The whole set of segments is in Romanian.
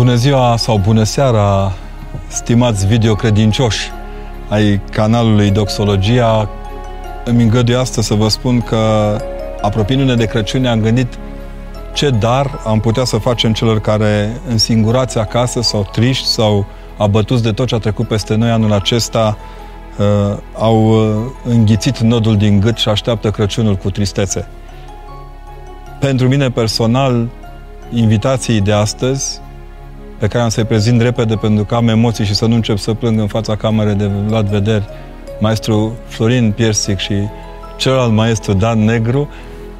Bună ziua sau bună seara, stimați videocredincioși ai canalului Doxologia. Îmi îngăduie astăzi să vă spun că, apropiindu-ne de Crăciun, am gândit ce dar am putea să facem celor care însingurați acasă sau triști sau abătuți de tot ce a trecut peste noi anul acesta, uh, au uh, înghițit nodul din gât și așteaptă Crăciunul cu tristețe. Pentru mine personal, invitații de astăzi pe care am să-i prezint repede pentru că am emoții și să nu încep să plâng în fața camerei de Vlad Vederi, maestru Florin Piersic și celălalt maestru Dan Negru,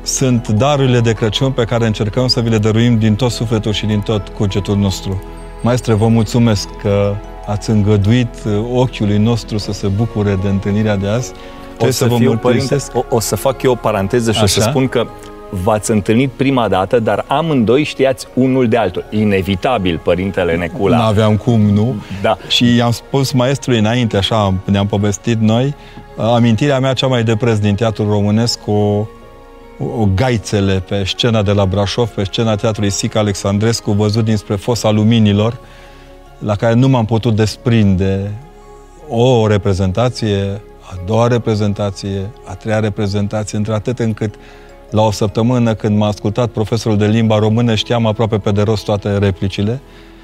sunt darurile de Crăciun pe care încercăm să vi le dăruim din tot sufletul și din tot cugetul nostru. Maestre, vă mulțumesc că ați îngăduit ochiului nostru să se bucure de întâlnirea de azi. o să, să vă fiu, părinte, o, o să fac eu o paranteză și Așa? o să spun că v-ați întâlnit prima dată, dar amândoi știați unul de altul. Inevitabil, părintele Necula. Nu aveam cum, nu? Da. Și i-am spus maestrului înainte, așa ne-am povestit noi, amintirea mea cea mai de preț din teatrul românesc, o, o gaițele pe scena de la Brașov, pe scena teatrului Sica Alexandrescu, văzut dinspre fosa luminilor, la care nu m-am putut desprinde o reprezentație, a doua reprezentație, a treia reprezentație, într-atât încât la o săptămână când m-a ascultat profesorul de limba română, știam aproape pe de rost toate replicile,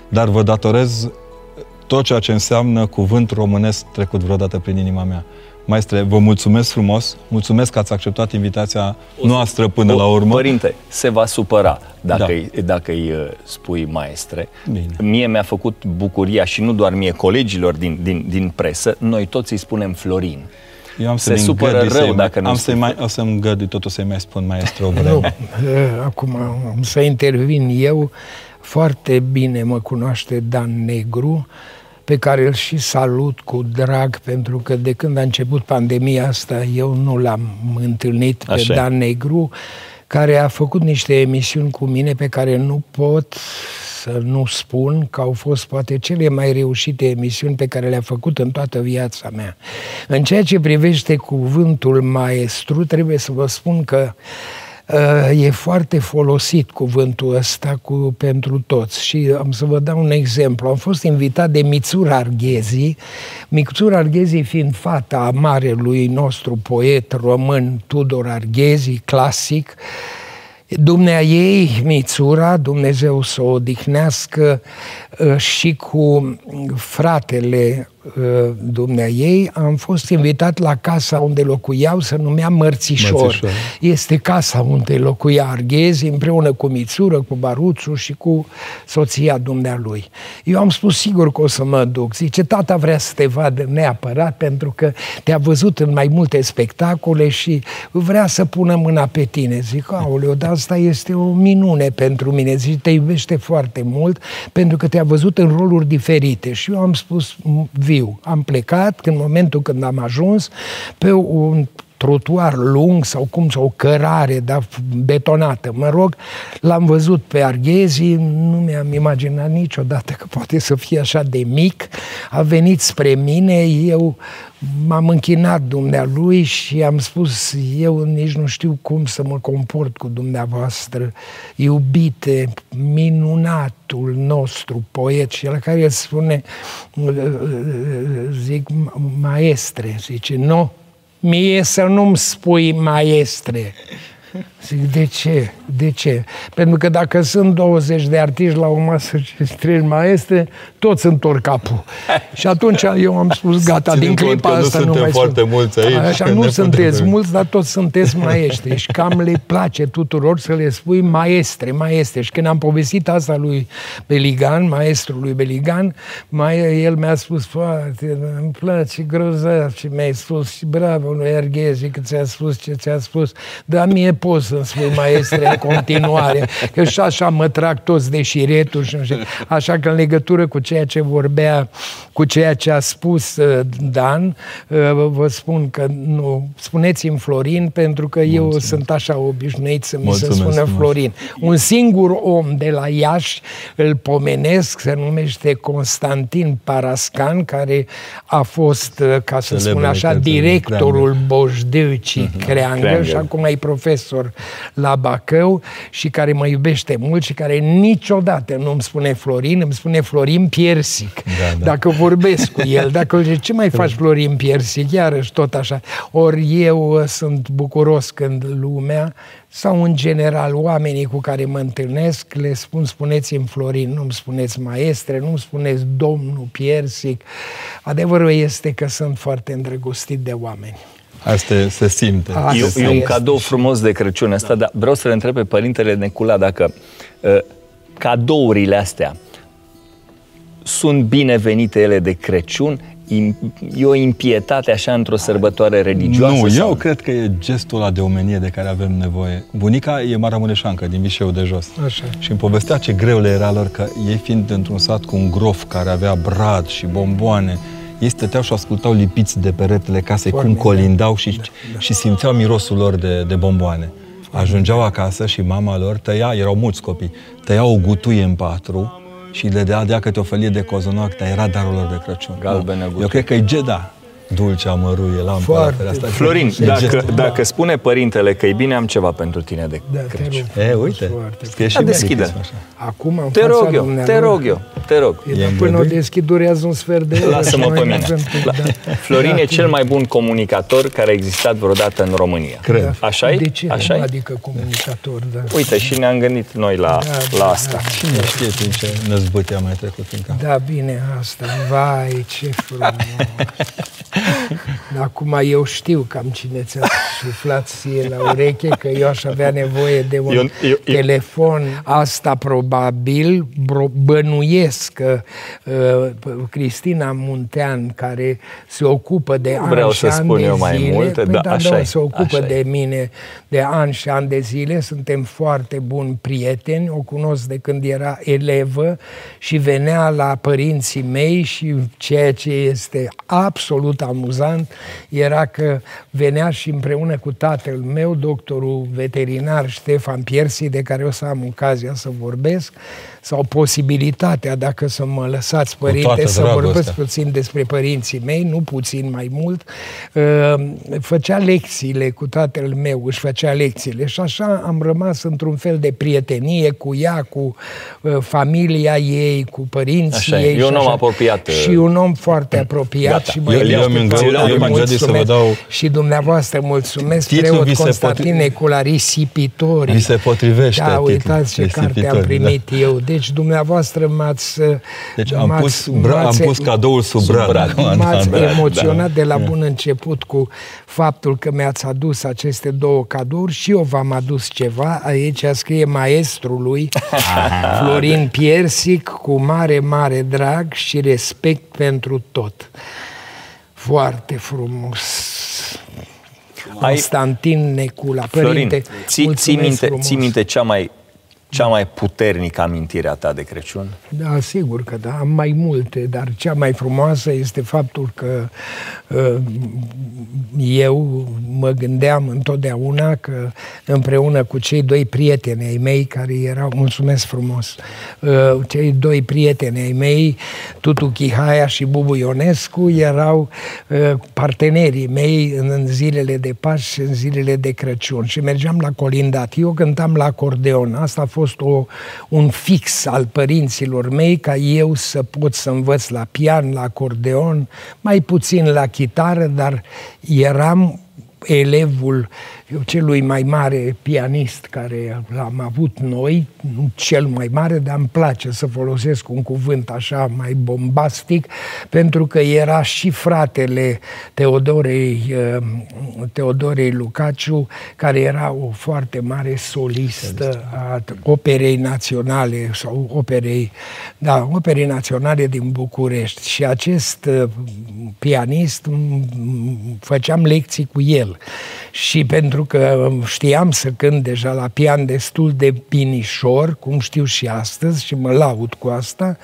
dar vă datorez tot ceea ce înseamnă cuvânt românesc trecut vreodată prin inima mea. Maestre, vă mulțumesc frumos, mulțumesc că ați acceptat invitația o, noastră până o, la urmă. Părinte, se va supăra dacă, da. îi, dacă îi uh, spui maestre. Bine. Mie mi-a făcut bucuria și nu doar mie, colegilor din, din, din presă, noi toți îi spunem Florin. Eu am se supără rău dacă nu am să mai, O să-mi gădui totul să-i mai spun maestru Nu, acum am să intervin eu. Foarte bine mă cunoaște Dan Negru, pe care îl și salut cu drag, pentru că de când a început pandemia asta, eu nu l-am întâlnit pe Așa. Dan Negru, care a făcut niște emisiuni cu mine pe care nu pot să nu spun că au fost poate cele mai reușite emisiuni pe care le-a făcut în toată viața mea. În ceea ce privește cuvântul maestru, trebuie să vă spun că uh, e foarte folosit cuvântul ăsta cu, pentru toți și am să vă dau un exemplu. Am fost invitat de Mitsura Arghezi, Mitsura Arghezi fiind fata a marelui nostru poet român Tudor Arghezi, clasic, Dumnea ei, Mițura, Dumnezeu să o odihnească uh, și cu fratele Uh, dumnea ei, am fost invitat la casa unde locuiau, se numea Mărțișor. Mărțișor. Este casa unde locuia Arghezi, împreună cu Mițură, cu Baruțu și cu soția dumnealui. Eu am spus sigur că o să mă duc. Zice, tata vrea să te vadă neapărat pentru că te-a văzut în mai multe spectacole și vrea să pună mâna pe tine. Zic, aoleu, dar asta este o minune pentru mine. Zice, te iubește foarte mult pentru că te-a văzut în roluri diferite. Și eu am spus, vii viu. Am plecat în momentul când am ajuns pe un trotuar lung sau cum, sau o cărare dar betonată, mă rog, l-am văzut pe Arghezi, nu mi-am imaginat niciodată că poate să fie așa de mic, a venit spre mine, eu m-am închinat dumnealui și am spus, eu nici nu știu cum să mă comport cu dumneavoastră, iubite, minunatul nostru poet. Și la care el spune, zic, maestre, zice, nu, mie să nu-mi spui maestre. Zic, de ce? De ce? Pentru că dacă sunt 20 de artiști la o masă și trei maestre, toți întorc capul. Și atunci eu am spus, gata, Ținem din clipa asta nu, nu mai foarte sunt. mulți aici. Așa, nu sunteți mulți, dar toți sunteți maestri. Și cam le place tuturor să le spui maestre, maestre. Și când am povestit asta lui Beligan, maestrul lui Beligan, mai, el mi-a spus foarte, îmi place grozav și mi-ai spus și bravo lui Erghezi că ți-a spus ce ți-a spus, dar mie poți să-mi spui maestre în continuare, că și așa mă trag toți de șireturi și așa că în legătură cu ceea ce vorbea, cu ceea ce a spus uh, Dan, uh, vă spun că nu, spuneți-mi Florin pentru că Mulțumesc. eu sunt așa obișnuit să mi se spună Florin. Un singur om de la Iași îl pomenesc, se numește Constantin Parascan, care a fost, uh, ca să spun așa, directorul Bojdăcii uh-huh. Creangă și acum e profesor la Bacău și care mă iubește mult și care niciodată nu îmi spune Florin, îmi spune Florin Piersic. Da, da. Dacă vorbesc cu el, dacă îl zice, ce mai faci Florin Piersic? Iarăși tot așa. Ori eu sunt bucuros când lumea sau în general oamenii cu care mă întâlnesc le spun spuneți-mi Florin, nu-mi spuneți maestre, nu-mi spuneți domnul Piersic. Adevărul este că sunt foarte îndrăgostit de oameni. Asta se simte. Asta e, e un cadou frumos de Crăciun ăsta, da. dar vreau să le întreb pe Părintele Necula dacă uh, cadourile astea sunt binevenite ele de Crăciun? E o impietate așa într-o sărbătoare religioasă? Nu, sau? eu cred că e gestul ăla de omenie de care avem nevoie. Bunica e Mara Mureșancă, din Vișeu de jos. Așa. Și îmi povestea ce greu le era lor, că ei fiind într-un sat cu un grof care avea brad și bomboane, ei stăteau și ascultau lipiți de peretele casei Foarte cum colindau și, da, da. și simțeau mirosul lor de, de bomboane. Ajungeau acasă și mama lor tăia, erau mulți copii, tăia o gutuie în patru și le dea, dea câte o felie de cozonac, dar era darul lor de Crăciun. Galbenă Eu cred că e Geda, dulce amăruie, lampă la asta. Florin, dacă, dacă spune părintele că e bine, am ceva pentru tine de da, Crăciun. E, uite, scrie și deschide. Acum, în te rog eu, te rog eu, te rog. E, e până o deschid durează un sfert de oră. Lasă-mă pe mine. Da. Florin da, e cel mai bun comunicator care a existat vreodată în România. Cred. Da. Așa e? De ce? Așa adică comunicator, da. Uite, și ne-am gândit noi la, da, la da, asta. Da, Cine știe prin ce năzbâte a mai trecut în cap. Da, bine, asta. Vai, ce frumos. Acum eu știu cam cine ți-a suflat ție la ureche, că eu aș avea nevoie de un eu, eu, telefon. Asta probabil bănuiesc că uh, Cristina Muntean, care se ocupă de ani Vreau și să ani spun de eu mai zile, multe, păi da, da, așa da, e, se ocupă așa de mine de ani și ani de zile, suntem foarte buni prieteni, o cunosc de când era elevă și venea la părinții mei și ceea ce este absolut amuzant era că venea și împreună cu tatăl meu, doctorul veterinar Ștefan Piersi, de care o să am ocazia să vorbesc, sau posibilitatea, dacă să mă lăsați, părinte, să vorbesc puțin despre părinții mei, nu puțin mai mult, uh, făcea lecțiile cu tatăl meu, își făcea lecțiile și așa am rămas într-un fel de prietenie cu ea, cu uh, familia ei, cu părinții așa, ei. E un om apropiat. Și un om foarte apropiat Gata. și mă eu, eu, eu, eu m-am să vă dau... Și dumneavoastră mulțumesc, preot Constantin potri... Necula, Risipitori. Vi se potrivește Da, uitați ce carte am primit da. eu. Deci dumneavoastră m-ați... Deci am pus, bra, am pus cadoul sub, sub brad. M-ați da, emoționat da. de la bun început cu faptul că mi-ați adus aceste două cadouri și eu v-am adus ceva. Aici scrie maestrului Florin Piersic cu mare, mare drag și respect pentru tot. Foarte frumos. Constantin Necula, părinte, Florin, ții, ții, minte, ții minte cea mai cea mai puternică amintire a ta de Crăciun? Da, sigur că da, am mai multe, dar cea mai frumoasă este faptul că uh, eu mă gândeam întotdeauna că împreună cu cei doi prieteni ai mei care erau, mulțumesc frumos, uh, cei doi prieteni ai mei, Tutu Chihaia și Bubu Ionescu, erau uh, partenerii mei în zilele de Paști și în zilele de Crăciun și mergeam la colindat. Eu cântam la acordeon, asta a fost o, un fix al părinților mei ca eu să pot să învăț la pian, la acordeon, mai puțin la chitară, dar eram elevul celui mai mare pianist care l-am avut noi, nu cel mai mare, dar îmi place să folosesc un cuvânt așa mai bombastic, pentru că era și fratele Teodorei, uh, Teodorei Lucaciu, care era o foarte mare solistă a operei naționale sau operei, da, operei naționale din București. Și acest uh, pianist făceam lecții cu el. Și pentru că știam să cânt deja la pian destul de binișor, cum știu și astăzi, și mă laud cu asta,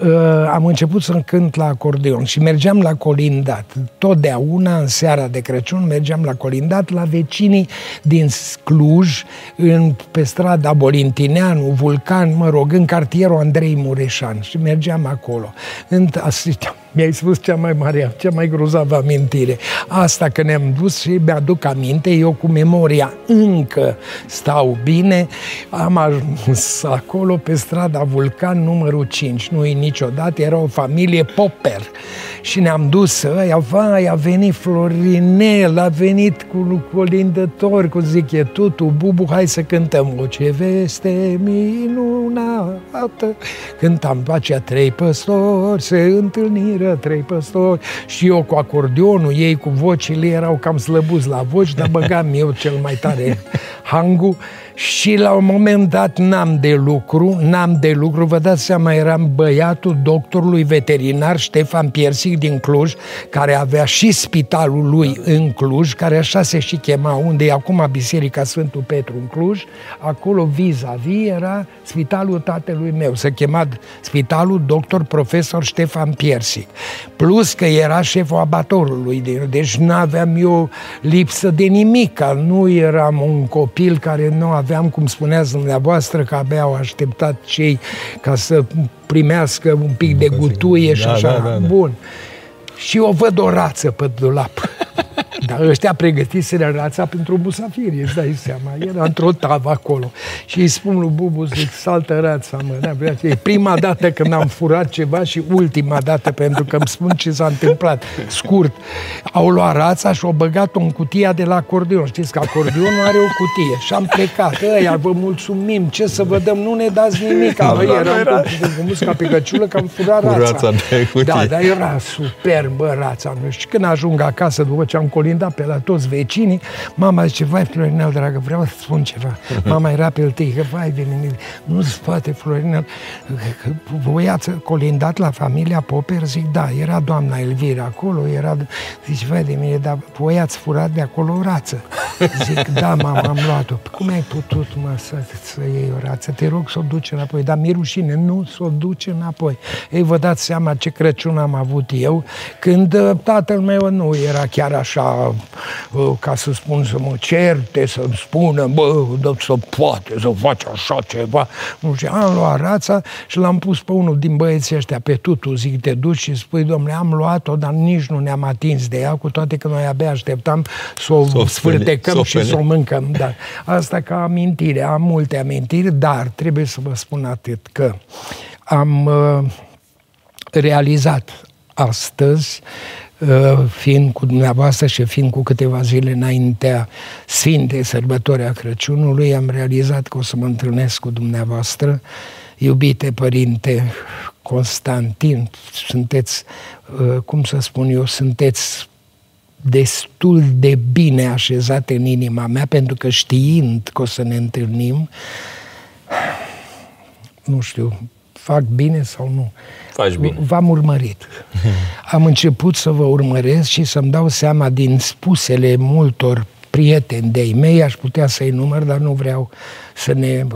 uh, am început să cânt la acordeon și mergeam la colindat. Totdeauna, în seara de Crăciun, mergeam la colindat la vecinii din Cluj, în, pe strada Bolintineanu, Vulcan, mă rog, în cartierul Andrei Mureșan și mergeam acolo. În, asisteam Mi-ai spus cea mai mare, cea mai grozavă amintire. Asta că ne-am dus și mi-aduc aminte, eu cu memoria încă stau bine, am ajuns acolo pe strada Vulcan numărul 5, nu e niciodată, era o familie Popper și ne-am dus ăia, vai, a venit Florinel, a venit cu colindător, cu zic, e tutu, bubu, hai să cântăm o ce veste minunată. Cântam pe aceea trei păstori, se întâlniră trei păstori și eu cu acordeonul, ei cu vocile erau cam slăbuți la voci, dar băgam eu cel mai tare hangul și la un moment dat n-am de lucru, n-am de lucru, vă dați seama, eram băiatul doctorului veterinar Ștefan Piersic din Cluj, care avea și spitalul lui în Cluj, care așa se și chema, unde e acum Biserica Sfântul Petru în Cluj, acolo vis-a-vis era spitalul tatălui meu, se chema spitalul doctor profesor Ștefan Piersic. Plus că era șeful abatorului, deci n-aveam eu lipsă de nimic, nu eram un copil care nu avea aveam, cum spuneați dumneavoastră, că abia au așteptat cei ca să primească un pic de gutuie și da, așa. Da, da, da. Bun. Și o văd o rață pe dulap. Dar ăștia pregătiseră rața pentru musafiri, îți dai seama. Era într-o tavă acolo. Și îi spun lui Bubu, zic, saltă rața, mă. E prima dată când am furat ceva și ultima dată, pentru că îmi spun ce s-a întâmplat. Scurt. Au luat rața și au băgat-o în cutia de la acordeon. Știți că acordeonul are o cutie. Și am plecat. Ăia, vă mulțumim, ce să vă dăm, nu ne dați nimic. Da, Bă, eram era... cu musca pe căciulă că am furat rața. rața de Da, dar era superbă rața. Și când ajung acasă, după ce am colindat pe la toți vecinii, mama zice, vai, Florinel, dragă, vreau să spun ceva. Mama era pe tăi, că vai de mine, nu se poate, Florinel. Voi ați colindat la familia Popper? Zic, da, era doamna Elvira acolo, era... Zice, vai de mine, dar voi ați furat de acolo o rață. Zic, da, mama, am luat-o. Cum ai putut, mă, să, să iei o rață? Te rog să o duci înapoi. Dar mi rușine, nu să o duci înapoi. Ei, vă dați seama ce Crăciun am avut eu, când uh, tatăl meu nu era chiar așa ca să spun, să mă certe, să-mi spună, bă, da, să poate să faci așa ceva. Nu știu, am luat rața și l-am pus pe unul din băieții ăștia, pe tutu, zic, te duci și spui, domnule, am luat-o, dar nici nu ne-am atins de ea, cu toate că noi abia așteptam să o s-o sfârtecăm și să o mâncăm. Da. Asta ca amintire, am multe amintiri, dar trebuie să vă spun atât, că am uh, realizat astăzi Uh, fiind cu dumneavoastră și fiind cu câteva zile înaintea Sfintei Sărbători a Crăciunului, am realizat că o să mă întâlnesc cu dumneavoastră. Iubite Părinte Constantin, sunteți, uh, cum să spun eu, sunteți destul de bine așezate în inima mea, pentru că știind că o să ne întâlnim, nu știu, fac bine sau nu. Faci bine. V-am urmărit. Am început să vă urmăresc și să-mi dau seama din spusele multor prieteni de-ai mei, aș putea să-i număr, dar nu vreau să ne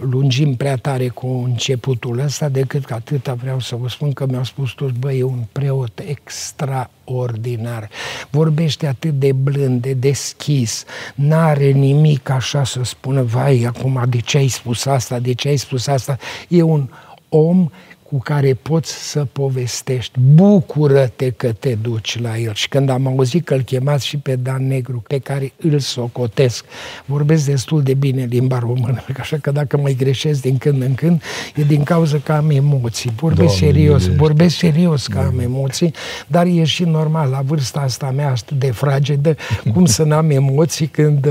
lungim prea tare cu începutul ăsta, decât că atâta vreau să vă spun că mi-au spus toți, băi, e un preot extraordinar, vorbește atât de blând, de deschis, n-are nimic așa să spună, vai, acum de ce ai spus asta, de ce ai spus asta, e un om cu care poți să povestești. Bucură-te că te duci la el. Și când am auzit că îl chemați și pe Dan Negru, pe care îl socotesc, vorbesc destul de bine limba română, așa că dacă mai greșesc din când în când, e din cauza că am emoții. Vorbesc Doamne, serios, ești. vorbesc serios că am emoții, dar e și normal, la vârsta asta mea atât de fragedă, cum să n-am emoții când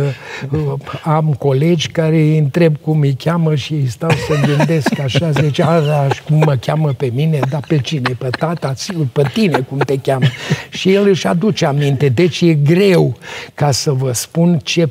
uh, am colegi care îi întreb cum îi cheamă și îi stau să gândesc așa, zice, a, cum mă cheamă cheamă pe mine, dar pe cine? Pe tata, sigur, pe tine, cum te cheamă. Și el își aduce aminte. Deci e greu ca să vă spun ce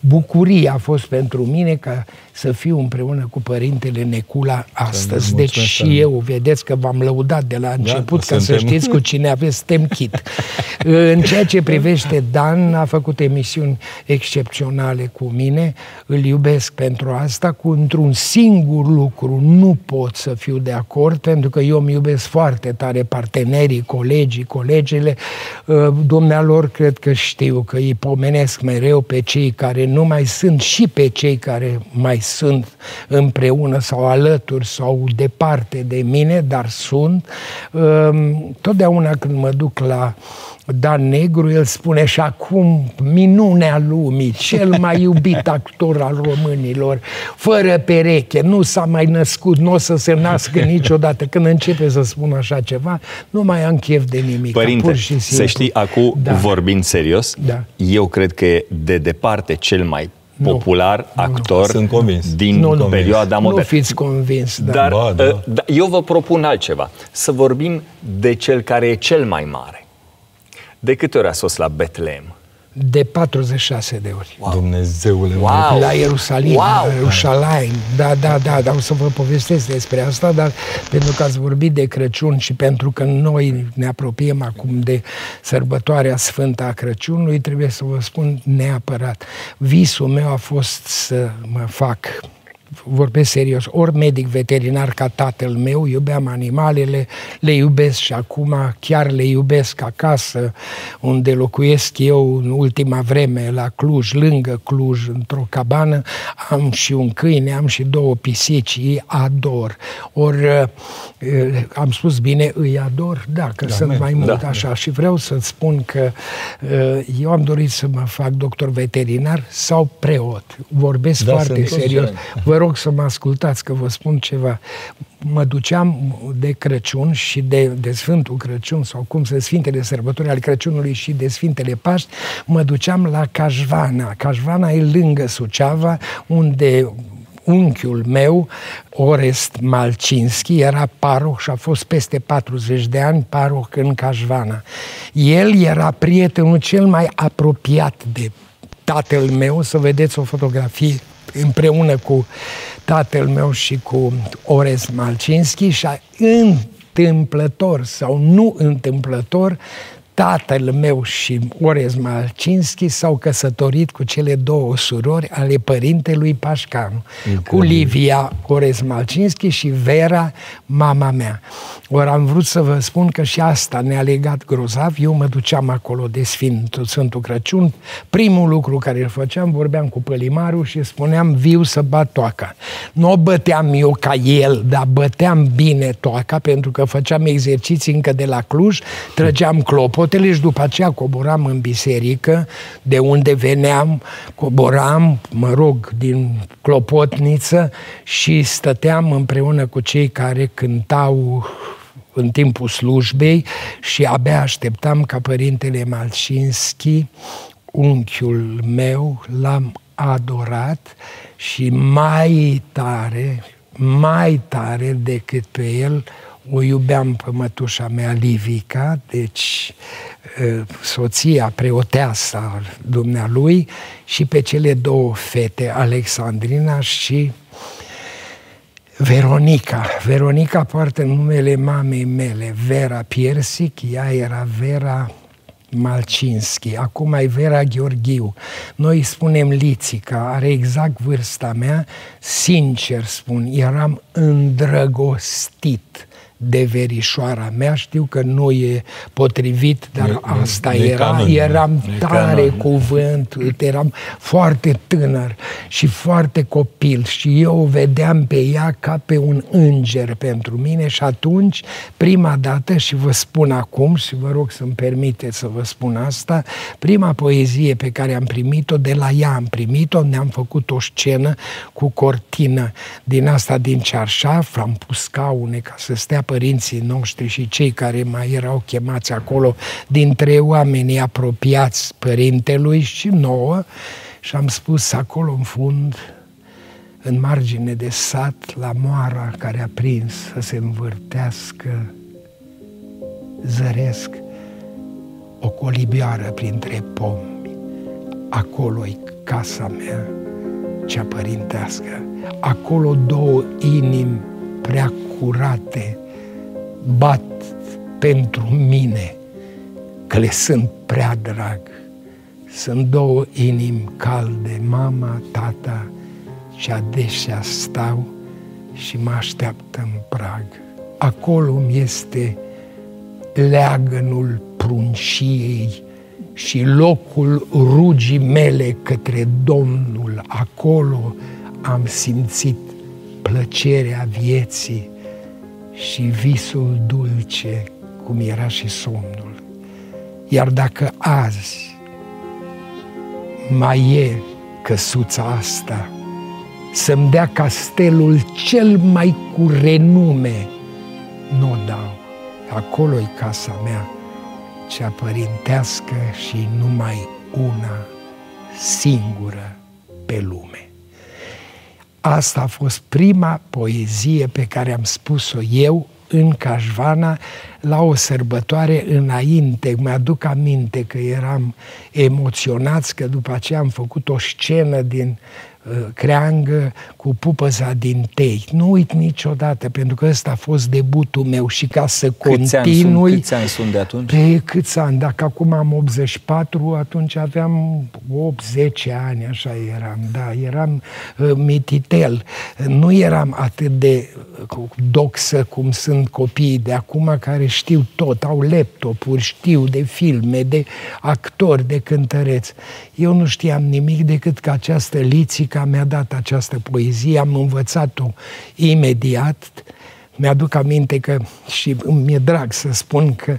bucurie a fost pentru mine ca să fiu împreună cu Părintele Necula astăzi. Deci și eu, vedeți că v-am lăudat de la da, început, da, ca suntem. să știți cu cine aveți temchit. În ceea ce privește Dan, a făcut emisiuni excepționale cu mine, îl iubesc pentru asta, cu într-un singur lucru nu pot să fiu de acord, pentru că eu îmi iubesc foarte tare partenerii, colegii, colegele. Dumnealor cred că știu că îi pomenesc mereu pe cei care nu mai sunt și pe cei care mai sunt împreună sau alături sau departe de mine, dar sunt. Um, totdeauna când mă duc la Dan Negru, el spune și acum minunea lumii, cel mai iubit actor al românilor, fără pereche, nu s-a mai născut, nu o să se nască niciodată. Când începe să spun așa ceva, nu mai am chef de nimic. Părinte, pur și simplu. să știi, acum Da. vorbind serios, Da. eu cred că e de departe cel mai Nu. popular actor Sunt convins. din Nu, nu. perioada Nu modernă. fiți convins, da. Dar Ba, da. uh, da, eu vă propun altceva. Să vorbim de cel care e cel mai mare. De câte ori a fost la Betlehem? De 46 de ori. Wow. Dumnezeule, Wow. wow. La Ierusalim, Wow! la Ierusalim, da, da, da, dar o să vă povestesc despre asta, dar pentru că ați vorbit de Crăciun și pentru că noi ne apropiem acum de sărbătoarea Sfântă a Crăciunului, trebuie să vă spun neapărat. Visul meu a fost să mă fac vorbesc serios, ori medic veterinar ca tatăl meu, iubeam animalele, le iubesc și acum chiar le iubesc acasă, unde locuiesc eu în ultima vreme, la Cluj, lângă Cluj, într-o cabană, am și un câine, am și două pisici, îi ador. Ori eh, am spus bine, îi ador, da, că da, sunt merg. mai mult Da. așa și vreau să-ți spun că eh, eu am dorit să mă fac doctor veterinar sau preot. Vorbesc Da, foarte sunt toți serios. gen. Vă rog să mă ascultați că vă spun ceva. Mă duceam de Crăciun și de, de Sfântul Crăciun sau cum se Sfintele Sărbători ale Crăciunului și de Sfintele Paști, mă duceam la Cașvana. Cașvana e lângă Suceava, unde unchiul meu, Orest Malcinski, era paroh și a fost peste 40 de ani paroh în Cașvana. El era prietenul cel mai apropiat de tatăl meu, să vedeți o fotografie împreună cu tatăl meu și cu Ores Malcinski și a- întâmplător sau nu întâmplător, tatăl meu și Orez Malcinski s-au căsătorit cu cele două surori ale părintelui Pașcanu, cu Livia Orez Malcinski și Vera, mama mea. Ori am vrut să vă spun că și asta ne-a legat grozav. Eu mă duceam acolo de Sfântul, Sfântul Crăciun. Primul lucru care îl făceam, vorbeam cu pălimarul și spuneam viu să bat toaca. Nu o băteam eu ca el, dar băteam bine toaca pentru că făceam exerciții încă de la Cluj, trăgeam clopotele și după aceea coboram în biserică, de unde veneam, coboram, mă rog, din clopotniță și stăteam împreună cu cei care cântau în timpul slujbei și abia așteptam ca părintele Malcinski, unchiul meu, l-am adorat și mai tare, mai tare decât pe el, o iubeam pe mătușa mea Livica, deci ă, soția preoteasa dumnealui și pe cele două fete, Alexandrina și Veronica. Veronica poartă numele mamei mele, Vera Piersic, ea era Vera Malcinski, acum e Vera Gheorghiu. Noi îi spunem Lițica, are exact vârsta mea, sincer spun, eram îndrăgostit de verișoara mea. Știu că nu e potrivit, dar Nu- nu- asta nu e era. canon, nu. eram Nu e tare canon. cuvânt, uite, eram foarte tânăr și foarte copil și eu o vedeam pe ea ca pe un înger pentru mine și atunci, prima dată, și vă spun acum și vă rog să-mi permite să vă spun asta, prima poezie pe care am primit-o, de la ea am primit-o, ne-am făcut o scenă cu cortină din asta din cearșaf, am pus scaune ca să stea părinții noștri și cei care mai erau chemați acolo dintre oamenii apropiați părintelui și nouă și am spus acolo în fund, în margine de sat, la moara care a prins să se învârtească, zăresc o colibioară printre pomi. Acolo-i casa mea, cea părintească. Acolo două inimi prea curate bat pentru mine, că le sunt prea drag. Sunt două inimi calde, mama, tata, și adesea stau și mă așteaptă în prag. Acolo mi este leagănul prunciei și locul rugii mele către Domnul. Acolo am simțit plăcerea vieții și visul dulce, cum era și somnul. Iar dacă azi mai e căsuța asta, să-mi dea castelul cel mai cu renume, nu o dau. acolo e casa mea, cea părintească și numai una singură pe lume. Asta a fost prima poezie pe care am spus-o eu în Cașvana la o sărbătoare înainte. Mi-aduc aminte că eram emoționați, că după aceea am făcut o scenă din Uh, creangă cu pupăza din tei. Nu uit niciodată, pentru că ăsta a fost debutul meu și ca să câți continui... Ani sunt, câți ani sunt de atunci? Pe câți ani? Dacă acum am 84, atunci aveam 8-10 ani, așa eram, da, eram uh, mititel. Nu eram atât de uh, doxă cum sunt copiii de acum care știu tot, au laptopuri, știu de filme, de actori, de cântăreți. Eu nu știam nimic decât că această liții Mica mi-a dat această poezie, am învățat-o imediat. Mi-aduc aminte că și mi-e drag să spun că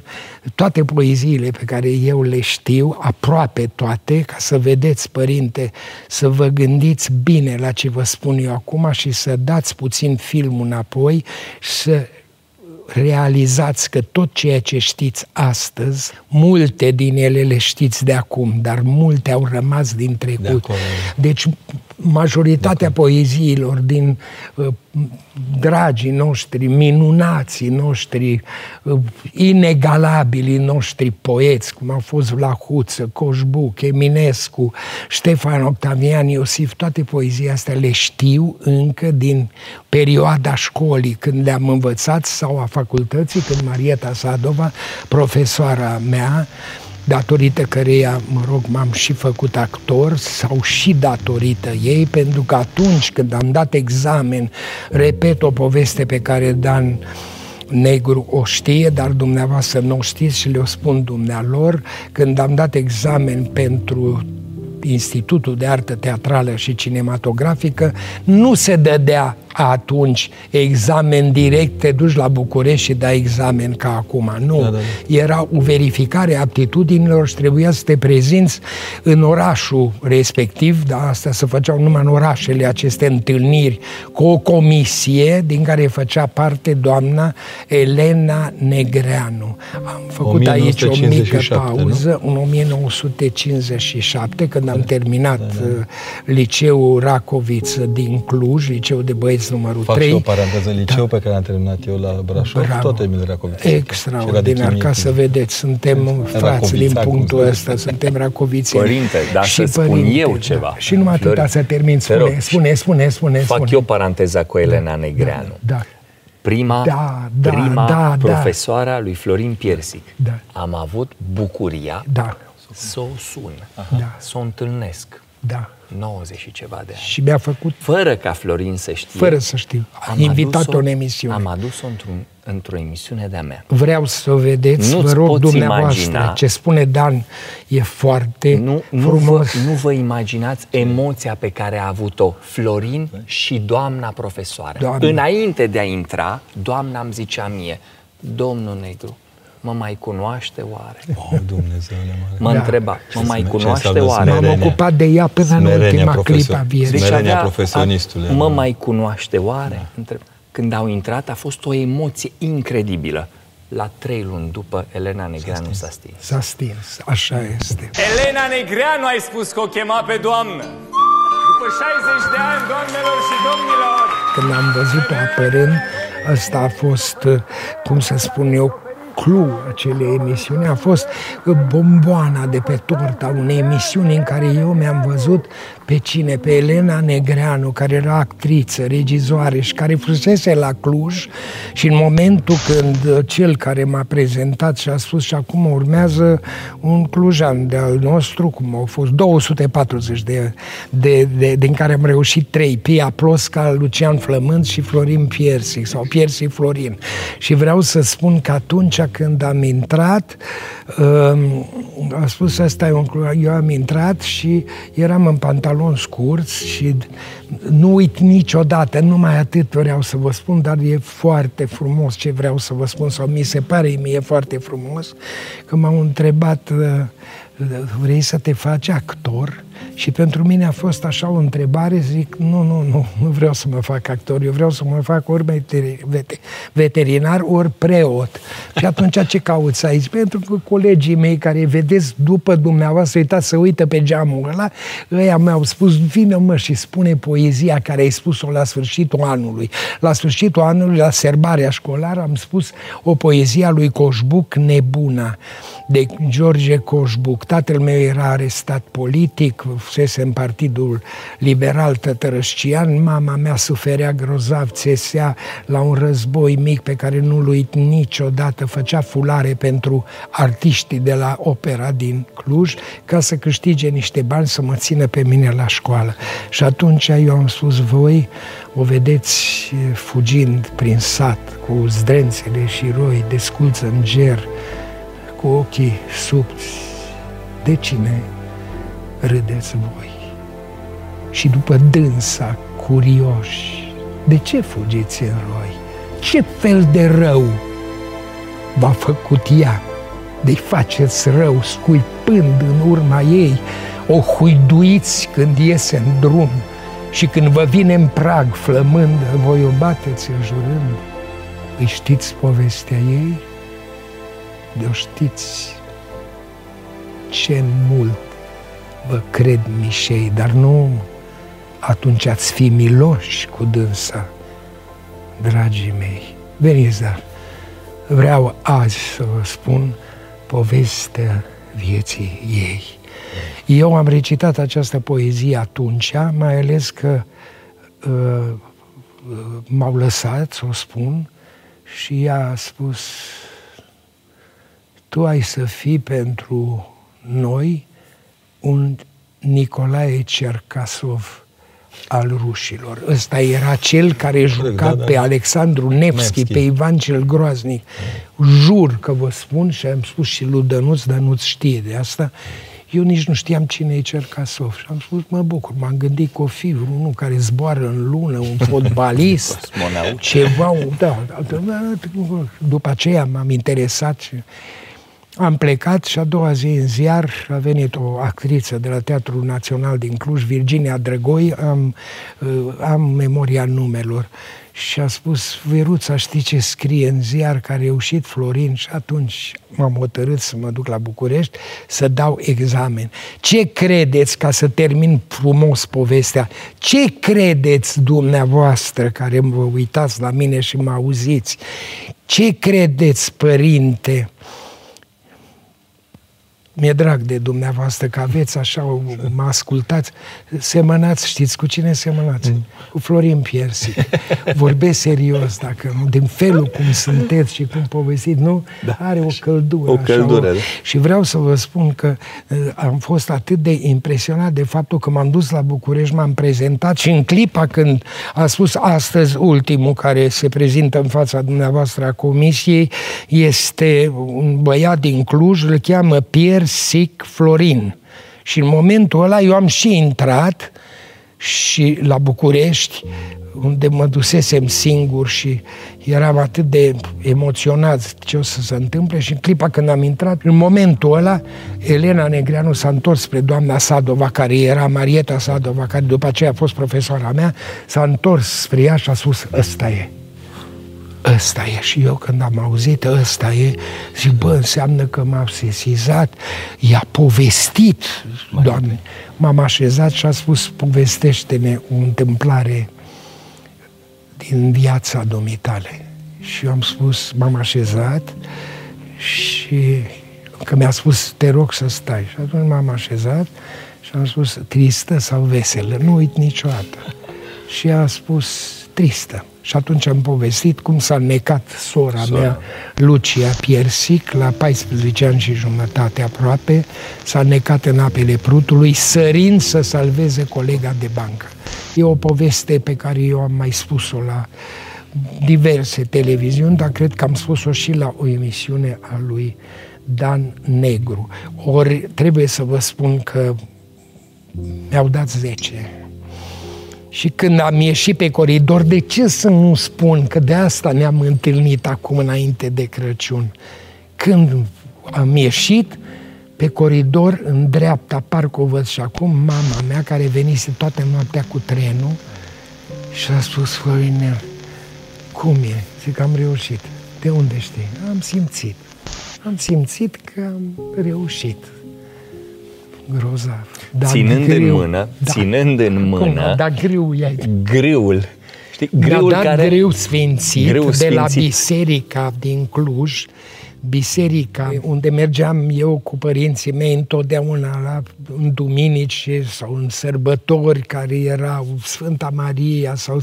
toate poeziile pe care eu le știu, aproape toate, ca să vedeți, părinte, să vă gândiți bine la ce vă spun eu acum și să dați puțin filmul înapoi și să realizați că tot ceea ce știți astăzi, multe din ele le știți de acum, dar multe au rămas din trecut. De acolo. Deci majoritatea de poeziilor din uh, dragii noștri, minunații noștri, uh, inegalabilii noștri poeți, cum au fost Vlahuță, Coșbuc, Eminescu, Ștefan Octavian, Iosif, toate poeziile astea le știu încă din perioada școlii, când le-am învățat, sau a facultății, când Marieta Sadova, profesoara mea, datorită căreia, mă rog, m-am și făcut actor sau și datorită ei, pentru că atunci când am dat examen, repet o poveste pe care Dan Negru o știe, dar dumneavoastră nu o știți și le-o spun dumnealor, când am dat examen pentru Institutul de Artă Teatrală și Cinematografică, nu se dădea atunci examen direct, te duci la București și dai examen ca acum. Nu. Da, da, da. Era o verificare a aptitudinilor și trebuia să te prezinți în orașul respectiv, dar asta se făceau numai în orașele aceste întâlniri cu o comisie din care făcea parte doamna Elena Negreanu. Am făcut aici o mică pauză, nu? în 1957, când am da, terminat da, da. Uh, liceul Racoviță din Cluj, liceul de băieți băieți numărul Fac 3. și o paranteză, liceu da. pe care am terminat eu la Brașov, Bravo. tot Emil Racoviță. Extraordinar, ca să vedeți, suntem frați din punctul ăsta, suntem racoviți. Părinte, dar și să spun eu ceva. Da. Și numai atâta să termin, spune, spune, spune, spune. Fac spune. eu paranteza cu Elena da, Negreanu. Da, da. Prima, da, da, prima da, da. profesoara da. lui Florin Piersic. Da. Am avut bucuria da. să o sun, da. să o întâlnesc. Da 90 și ceva de ani. Și mi-a făcut... Fără ca Florin să știe. Fără să știu. Am invitat-o în emisiune. Am adus-o într-un, într-o emisiune de-a mea. Vreau să o vedeți, Nu-ți vă rog dumneavoastră. Imagina, ce spune Dan e foarte nu, nu frumos. Vă, nu vă imaginați emoția pe care a avut-o Florin și doamna profesoară. Doamne. Înainte de a intra, doamna îmi zicea mie, domnul Negru, mă mai cunoaște oare? Oh, Dumnezeule mare. Mă da. întreba, mă mai cunoaște oare? M-am ocupat de ea până în ultima clipă a vieții. Deci avea, profesionistule. Mă mai cunoaște oare? Da. Întreb. Când au intrat a fost o emoție incredibilă. La trei luni după, Elena Negreanu s-a stins. S-a stins, așa este. Elena Negreanu ai spus că o chema pe doamnă. După 60 de ani, doamnelor și domnilor. Când am văzut-o apărând, asta a fost, cum să spun eu, clou acelei emisiuni. A fost bomboana de pe torta unei emisiuni în care eu mi-am văzut pe cine? Pe Elena Negreanu, care era actriță, regizoare și care fusese la Cluj și în momentul când cel care m-a prezentat și a spus și acum urmează un clujan de al nostru, cum au fost 240 de, de, de din care am reușit trei, Pia Plosca, Lucian Flământ și Florin Piersic sau Piersic Florin. Și vreau să spun că atunci când am intrat, um, a spus asta e un Eu am intrat și eram în pantaloni scurți și nu uit niciodată, numai atât vreau să vă spun, dar e foarte frumos ce vreau să vă spun sau mi se pare mie foarte frumos că m-au întrebat uh, vrei să te faci actor? Și pentru mine a fost așa o întrebare, zic, nu, nu, nu, nu vreau să mă fac actor, eu vreau să mă fac ori veterinar, ori preot. Și atunci ce cauți aici? Pentru că colegii mei care vedeți după dumneavoastră, uitați să uită pe geamul ăla, ăia mi-au spus, vină mă și spune poezia care ai spus-o la sfârșitul anului. La sfârșitul anului, la serbarea școlară, am spus o poezie a lui Coșbuc, Nebuna, de George Coșbuc. Tatăl meu era arestat politic, fusese în Partidul Liberal Tătărășcian, mama mea suferea grozav, țesea la un război mic pe care nu-l uit niciodată, făcea fulare pentru artiștii de la opera din Cluj ca să câștige niște bani să mă țină pe mine la școală. Și atunci eu am spus, voi o vedeți fugind prin sat cu zdrențele și roi, desculță în ger, cu ochii subți. De cine râdeți voi. Și după dânsa, curioși, de ce fugiți în roi? Ce fel de rău v-a făcut ea? De-i faceți rău scuipând în urma ei, o huiduiți când iese în drum și când vă vine în prag flămând, voi o bateți înjurând. Îi știți povestea ei? De-o știți ce mult vă cred mișei, dar nu atunci ați fi miloși cu dânsa, dragii mei. Veniți, dar vreau azi să vă spun povestea vieții ei. Eu am recitat această poezie atunci, mai ales că uh, m-au lăsat să o spun și ea a spus tu ai să fii pentru noi un Nicolae Cercasov al rușilor. Ăsta era cel care juca da, da. pe Alexandru Nevski, Nevski, pe Ivan cel Groaznic. Jur că vă spun și am spus și lui Dănuț, dar nu știe de asta, eu nici nu știam cine e Cercasov și am spus, mă bucur, m-am gândit că o fi unul care zboară în lună, un fotbalist, ceva, da, da, da, după aceea m-am interesat și am plecat și a doua zi în ziar a venit o actriță de la Teatrul Național din Cluj, Virginia Drăgoi, am, uh, am memoria numelor și a spus, Veruța, știi ce scrie în ziar că a reușit Florin? Și atunci m-am hotărât să mă duc la București să dau examen. Ce credeți, ca să termin frumos povestea, ce credeți dumneavoastră care vă uitați la mine și mă auziți? Ce credeți, părinte, mi-e drag de dumneavoastră că aveți așa, mă ascultați, semănați, știți cu cine semănați? Mm. Cu Florin Piersi. Vorbesc serios, dacă nu, din felul cum sunteți și cum povestiți, nu? Da. Are o căldură. O căldură, așa, o... Da. Și vreau să vă spun că uh, am fost atât de impresionat de faptul că m-am dus la București, m-am prezentat și în clipa când a spus astăzi ultimul care se prezintă în fața dumneavoastră a comisiei, este un băiat din Cluj, îl cheamă Pierre Sic Florin. Și în momentul ăla eu am și intrat și la București, unde mă dusesem singur și eram atât de emoționat ce o să se întâmple și în clipa când am intrat, în momentul ăla, Elena Negreanu s-a întors spre doamna Sadova, care era Marieta Sadova, care după aceea a fost profesoara mea, s-a întors spre ea și a spus, ăsta e ăsta e. Și eu când am auzit ăsta e, zic, bă, înseamnă că m-a sesizat, i-a povestit, Doamne. M-am așezat și a spus, povestește-ne o întâmplare din viața domitale. Și eu am spus, m-am așezat și că mi-a spus, te rog să stai. Și atunci m-am așezat și am spus, tristă sau veselă? Nu uit niciodată. Și a spus, tristă. Și atunci am povestit cum s-a necat sora, sora. mea, Lucia Piersic, la 14 ani și jumătate aproape, s-a necat în apele Prutului, sărind să salveze colega de bancă. E o poveste pe care eu am mai spus-o la diverse televiziuni, dar cred că am spus-o și la o emisiune a lui Dan Negru. Ori trebuie să vă spun că mi-au dat 10. Și când am ieșit pe coridor, de ce să nu spun că de asta ne-am întâlnit acum înainte de Crăciun? Când am ieșit pe coridor, în dreapta, parcă o văd și acum, mama mea, care venise toată noaptea cu trenul, și a spus, Florinel, cum e? Zic, am reușit. De unde știi? Am simțit. Am simțit că am reușit. Grozav. Dar ținând greu, în mână, da. ținând în mână... Cum, dar greu e Grâul. Știi, grâul dat care... greu sfințit, greu de sfințit. la biserica din Cluj, biserica unde mergeam eu cu părinții mei întotdeauna la, în duminici sau în sărbători care erau Sfânta Maria sau,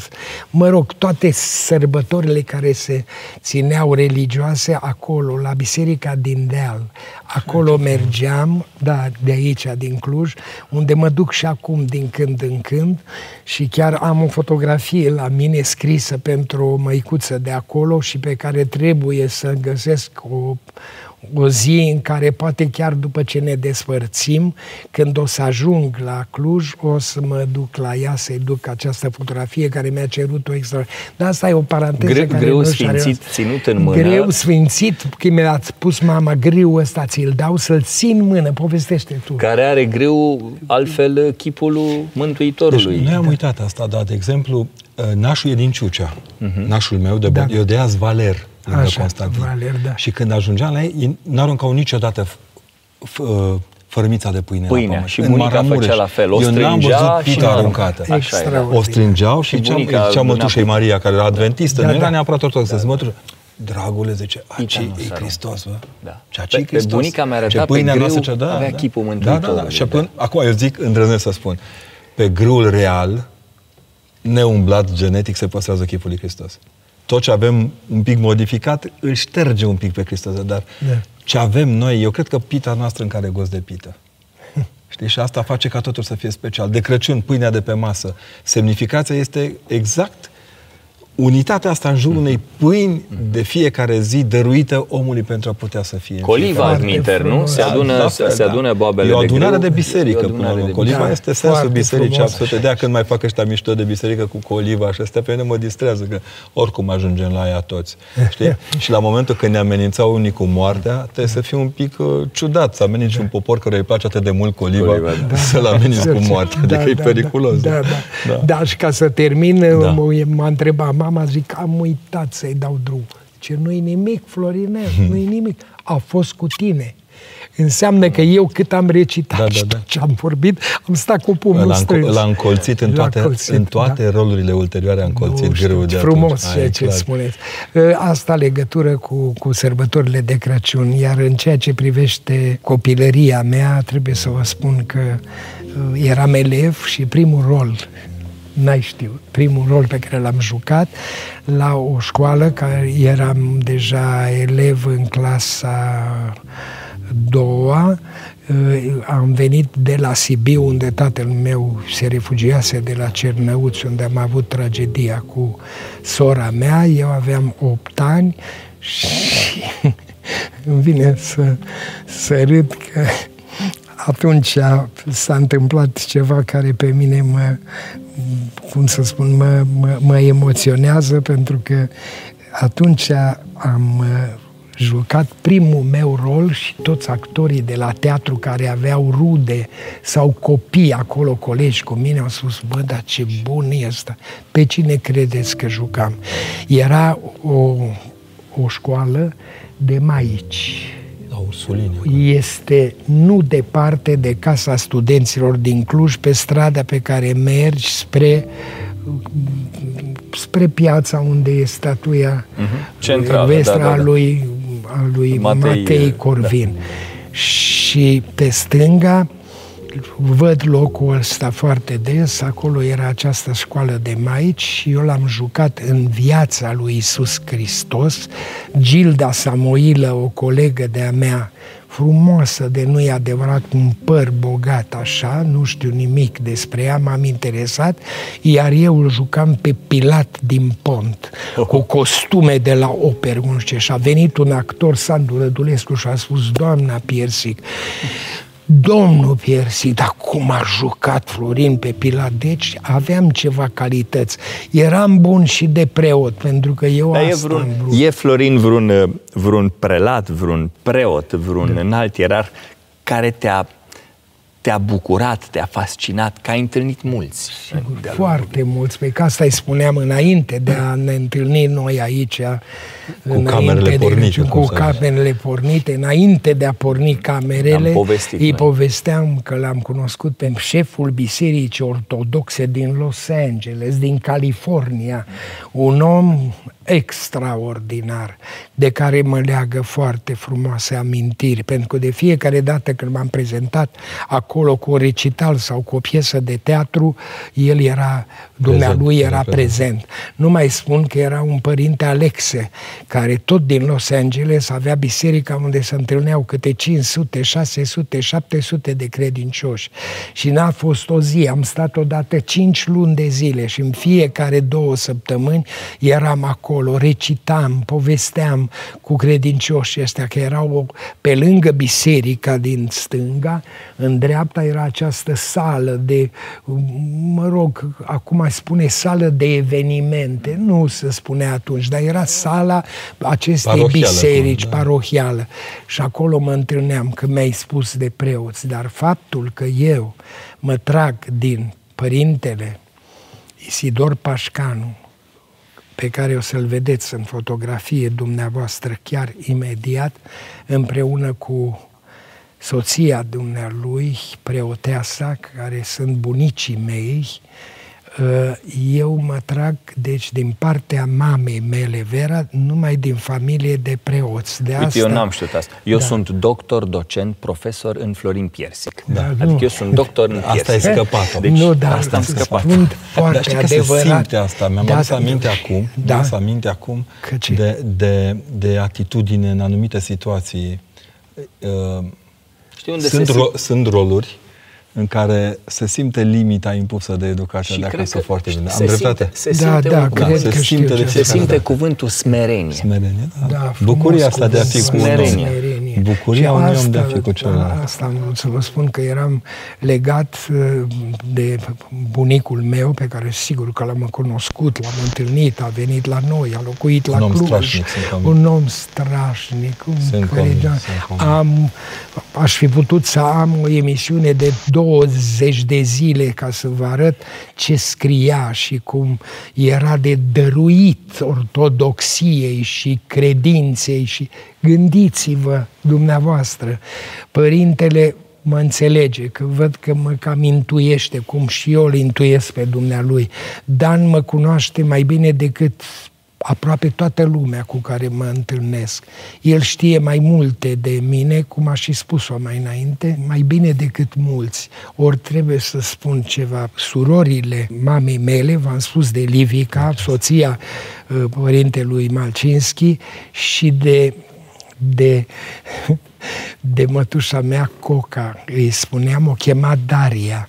mă rog, toate sărbătorile care se țineau religioase acolo, la biserica din Deal. Acolo mergeam, da, de aici, din Cluj, unde mă duc și acum din când în când și chiar am o fotografie la mine scrisă pentru o măicuță de acolo și pe care trebuie să găsesc o, o zi în care poate chiar după ce ne despărțim, când o să ajung la Cluj, o să mă duc la ea să-i duc această fotografie care mi-a cerut o extra. Dar asta e o paranteză Gre- care greu nu sfințit, are... ținut în mână. Greu sfințit, că mi-a spus mama, greu ăsta ți-l dau să-l țin în mână, povestește tu. Care are greu altfel chipul Mântuitorului. Deci, noi am uitat asta, dar, de exemplu, nașul e din Ciucea. Uh-huh. Nașul meu, de da. eu de azi Valer lângă Așa, Constantin. Valer, da. Și când ajungeam la ei, n-aruncau niciodată f- f- uh, fărâmița de pâine Pâinea. la pământ. Și În bunica Maramureș. făcea la fel. O Eu n-am strângea văzut și pită arunca. aruncată. Așa e, da. Extraordinar. O strângeau și, Și cea, bunica zicea mâna mătușei pe- Maria, care era adventistă, Da, nu era da. neapărat ortodoxă, da. mătușă. Dragule, zice, Pita aici nu e se Hristos, bă. Da. Ce aici Pe- e pe Hristos. bunica mi-a arătat Ce pe pâinea grâu noastră, ce, da, avea da. chipul Da, da, da. Mântuitorului, Și da. până, acum eu zic, îndrăznesc să spun, pe grâul real, neumblat genetic, se păstrează chipul lui Hristos. Tot ce avem un pic modificat, îl șterge un pic pe Hristos, dar Da. ce avem noi, eu cred că pita noastră în care gost de pită. Știi? Și asta face ca totul să fie special. De Crăciun, pâinea de pe masă. Semnificația este exact unitatea asta în jurul unei pâini de fiecare zi dăruită omului pentru a putea să fie. în Coliva Foarte adminter, nu? frumos. Se adună, Da, se, da, se da. adună boabele E o adunare de, grâu, de biserică, e o până la adunare urmă. de Coliva Da, este sensul foarte bisericii frumos. absolut. De când mai fac ăștia mișto de biserică cu coliva și astea, pe mine mă distrează, că oricum ajungem la ea toți. Știi? și la momentul când ne amenințau unii cu moartea, trebuie să fii un pic uh, ciudat, să ameninți un popor care îi place atât de mult coliva, Coliva, da. să-l ameninți cu moartea. Da, Adică e da, periculos. Da, da, Da. da. da, și ca să termin, Da. m- m-a întrebat mama, zic, am uitat să-i dau drum. Ce nu-i nimic, Florinel, nu-i nimic. A fost cu tine. Înseamnă că eu cât am recitat Da, da, și da. tot ce am vorbit, am stat cu pumnul L-a, strâns. înco- l-a încolțit în L-a toate, încolțit, în toate da. rolurile ulterioare, a încolțit Nu știu, grâul de frumos atunci. ceea Ai, ce clar. spuneți. Ă, Asta legătură cu, cu sărbătorile de Crăciun, iar în ceea ce privește copilăria mea, trebuie să vă spun că ă, eram elev și primul rol n-ai știut, primul rol pe care l-am jucat la o școală care eram deja elev în clasa doua, Uh, am venit de la Sibiu, unde tatăl meu se refugiase de la Cernăuți, unde am avut tragedia cu sora mea. Eu aveam 8 ani și îmi vine să, să râd că atunci s-a întâmplat ceva care pe mine mă, cum să spun, mă, mă, mă emoționează pentru că atunci am uh, jucat primul meu rol și toți actorii de la teatru care aveau rude sau copii acolo, colegi cu mine, au spus, bă, dar ce bun e ăsta. Pe cine credeți că jucam? Era o, o școală de maici. La Ursuline. Este nu departe de Casa Studenților din Cluj, pe strada pe care mergi spre spre piața unde e statuia Mhm. Centrală, vestra da, da, da. a lui, a lui Matei, Matei, da. Corvin. Și pe stânga văd locul ăsta foarte des, acolo era această școală de maici și eu l-am jucat în viața lui Isus Hristos. Gilda Samoilă, o colegă de-a mea, frumoasă de nu e adevărat, un păr bogat așa, nu știu nimic despre ea, m-am interesat, iar eu îl jucam pe Pilat din Pont, cu costume de la operă, nu știu ce, și a venit un actor, Sandu Rădulescu, și a spus, doamna Piersic, Domnul Piersi, dar cum a jucat Florin pe Pilat, deci aveam ceva calități. Eram bun și de preot, pentru că eu dar asta e, vreun, am vrut. e Florin vreun, vreun prelat, vreun preot, vreun da. înalt ierar care te-a te-a bucurat, te-a fascinat, că ai întâlnit mulți. Sigur, foarte mulți, pe că asta îi spuneam înainte de a ne întâlni noi aici, cu camerele de, pornite, cu camerele pornite, înainte de a porni camerele, povestit, îi noi. povesteam că l-am cunoscut pe șeful Bisericii Ortodoxe din Los Angeles, din California, un om extraordinar, de care mă leagă foarte frumoase amintiri, pentru că de fiecare dată când m-am prezentat acolo cu o recital sau cu o piesă de teatru, el era, dumnealui era prezent. Nu mai spun că era un părinte Alexe, care tot din Los Angeles avea biserica unde se întâlneau câte 500, 600, 700 de credincioși. Și n-a fost o zi, am stat odată 5 luni de zile și în fiecare două săptămâni eram acolo, recitam, povesteam cu credincioșii ăștia, că erau pe lângă biserica din stânga, în dreapta era această sală de, mă rog, acum spune sală de evenimente, nu se spune atunci, dar era sala acestei parohială, biserici da. parohială. Și acolo mă întâlneam că mi-ai spus de preoți, dar faptul că eu mă trag din părintele Isidor Pașcanu, pe care o să-l vedeți în fotografie dumneavoastră chiar imediat, împreună cu soția dumnealui, preoteasa, care sunt bunicii mei, Uh, eu mă trag, deci, din partea mamei mele, Vera, numai din familie de preoți. De Uite, asta... eu n-am știut asta. Eu da. sunt doctor, docent, profesor în Florin Piersic. Da, adică nu. eu sunt doctor în Asta e Piersic. scăpat. Deci, nu, dar asta am scăpat. Sunt foarte Dar știi că adevărat. se simte asta. Mi-am Da, adus da, aminte da. acum, Da. mi-am adus aminte acum Că ce? de, de, de atitudine în anumite situații. Uh, Știi unde sunt, se ro- sunt roluri în care se simte limita impusă de educația Și de cred acasă că foarte bine. se Am dreptate? Simte, se Da, simte da, un cred cuvânt. se că simte știu de ce Se fiecare simte dată. cuvântul smerenie. Smerenie, da. Da, frumos Bucuria asta de a fi cu un Smerenie. om. Smerenie. Bucuria Și unui om de a asta- fi cu celălalt. da, Asta am vrut să vă spun că eram legat uh, de bunicul meu, pe care sigur că l-am cunoscut, l-am întâlnit, a venit la noi, a locuit la Un om Cluj. strașnic, sunt convins. un om strașnic, un Sunt care, convins, da, sunt convins. am, aș fi putut să am o emisiune de 20 de zile ca să vă arăt ce scria și cum era de dăruit ortodoxiei și credinței și gândiți-vă dumneavoastră, părintele mă înțelege, că văd că mă cam intuiește, cum și eu îl intuiesc pe dumnealui. Dan mă cunoaște mai bine decât aproape toată lumea cu care mă întâlnesc. El știe mai multe de mine, cum a și spus-o mai înainte, mai bine decât mulți. Ori trebuie să spun ceva. Surorile mamei mele, v-am spus de Livica, soția uh, părintelui Malcinski și de de, de mătușa mea Coca, îi spuneam, o chema Daria.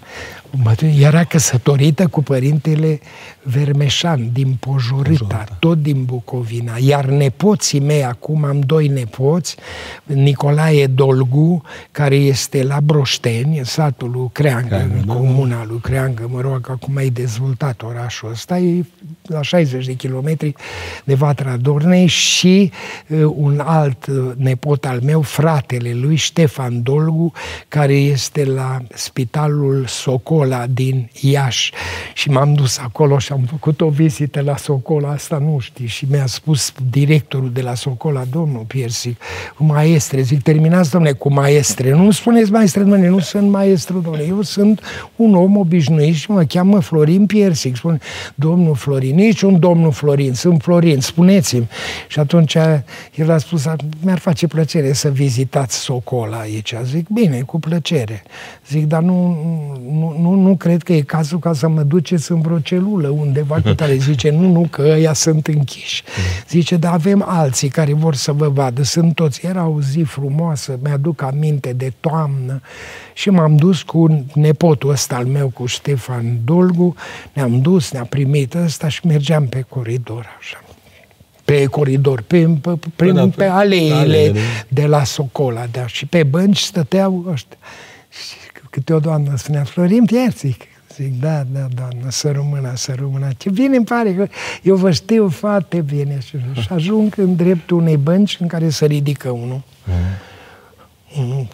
Mătu- Era căsătorită cu părintele Vermeșan din Pojorita, tot din Bucovina. Iar nepoții mei, acum am doi nepoți, Nicolae Dolgu, care este la Broșteni, în satul lui Creangă, Creangă, în da, comuna lui Creangă, mă rog, acum e dezvoltat orașul ăsta, e la 60 de kilometri de Vatra Dornei și uh, un alt uh, nepot al meu, fratele lui, Ștefan Dolgu, care este la spitalul Socola din Iași. Și m-am dus acolo și am făcut o vizită la Socola, asta nu știi, și mi-a spus directorul de la Socola, domnul Piersic, cu maestre, zic, terminați, domnule, cu maestre, nu spuneți maestre, domnule, nu sunt maestru, domnule, eu sunt un om obișnuit și mă cheamă Florin Piersic, spune, domnul Florin, nici un domnul Florin, sunt Florin, spuneți-mi. Și atunci el a spus, mi-ar face plăcere să vizitați Socola aici. Zic, bine, cu plăcere. Zic, dar nu, nu, nu nu, nu cred că e cazul ca să mă duceți în vreo celulă undeva cu tare. Zice, nu, nu, că ăia sunt închiși. Zice, dar avem alții care vor să vă vadă. Sunt toți. Era o zi frumoasă, mi-aduc aminte de toamnă și m-am dus cu nepotul ăsta al meu, cu Ștefan Dolgu, ne-am dus, ne-a primit ăsta și mergeam pe coridor așa pe coridor, pe, pe, pe, da, pe, pe aleile, aleile de la Socola, da, și pe bănci stăteau ăștia. Și câte o doamnă spunea, Florin Pierțic, Zic, da, da, doamnă, să rămână, să rămână. Ce bine îmi pare că eu vă știu foarte bine. Și ajung în dreptul unei bănci în care se ridică unul. Mm. Unul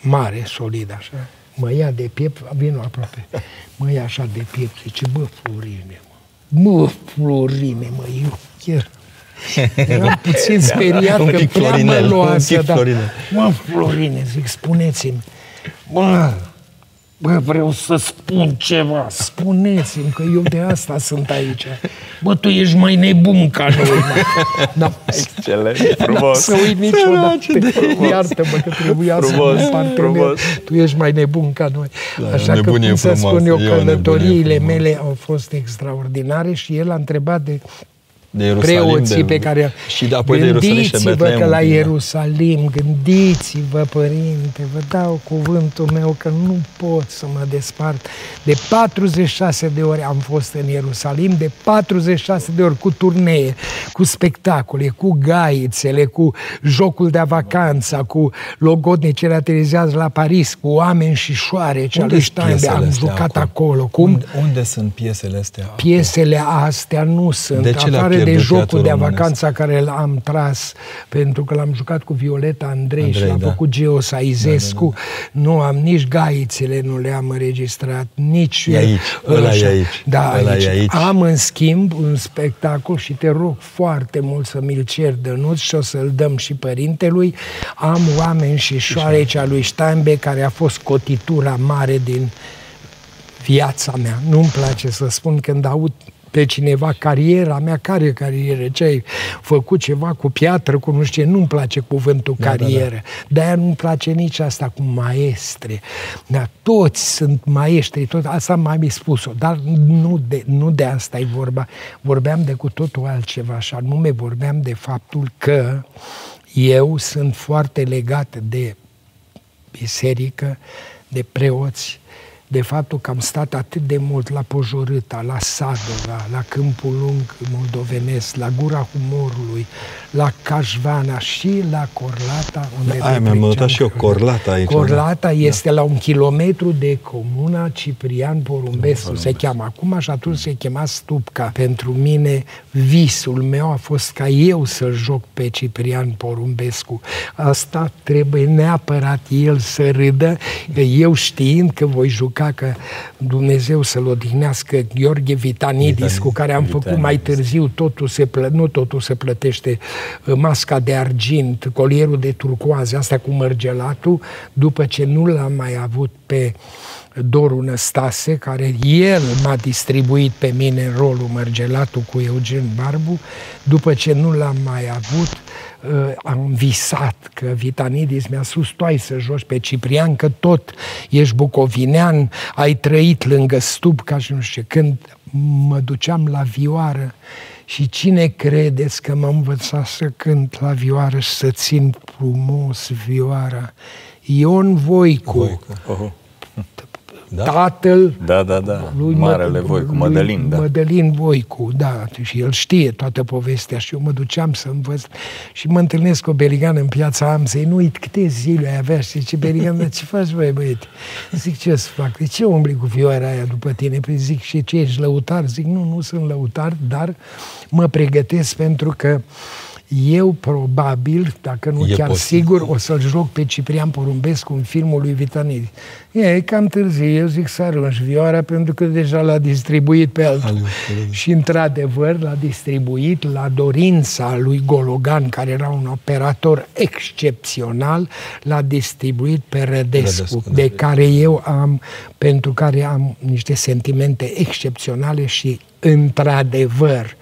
mare, solid, așa. Mă ia de piept, vin aproape. Mă ia așa de piept, zice, bă, Florine, mă. Bă, Florine, mă, eu chiar Eram puțin speriat da, că prea mă luase. Da. Mă, Florine, zic, spuneți-mi, bă, Bă, vreau să spun ceva. Spuneți-mi că eu de asta sunt aici. Bă, tu ești mai nebun ca noi. Da. Excelent, frumos. să uit niciodată. Iartă-mă că trebuia frumos, să mă frumos. Tu ești mai nebun ca noi. Da, Așa că, cum să spun eu, călătoriile mele au fost extraordinare și el a întrebat de de Ierusalim, preoții de, pe care... Și de apoi gândiți-vă că la Ierusalim, gândiți-vă, Părinte, vă dau cuvântul meu că nu pot să mă despart. De 46 de ori am fost în Ierusalim, de 46 de ori cu turnee, cu spectacole, cu gaițele, cu jocul de vacanța, cu logodnicele aterizează la Paris, cu oameni și șoare, ce lui Steinbe, am jucat acolo. Cum? Unde, unde sunt piesele astea? Piesele astea nu sunt. De ce le de jocul de vacanța care l-am tras, pentru că l-am jucat cu Violeta Andrei, Andrei și l-a da. făcut Geo Saizescu. Da, da, da. Nu am nici gaițele, nu le-am înregistrat, nici... E aici, ăla e aici. Da, ăla aici. E aici. Am, în schimb, un spectacol și te rog foarte mult să mi-l cer dănuț și o să-l dăm și părintelui. Am oameni și șoarecea lui Steinbeck, care a fost cotitura mare din viața mea. Nu-mi place să spun când aud pe cineva cariera mea, care carieră? Ce ai făcut ceva cu piatră, cu nu știu nu-mi place cuvântul da, carieră. Da, da. De-aia nu-mi place nici asta cu maestre. Da, toți sunt maestri, tot asta m-am spus-o, dar nu de, nu de asta e vorba. Vorbeam de cu totul altceva, și anume vorbeam de faptul că eu sunt foarte legat de biserică, de preoți, de faptul că am stat atât de mult la Pojorâta, la Sadova, la Câmpul Lung moldovenesc, la Gura Humorului, la Cașvana și la Corlata. Unde da, aia mi-am notat și eu, Corlata aici. Corlata da. este da. la un kilometru de comuna Ciprian Porumbescu, se cheamă acum și atunci se chema Stupca. Pentru mine visul meu a fost ca eu să joc pe Ciprian Porumbescu. Asta trebuie neapărat el să râdă, eu știind că voi juca ca că Dumnezeu să-l odihnească Gheorghe Vitanidis, Vitanidis cu care am Vitanidis. făcut mai târziu, totul se plă, nu totul se plătește, uh, masca de argint, colierul de turcoaze, asta cu mărgelatul, după ce nu l-am mai avut pe Doru Năstase, care el m-a distribuit pe mine în rolul mărgelatul cu Eugen Barbu, după ce nu l-am mai avut, uh, am visat că Vitanidis mi-a spus, tu ai să joci pe Ciprian, că tot ești bucovinean, ai trăit lângă stub, ca și nu știu Când mă duceam la vioară și cine credeți că m-a învățat să cânt la vioară și să țin frumos vioara? Ion Voicu. Voicu. Uh-huh da? tatăl da, da, da. lui Marele Mă, Voicu, Mădălin, da. Mădălin Voicu, da, și el știe toată povestea și eu mă duceam să învăț și mă întâlnesc cu o beligan în piața Amzei, nu uit câte zile ai avea și zice, beligan, dar ce faci, băi, băiete? Zic, ce să fac? De ce umbli cu fioara aia după tine? Păi zic, și ce, ești lăutar? Zic, nu, nu sunt lăutar, dar mă pregătesc pentru că eu probabil, dacă nu e chiar posibil. sigur, o să-l joc pe Ciprian Porumbescu în filmul lui Vitanidi. E cam târziu, eu zic să arunci vioara pentru că deja l-a distribuit pe altul. Și într-adevăr l-a distribuit la dorința lui Gologan, care era un operator excepțional, l-a distribuit pe Rădescu, Rădescu de da. care eu am, pentru care am niște sentimente excepționale și într-adevăr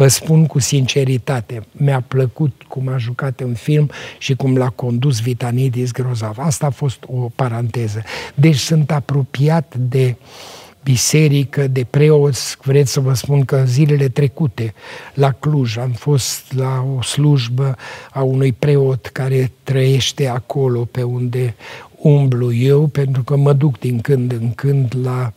Vă spun cu sinceritate, mi-a plăcut cum a jucat în film și cum l-a condus Vitanidis grozav. Asta a fost o paranteză. Deci sunt apropiat de biserică, de preoți, vreți să vă spun că zilele trecute la Cluj am fost la o slujbă a unui preot care trăiește acolo pe unde umblu eu, pentru că mă duc din când în când la,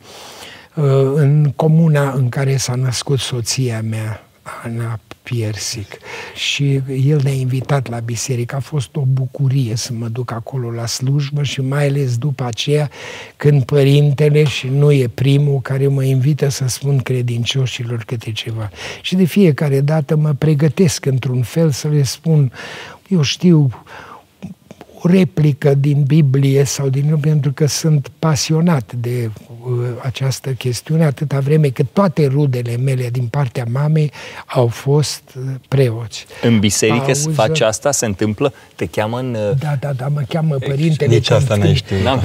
uh, în comuna în care s-a născut soția mea, Ana Piersic. Și el ne-a invitat la biserică. A fost o bucurie să mă duc acolo la slujbă și mai ales după aceea când părintele, și nu e primul, care mă invită să spun credincioșilor câte ceva. Și de fiecare dată mă pregătesc într-un fel să le spun, eu știu, o replică din Biblie sau din pentru că sunt pasionat de uh, această chestiune atâta vreme cât toate rudele mele din partea mamei au fost uh, preoți. În biserică Pauză... faci asta? Se întâmplă? Te cheamă în... Uh, da, da, da, mă cheamă părintele. Nici asta nu știu. Da,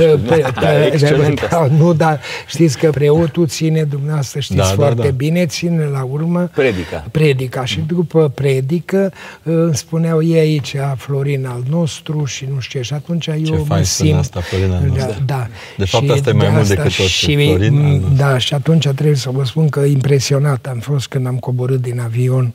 nu, dar știți că preotul ține, dumneavoastră știți da, da foarte da, da. bine, ține la urmă predica. Predica și după predică îmi spuneau ei aici Florin al nostru și nu știu știu și atunci eu Ce mă simt... asta, Florina da, da. De fapt, și asta e mai mult decât tot. Și, Florin, da, și atunci trebuie să vă spun că impresionat am fost când am coborât din avion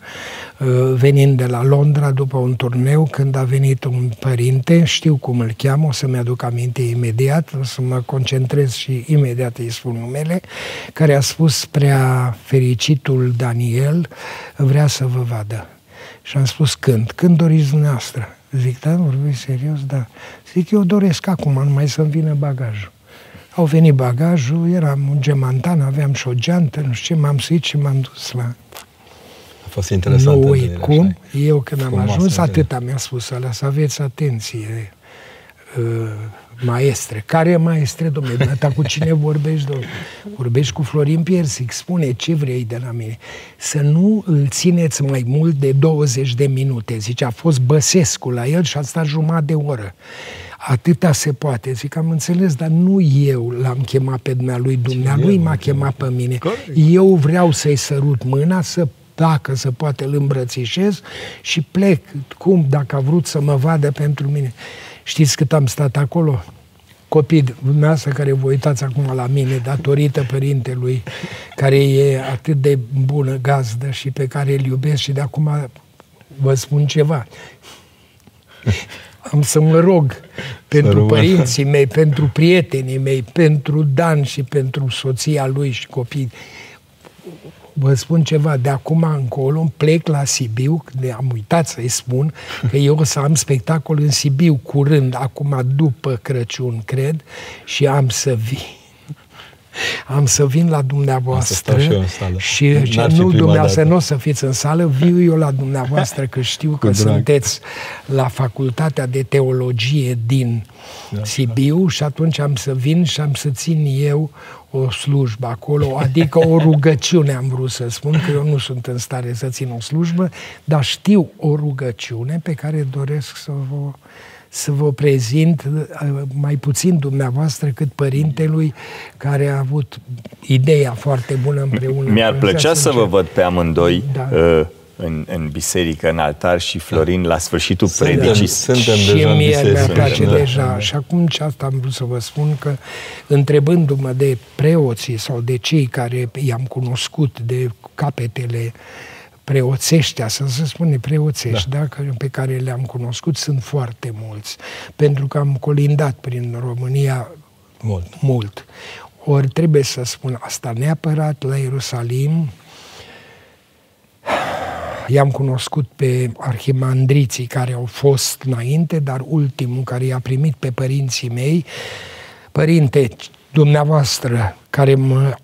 uh, venind de la Londra după un turneu, când a venit un părinte, știu cum îl cheamă, o să-mi aduc aminte imediat, o să mă concentrez și imediat îi spun numele, care a spus prea fericitul Daniel, vrea să vă vadă. Și am spus când? Când doriți dumneavoastră? Zic, da, vorbești serios? Da. Zic, eu doresc acum numai să-mi vină bagajul. Au venit bagajul, eram un gemantan, aveam și o geantă, nu știu ce, m-am suit și m-am dus la... A fost interesant. Nu e cum, eu când am ajuns, atâta mi-a spus ăla, să aveți atenție. Uh, maestre. Care e maestre, domnule? Dumneata cu cine vorbești, domnule? Vorbești cu Florin Piersic. Spune ce vrei de la mine. Să nu îl țineți mai mult de 20 de minute. Zice, a fost Băsescu la el și a stat jumătate de oră. Atâta se poate. Zic, am înțeles, dar nu eu l-am chemat pe dumnealui, dumnealui m-a chemat pe mine. Eu vreau să-i sărut mâna, să dacă se poate îl îmbrățișez și plec. Cum? Dacă a vrut să mă vadă pentru mine. Știți cât am stat acolo? Copii, dumneavoastră care vă uitați acum la mine, datorită părintelui, care e atât de bună gazdă și pe care îl iubesc și de acum vă spun ceva. Am să mă rog pentru părinții mei, pentru prietenii mei, pentru Dan și pentru soția lui și copii vă spun ceva, de acum încolo plec la Sibiu, de am uitat să-i spun, că eu o să am spectacol în Sibiu curând, acum după Crăciun, cred, și am să vii am să vin la dumneavoastră și, și ce, nu dumneavoastră nu o să fiți în sală, viu eu la dumneavoastră că știu că drag. sunteți la facultatea de teologie din da, Sibiu și atunci am să vin și am să țin eu o slujbă acolo, adică o rugăciune am vrut să spun, că eu nu sunt în stare să țin o slujbă, dar știu o rugăciune pe care doresc să vă să vă prezint uh, mai puțin dumneavoastră cât părintelui care a avut ideea foarte bună împreună. Mi-ar plăcea să vă văd pe amândoi da. uh, în, în biserică, în altar și Florin la sfârșitul suntem, predicii. Suntem și deja mie mi-ar place da. deja. Și acum ce asta am vrut să vă spun că întrebându-mă de preoții sau de cei care i-am cunoscut, de capetele preoțești, să se spune preoțești, da. Da, pe care le-am cunoscut, sunt foarte mulți. Pentru că am colindat prin România mult. mult. Ori trebuie să spun asta neapărat la Ierusalim, i-am cunoscut pe arhimandriții care au fost înainte, dar ultimul care i-a primit pe părinții mei, părinte, dumneavoastră care mă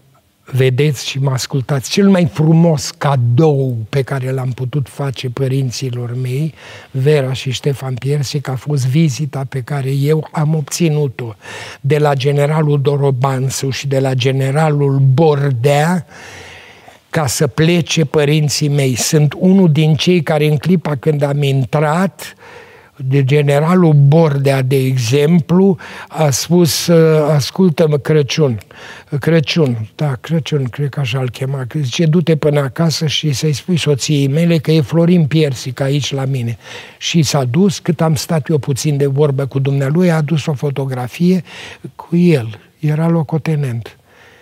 vedeți și mă ascultați, cel mai frumos cadou pe care l-am putut face părinților mei, Vera și Ștefan Piersic, a fost vizita pe care eu am obținut-o de la generalul Dorobansu și de la generalul Bordea, ca să plece părinții mei. Sunt unul din cei care în clipa când am intrat de generalul Bordea, de exemplu, a spus, ascultă-mă, Crăciun, Crăciun, da, Crăciun, cred că așa-l chema, că zice, du-te până acasă și să-i spui soției mele că e Florin Piersic aici la mine. Și s-a dus, cât am stat eu puțin de vorbă cu dumnealui, a adus o fotografie cu el, era locotenent.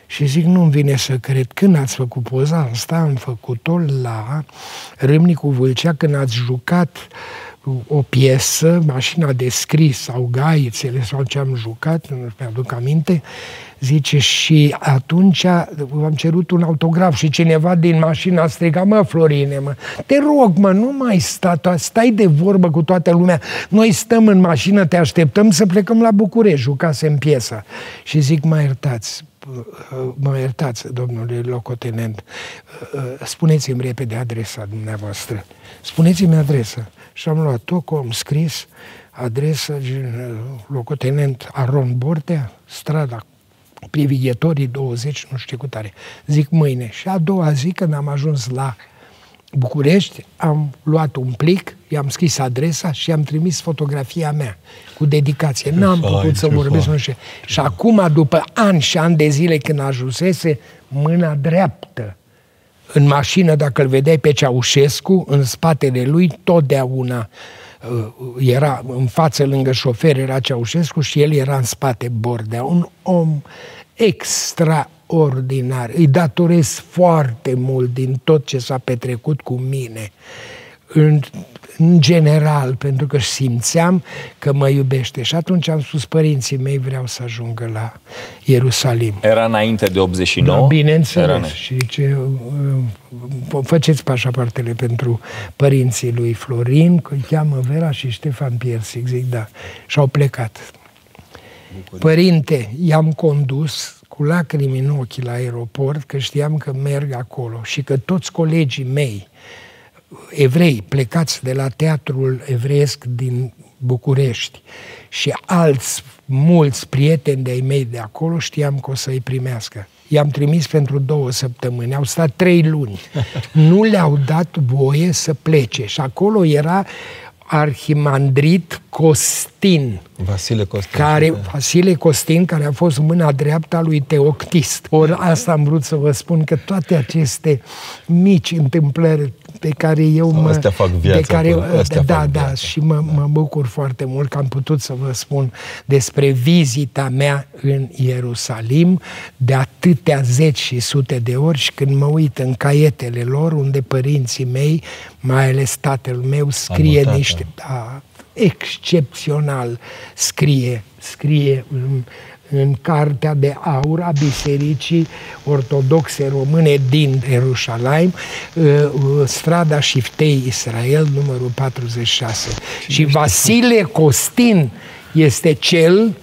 Și zic, nu-mi vine să cred. Când ați făcut poza asta, am făcut-o la Râmnicu Vâlcea, când ați jucat o piesă, mașina de scris sau gaițele sau ce am jucat, nu mi aduc aminte, zice, și atunci am cerut un autograf și cineva din mașină a strigat, mă, Florine, mă, te rog, mă, nu mai sta, stai de vorbă cu toată lumea, noi stăm în mașină, te așteptăm să plecăm la București, jucasem piesa. Și zic, mă iertați, mă iertați, domnule locotenent, spuneți-mi repede adresa dumneavoastră. Spuneți-mi adresa. Și am luat-o, am scris adresa locotenent Aron Bordea, strada privighetorii 20, nu știu cu tare. Zic mâine. Și a doua zi, când am ajuns la București, am luat un plic, i-am scris adresa și am trimis fotografia mea cu dedicație. N-am fai, putut să vorbesc, nu știu. Și acum, după ani și ani de zile când ajunsese, mâna dreaptă în mașină, dacă îl vedeai pe Ceaușescu, în spatele lui, totdeauna uh, era în față lângă șofer, era Ceaușescu și el era în spate Bordea. Un om extraordinar. Îi datorez foarte mult din tot ce s-a petrecut cu mine. În, în general, pentru că simțeam că mă iubește. Și atunci am spus, părinții mei vreau să ajungă la Ierusalim. Era înainte de 89? Da, bineînțeles. Era și ce, uh, faceți pașapoartele pentru părinții lui Florin, că îi cheamă Vera și Ștefan Piersic, zic da. Și au plecat. Părinte, i-am condus cu lacrimi în ochi la aeroport, că știam că merg acolo și că toți colegii mei, evrei plecați de la teatrul evreiesc din București și alți mulți prieteni de-ai mei de acolo știam că o să-i primească. I-am trimis pentru două săptămâni, au stat trei luni. Nu le-au dat voie să plece și acolo era arhimandrit Costin. Vasile Costin. Care, Vasile Costin, care a fost mâna dreapta lui Teoctist. Ori asta am vrut să vă spun, că toate aceste mici întâmplări pe care eu mă... Astea fac viața. Pe care, astea da, fac da, viața. și mă, mă bucur foarte mult că am putut să vă spun despre vizita mea în Ierusalim de atâtea zeci și sute de ori și când mă uit în caietele lor, unde părinții mei, mai ales tatăl meu, scrie Anotate. niște... Da, excepțional scrie, scrie în, în Cartea de Aur a Bisericii Ortodoxe Române din Ierusalim, uh, uh, strada Șiftei Israel, numărul 46. Și Vasile Costin este cel,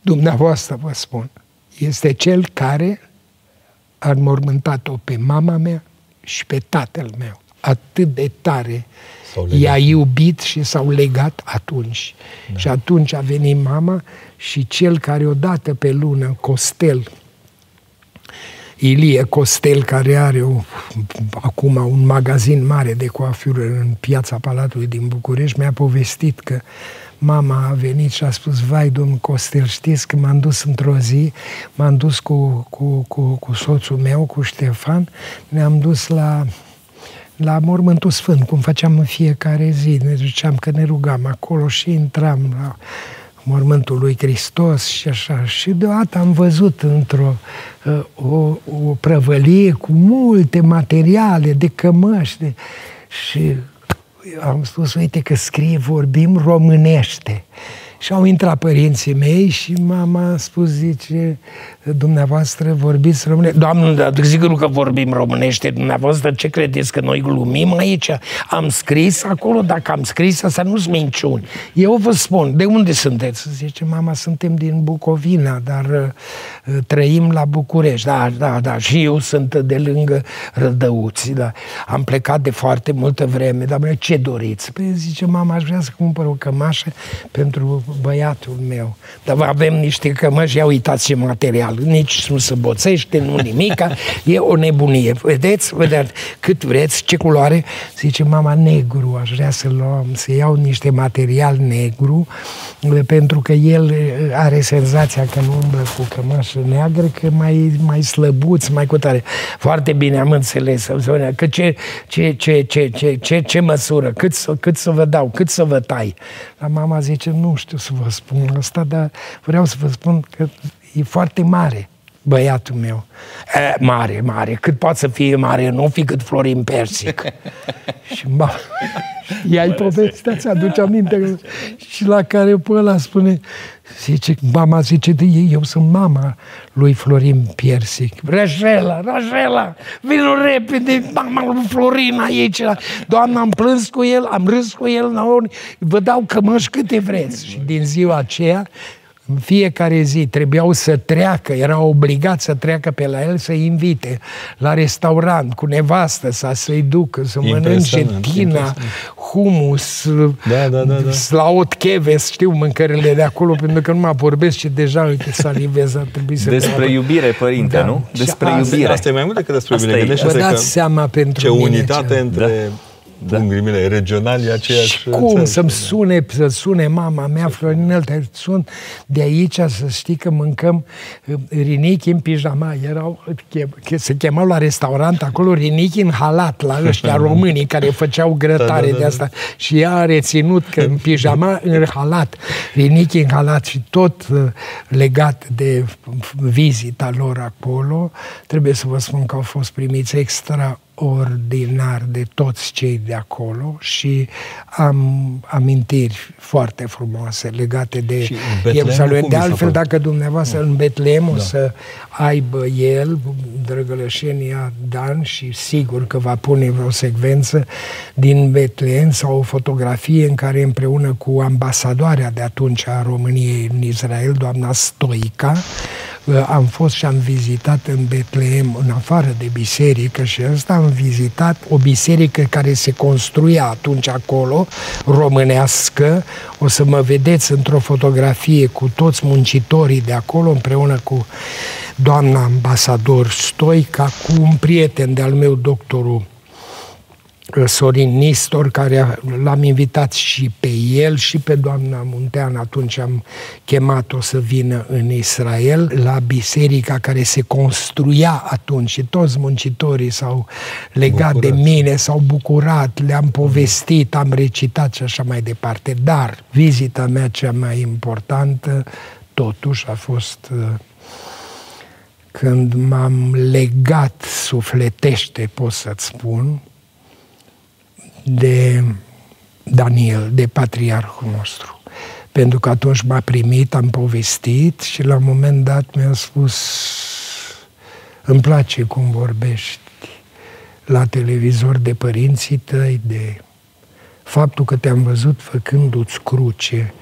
dumneavoastră vă spun, este cel care a înmormântat-o pe mama mea și pe tatăl meu. Atât de tare i-a iubit și s-au legat atunci. Da. Și atunci a venit mama și cel care odată pe lună, Costel, Ilie Costel, care are o, acum un magazin mare de coafură în piața Palatului din București, mi-a povestit că mama a venit și a spus, vai, domnul Costel, știți că m-am dus într-o zi, m-am dus cu, cu, cu, cu soțul meu, cu Ștefan, ne-am dus la la Mormântul Sfânt, cum făceam în fiecare zi. Ne duceam că ne rugam acolo și intram la mormântul lui Hristos și așa. Și deodată am văzut într-o uh, o, o prăvălie cu multe materiale de cămăși de, și am spus, uite că scrie, vorbim românește. Și au intrat părinții mei și mama a spus, zice, dumneavoastră vorbiți românește. Doamne, dar zic nu că vorbim românește, dumneavoastră ce credeți că noi glumim aici? Am scris acolo, dacă am scris, asta nu-s minciuni. Eu vă spun, de unde sunteți? Zice, mama, suntem din Bucovina, dar uh, trăim la București. Da, da, da, și eu sunt de lângă Rădăuți, da. Am plecat de foarte multă vreme, dar ce doriți? Păi zice, mama, aș vrea să cumpăr o cămașă pentru băiatul meu. Dar avem niște cămăși, ia uitați ce material, nici nu se boțește, nu nimica, e o nebunie. Vedeți, vedeți, cât vreți, ce culoare? Zice mama, negru, aș vrea să luăm, să iau niște material negru, pentru că el are senzația că nu umblă cu cămășă neagră, că mai, mai slăbuț, mai cu tare. Foarte bine, am înțeles, că ce, ce, ce, ce, ce, ce, ce măsură, cât să, cât să vă dau, cât să vă tai. La mama zice, nu știu să vă spun asta, dar vreau să vă spun că e foarte mare băiatul meu. E, mare, mare, cât poate să fie mare, nu fi cât Florin Persic. și ba, i-ai povestea, ți-aduce aminte? și la care pe ăla spune, zice, mama zice de ei, eu sunt mama lui Florin Persic. Rajela, Rajela, vină repede, mama lui Florin aici. Doamna, am plâns cu el, am râs cu el, vă dau cămăși câte vreți. Și din ziua aceea, în fiecare zi trebuiau să treacă, era obligat să treacă pe la el, să invite la restaurant cu nevastă sa, să-i ducă, să mănânce tina, humus, da, da, da, da. slaot cheves, știu mâncările de acolo, pentru că nu mă vorbesc și deja, uite, salivez, ar trebui să... Despre iubire, părinte, da. nu? Despre asta, iubire. Asta e mai mult decât despre iubire. Vă dați seama pentru ce mine unitate ce... între... Da da. în ghilimele, regional e aceeași... cum să-mi sune, să sune mama mea, Florinel, te sun de aici să știi că mâncăm uh, rinichi în pijama. Erau, se chemau la restaurant acolo rinichi în halat, la ăștia românii care făceau grătare da, da, da, de asta. Și ea a reținut că în pijama, în halat, rinichi în halat și tot uh, legat de vizita lor acolo, trebuie să vă spun că au fost primiți extra ordinar de toți cei de acolo și am amintiri foarte frumoase legate de Ierusalim. De altfel, dacă dumneavoastră în Betlehem o da. să aibă el, drăgălășenia Dan, și sigur că va pune vreo secvență din Betlehem sau o fotografie în care împreună cu ambasadoarea de atunci a României în Israel, doamna Stoica, am fost și am vizitat în Betlehem, în afară de biserică și ăsta, am vizitat o biserică care se construia atunci acolo, românească. O să mă vedeți într-o fotografie cu toți muncitorii de acolo, împreună cu doamna ambasador Stoica, cu un prieten de-al meu, doctorul Sorin Nistor, care l-am invitat și pe el și pe doamna Muntean, atunci am chemat-o să vină în Israel, la biserica care se construia atunci și toți muncitorii s-au legat bucurat. de mine, s-au bucurat, le-am povestit, am recitat și așa mai departe. Dar vizita mea cea mai importantă, totuși, a fost uh, când m-am legat sufletește, pot să-ți spun, de Daniel, de patriarhul nostru. Pentru că atunci m-a primit, am povestit și la un moment dat mi-a spus îmi place cum vorbești la televizor de părinții tăi, de faptul că te-am văzut făcându-ți cruce.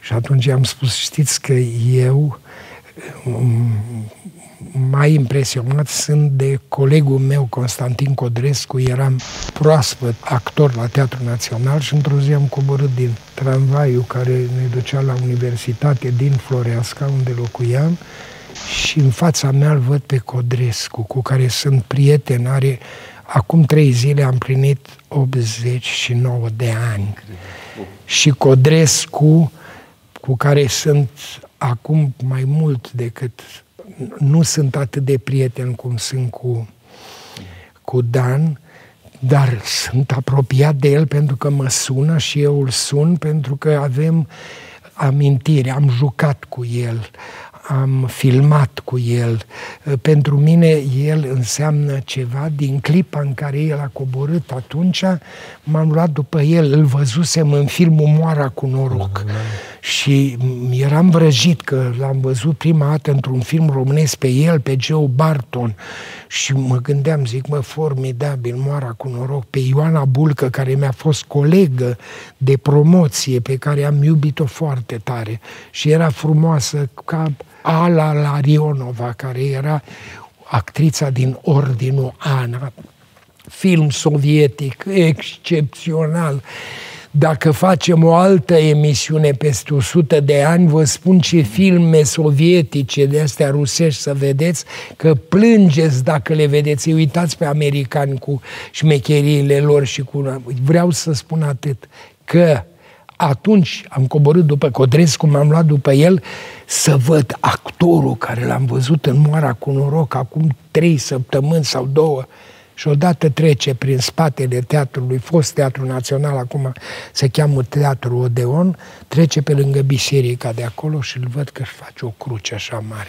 Și atunci am spus, știți că eu mai impresionat sunt de colegul meu, Constantin Codrescu, eram proaspăt actor la Teatrul Național și într-o zi am coborât din tramvaiul care ne ducea la universitate din Floreasca, unde locuiam, și în fața mea îl văd pe Codrescu, cu care sunt prieten, are acum trei zile am plinit 89 de ani. Și Codrescu, cu care sunt acum mai mult decât nu sunt atât de prieten cum sunt cu, cu Dan, dar sunt apropiat de el pentru că mă sună și eu îl sun pentru că avem amintiri, am jucat cu el, am filmat cu el. Pentru mine el înseamnă ceva. Din clipa în care el a coborât atunci, m-am luat după el, îl văzusem în filmul Moara cu noroc. Mm-hmm. Și eram vrăjit că l-am văzut prima dată într-un film românesc pe el, pe Joe Barton. Și mă gândeam, zic, mă, formidabil, Moara cu noroc, pe Ioana Bulcă, care mi-a fost colegă de promoție, pe care am iubit-o foarte tare. Și era frumoasă ca Ala Larionova, care era actrița din Ordinul Ana, film sovietic excepțional. Dacă facem o altă emisiune peste 100 de ani, vă spun ce filme sovietice de astea rusești să vedeți, că plângeți dacă le vedeți. Îi uitați pe americani cu șmecheriile lor și cu... Vreau să spun atât, că atunci am coborât după Codrescu, m-am luat după el să văd actorul care l-am văzut în Moara cu noroc acum trei săptămâni sau două și odată trece prin spatele teatrului, fost Teatru Național, acum se cheamă Teatru Odeon, trece pe lângă biserica de acolo și îl văd că își face o cruce așa mare.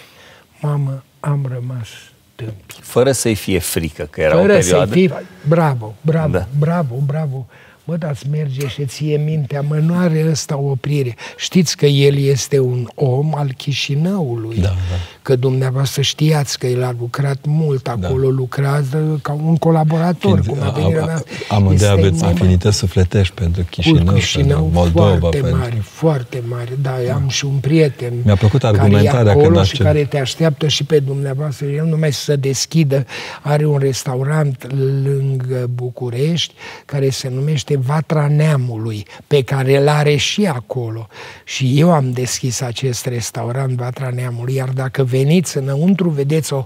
Mamă, am rămas tâmpi. Fără să-i fie frică, că era Fără o perioadă... Fie... Bravo, bravo, Da. bravo, bravo. Mă, dați merge și ție mintea, mă, nu are ăsta o oprire. Știți că el este un om al Chișinăului. Da, da. Că dumneavoastră știați că el a lucrat mult acolo, lucrează ca un colaborator. cum a venit la mea. Amândoi Este aveți numai- afinități sufletești pentru Chișinău, cu Chișinău pentru Moldova. foarte pentru... mare, foarte mare. Da, am și un prieten Mi-a plăcut care e argumentarea acolo când ați și cer- care te așteaptă și pe dumneavoastră. El numai să deschidă, are un restaurant lângă București care se numește Vatra Neamului, pe care îl are și acolo. Și eu am deschis acest restaurant Vatra Neamului, iar dacă veniți înăuntru, vedeți o,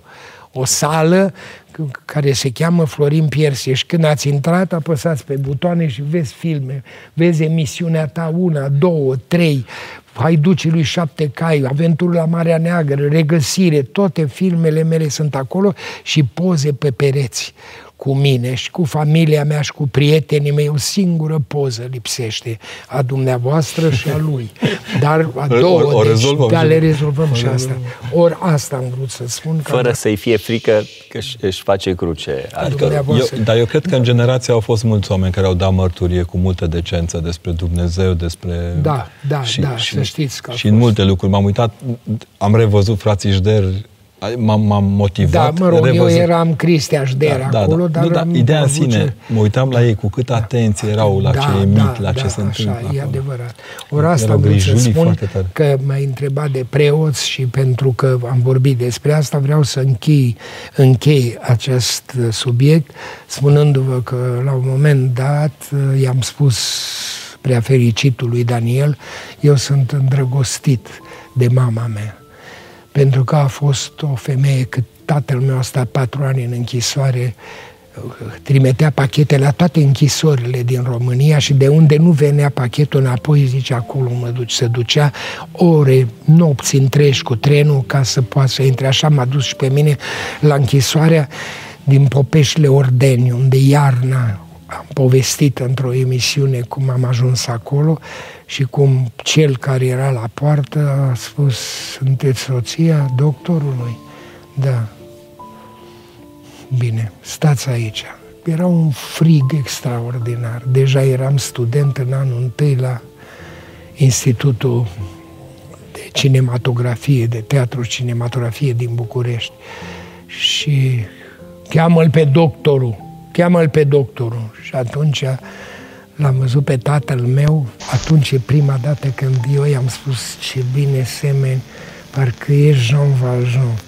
o sală c- care se cheamă Florin Piersie și când ați intrat, apăsați pe butoane și vezi filme, vezi emisiunea ta, una, două, trei, Haiducii lui Șapte Cai, Aventură la Marea Neagră, Regăsire, toate filmele mele sunt acolo și poze pe pereți cu mine și cu familia mea și cu prietenii mei. O singură poză lipsește a dumneavoastră și a lui. Dar a O- două, o deci, rezolvăm da, și- le rezolvăm și asta. Ori asta am vrut să spun. că Fără să-i fie frică că își, își face cruce. Adică, Eu, Dumneavoastră. dar eu cred că în generație au fost mulți oameni care au dat mărturie cu multă decență despre Dumnezeu, despre... Da, da, da, să știți că a Și în fost. multe lucruri. M-am uitat, am revăzut frații Jder, m-am, m-am Da, motivat. mă rog, eu revăzut. eram Cristian Șder acolo, dar nu, da, am ideea în avut sine, ce- mă uitam la ei cu câtă atenție erau la ce emit, la ce se întâmplă așa, e acolo. adevărat. Ori asta Erau am vrut să grijulii spun foarte tare. că m-ai întrebat de preoți și pentru că am vorbit despre asta, vreau să închei, închei acest uh, subiect spunându-vă că la un moment dat uh, i-am spus prea fericitului Daniel, eu sunt îndrăgostit de mama mea pentru că a fost o femeie cât tatăl meu a stat patru ani în închisoare, trimitea pachete la toate închisorile din România și de unde nu venea pachetul înapoi, zice, acolo mă duci, se ducea ore, nopți întregi cu trenul ca să poată să intre. Așa m-a dus și pe mine la închisoarea din Popeșile Ordeni, unde iarna am povestit într-o emisiune cum am ajuns acolo și cum cel care era la poartă a spus, sunteți soția doctorului? Da. Bine, stați aici. Era un frig extraordinar. Deja eram student în anul întâi la Institutul de Cinematografie, de Teatru Cinematografie din București. Și cheamă-l pe doctorul, cheamă-l pe doctorul. Și atunci l-am văzut pe tatăl meu, atunci e prima dată când eu i-am spus ce bine semeni, parcă e Jean Valjean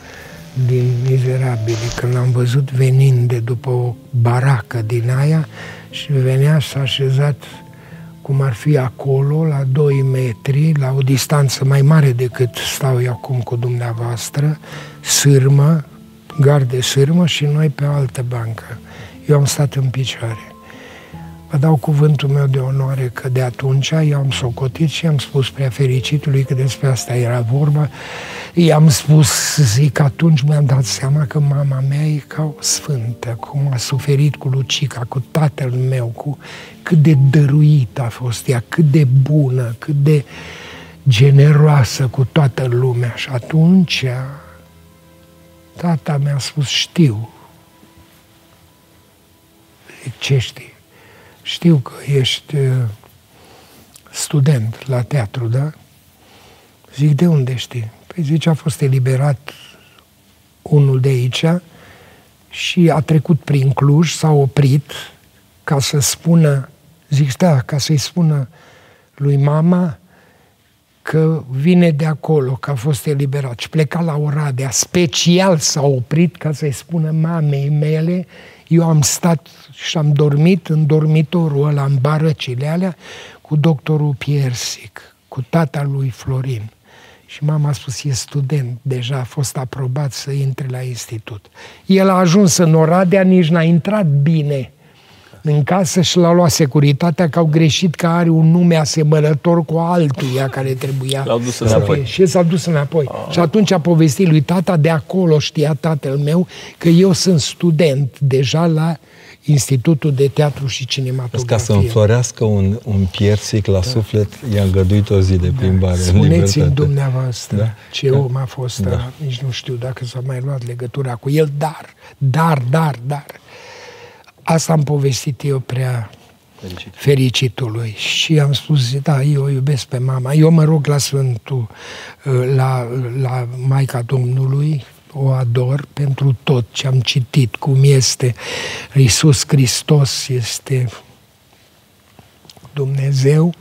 din Mizerabili, când l-am văzut venind de după o baracă din aia și venea și s-a așezat cum ar fi acolo, la 2 metri, la o distanță mai mare decât stau eu acum cu dumneavoastră, sârmă, gard de sârmă și noi pe o altă bancă. Eu am stat în picioare. Vă dau cuvântul meu de onoare că de atunci eu am socotit și am spus prea fericitului că despre asta era vorba. I-am spus, zic, atunci mi-am dat seama că mama mea e ca o sfântă, cum a suferit cu Lucica, cu tatăl meu, cu cât de dăruită a fost ea, cât de bună, cât de generoasă cu toată lumea. Și atunci tata mi-a spus, știu. Zic, ce știi? Știu că ești uh, student la teatru, da? Zic, de unde știi? Păi zice, a fost eliberat unul de aici și a trecut prin Cluj, s-a oprit ca să spună, zic, da, ca să-i spună lui mama că vine de acolo, că a fost eliberat și pleca la Oradea. Special s-a oprit ca să-i spună mamei mele, Eu am stat și am dormit în dormitorul ăla, în barăcile alea, cu doctorul Piersic, cu tata lui Florin. Și mama a spus, e student, deja a fost aprobat să intre la institut. El a ajuns în Oradea, nici n-a intrat bine în casă și l-a luat securitatea că au greșit că are un nume asemănător cu altuia care trebuia L-au dus să înapoi. fie. Și s-a dus înapoi. Ah. Și atunci a povestit lui tata, de acolo știa tatăl meu că eu sunt student deja la Institutul de Teatru și Cinematografie. Ca să înflorească un, un piersic la da. suflet, i-a îngăduit o zi de plimbare. Da. Spuneți-mi dumneavoastră Da. ce Da. om a fost Da. da. nici nu știu dacă s-a mai luat legătura cu el, dar, dar, dar, dar. Asta am povestit eu prea Fericit. fericitului și am spus, da, eu o iubesc pe mama. Eu mă rog la Sfântul, la, la Maica Domnului, o ador pentru tot ce am citit, cum este Iisus Hristos, este Dumnezeu,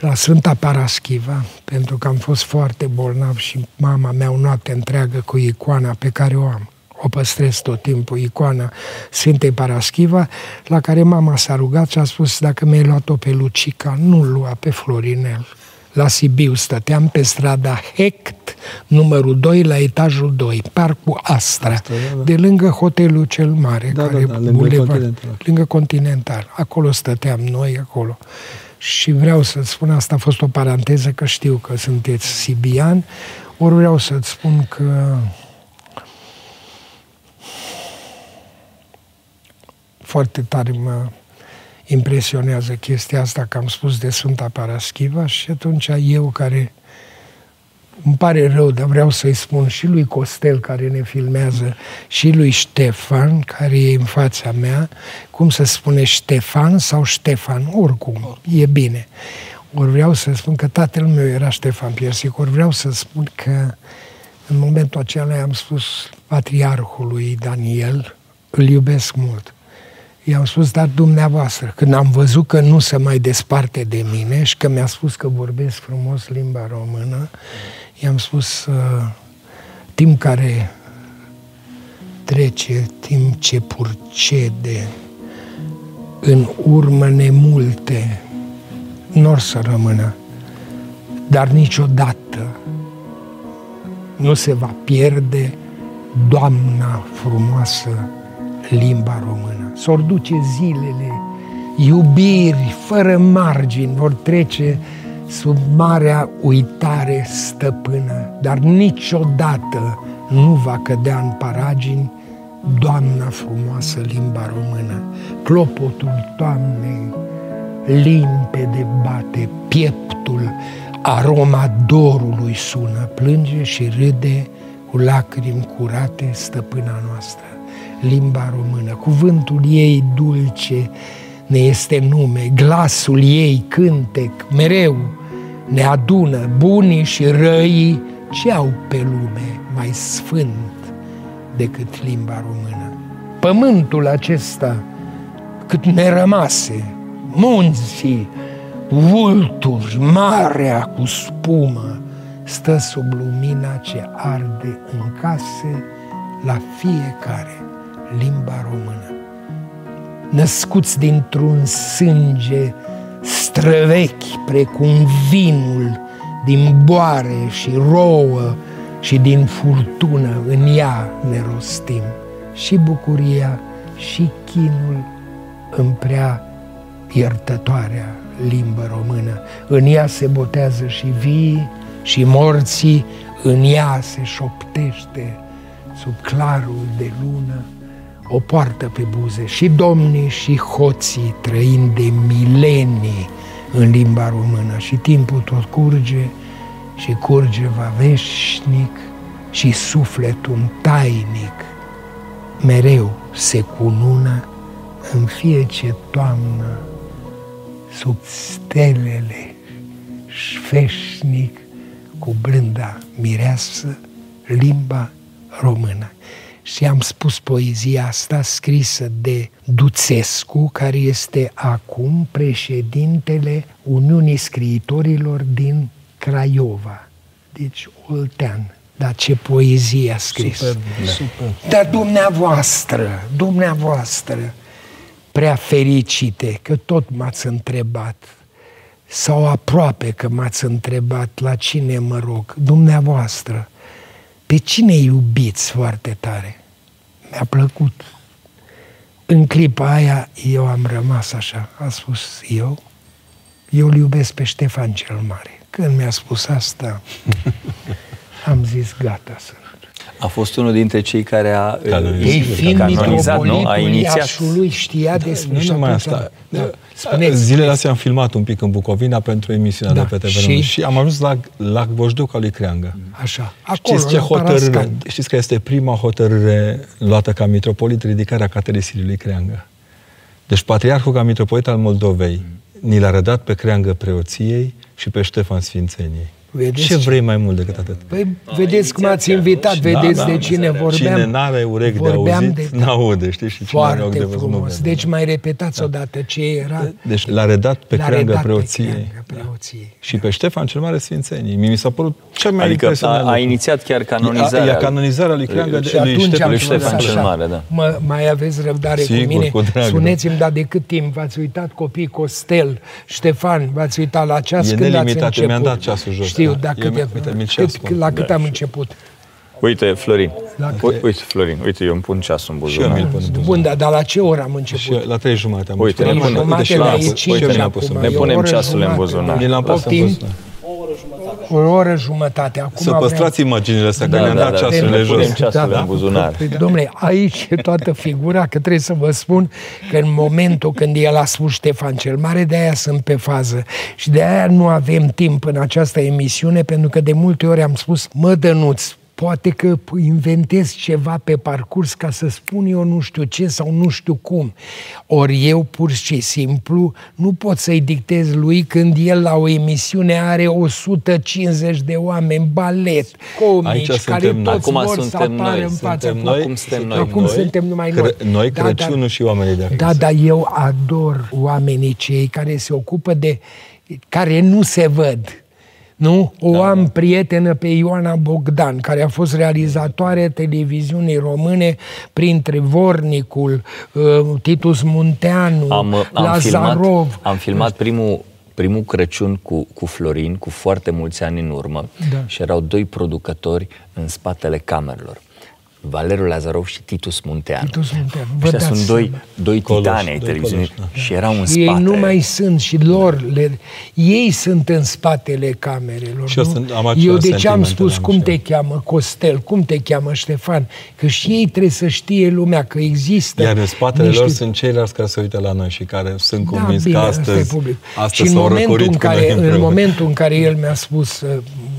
la Sfânta Paraschiva, pentru că am fost foarte bolnav și mama mea o noapte întreagă cu icoana pe care o am. O păstrez tot timpul, icoana Sfintei Paraschiva, la care mama s-a rugat și a spus, dacă mi-ai luat-o pe Lucica, nu-l lua pe Florinel. La Sibiu stăteam pe strada Hect, numărul 2, la etajul 2, parcul Astra, Astra, da, da. de lângă hotelul cel mare, Da, care da, da, lângă bulevard- Continental. lângă Continental. Acolo stăteam noi, acolo. Și vreau să-ți spun, asta a fost o paranteză, că știu că sunteți sibian, ori vreau să-ți spun că foarte tare mă impresionează chestia asta că am spus de Sfânta Paraschiva și atunci eu care îmi pare rău, dar vreau să-i spun și lui Costel care ne filmează și lui Ștefan care e în fața mea, cum să spune Ștefan sau Ștefan, oricum, e bine. Ori vreau să spun că tatăl meu era Ștefan Piersic, ori vreau să spun că în momentul acela am spus patriarhului Daniel, îl iubesc mult. I-am spus, dar dumneavoastră, când am văzut că nu se mai desparte de mine și că mi-a spus că vorbesc frumos limba română, i-am spus, uh, timp care trece, timp ce purcede, în urmă nemulte, nu or să rămână, dar niciodată nu se va pierde Doamna frumoasă limba română. S-or duce zilele, iubiri fără margini vor trece sub marea uitare stăpână, dar niciodată nu va cădea în paragini Doamna frumoasă limba română. Clopotul toamnei limpede bate pieptul, aroma dorului sună, plânge și râde cu lacrimi curate stăpâna noastră limba română. Cuvântul ei dulce ne este nume, glasul ei cântec, mereu ne adună bunii și răii ce au pe lume mai sfânt decât limba română. Pământul acesta cât ne rămase, munții, vulturi, marea cu spumă, stă sub lumina ce arde în case la fiecare limba română. Născuți dintr-un sânge străvechi precum vinul din boare și rouă și din furtună în ea ne rostim și bucuria și chinul în prea iertătoarea limbă română. În ea se botează și vii și morții, în ea se șoptește sub clarul de lună o poartă pe buze și domnii și hoții trăind de milenii în limba română și timpul tot curge și curge va veșnic și sufletul tainic mereu se cunună în fiecare toamnă sub stelele șveșnic cu blânda mireasă limba română. Și am spus poezia asta scrisă de Duțescu, care este acum președintele Uniunii Scriitorilor din Craiova, deci Oltean, Dar ce poezie a scris. Super, da. super. Dar dumneavoastră, dumneavoastră, prea fericite, că tot m-ați întrebat, sau aproape că m-ați întrebat la cine mă rog, dumneavoastră, pe cine iubiți foarte tare? Mi-a plăcut. În clipa aia eu am rămas așa, a spus eu, eu îl iubesc pe Ștefan cel Mare. Când mi-a spus asta, am zis gata să a fost unul dintre cei care a Ei fiind canonizat, nu? A inițiat. lui știa despre Nu numai asta. Da. Zilele astea am filmat un pic în Bucovina pentru emisiunea da. de pe TV și? și am ajuns la, la Boșduc al lui Creangă. Așa. Acolo, știți, ce hotărâre, știți că este prima hotărâre luată ca mitropolit ridicarea caterisului lui Creangă. Deci Patriarhul ca mitropolit al Moldovei ni l-a rădat pe Creangă preoției și pe Ștefan Sfințeniei. Vedeți ce vrei mai mult decât atât? Păi, vedeți cum ați invitat, vedeți da, da, de cine vorbeam. Cine n-are urechi de auzit, de... n-aude, știi? Și cine Foarte de frumos. De deci mai repetați da. odată ce era. Deci l-a redat pe creangă preoției. Da. Și pe Ștefan cel Mare Sfințenii. Mi s-a părut cel mai adică a, a inițiat chiar canonizarea. A, a canonizarea lui creangă de lui Ștefan, Ștefan cel Mare, da. Mă, mai aveți răbdare Sigur, cu mine? Cu drag, Spuneți-mi, dar de cât timp v-ați uitat copii Costel, Ștefan, v-ați uitat la ceas e când ați început? mi-am dat ceasul jos. Știu, dacă Uite, cât, la cât da. am început? Uite, Florin. Uite, Florin, uite, eu îmi pun ceasul în buzunar. Și eu pun Bun, dar, dar la ce oră am început? Și la trei jumate am uite, început. Uite, ne punem, uite, uite, ne, pus, ne punem ceasurile în buzunar. Ne l-am pus în buzunar. O oră jumătate. Acum să păstrați imaginile astea, da, că ne-am da, dat da, ceasurile jos. Punem ceasurile da, în buzunar. Păi, domnule, aici e toată figura, că trebuie să vă spun că în momentul când el a spus Ștefan cel Mare, de aia sunt pe fază. Și de aia nu avem timp în această emisiune, pentru că de multe ori am spus, mă, Dănuț, poate că inventez ceva pe parcurs ca să spun eu nu știu ce sau nu știu cum. Ori eu pur și simplu nu pot să-i dictez lui când el la o emisiune are 150 de oameni, balet, comici, Aici care toți acum vor suntem să apară noi, în fața. Suntem noi, acum suntem noi, acum noi, suntem numai noi. Cre- noi, da, Crăciunul da, și oamenii de acasă. Da, dar eu ador oamenii cei care se ocupă de care nu se văd nu? O da, am da. prietenă pe Ioana Bogdan, care a fost realizatoare televiziunii române printre Vornicul, uh, Titus Munteanu, am, am Lazarov. Filmat, am filmat primul primul Crăciun cu, cu Florin, cu foarte mulți ani în urmă, da. și erau doi producători în spatele camerelor. Valeriu Lazarov și Titus Munteanu. Titus Munteanu. Ăștia sunt doi, doi titani ai televiziunii da. și erau în spate. Ei nu mai sunt și lor, le, ei sunt în spatele camerelor. Și nu? Am Eu de ce am spus cum te cheamă Costel, cum te cheamă Ștefan? Că și ei trebuie să știe lumea că există. Iar în spatele niște... lor sunt ceilalți care se uită la noi și care sunt da, convins bine, că astăzi, astăzi și în momentul în care, în momentul în care el mi-a spus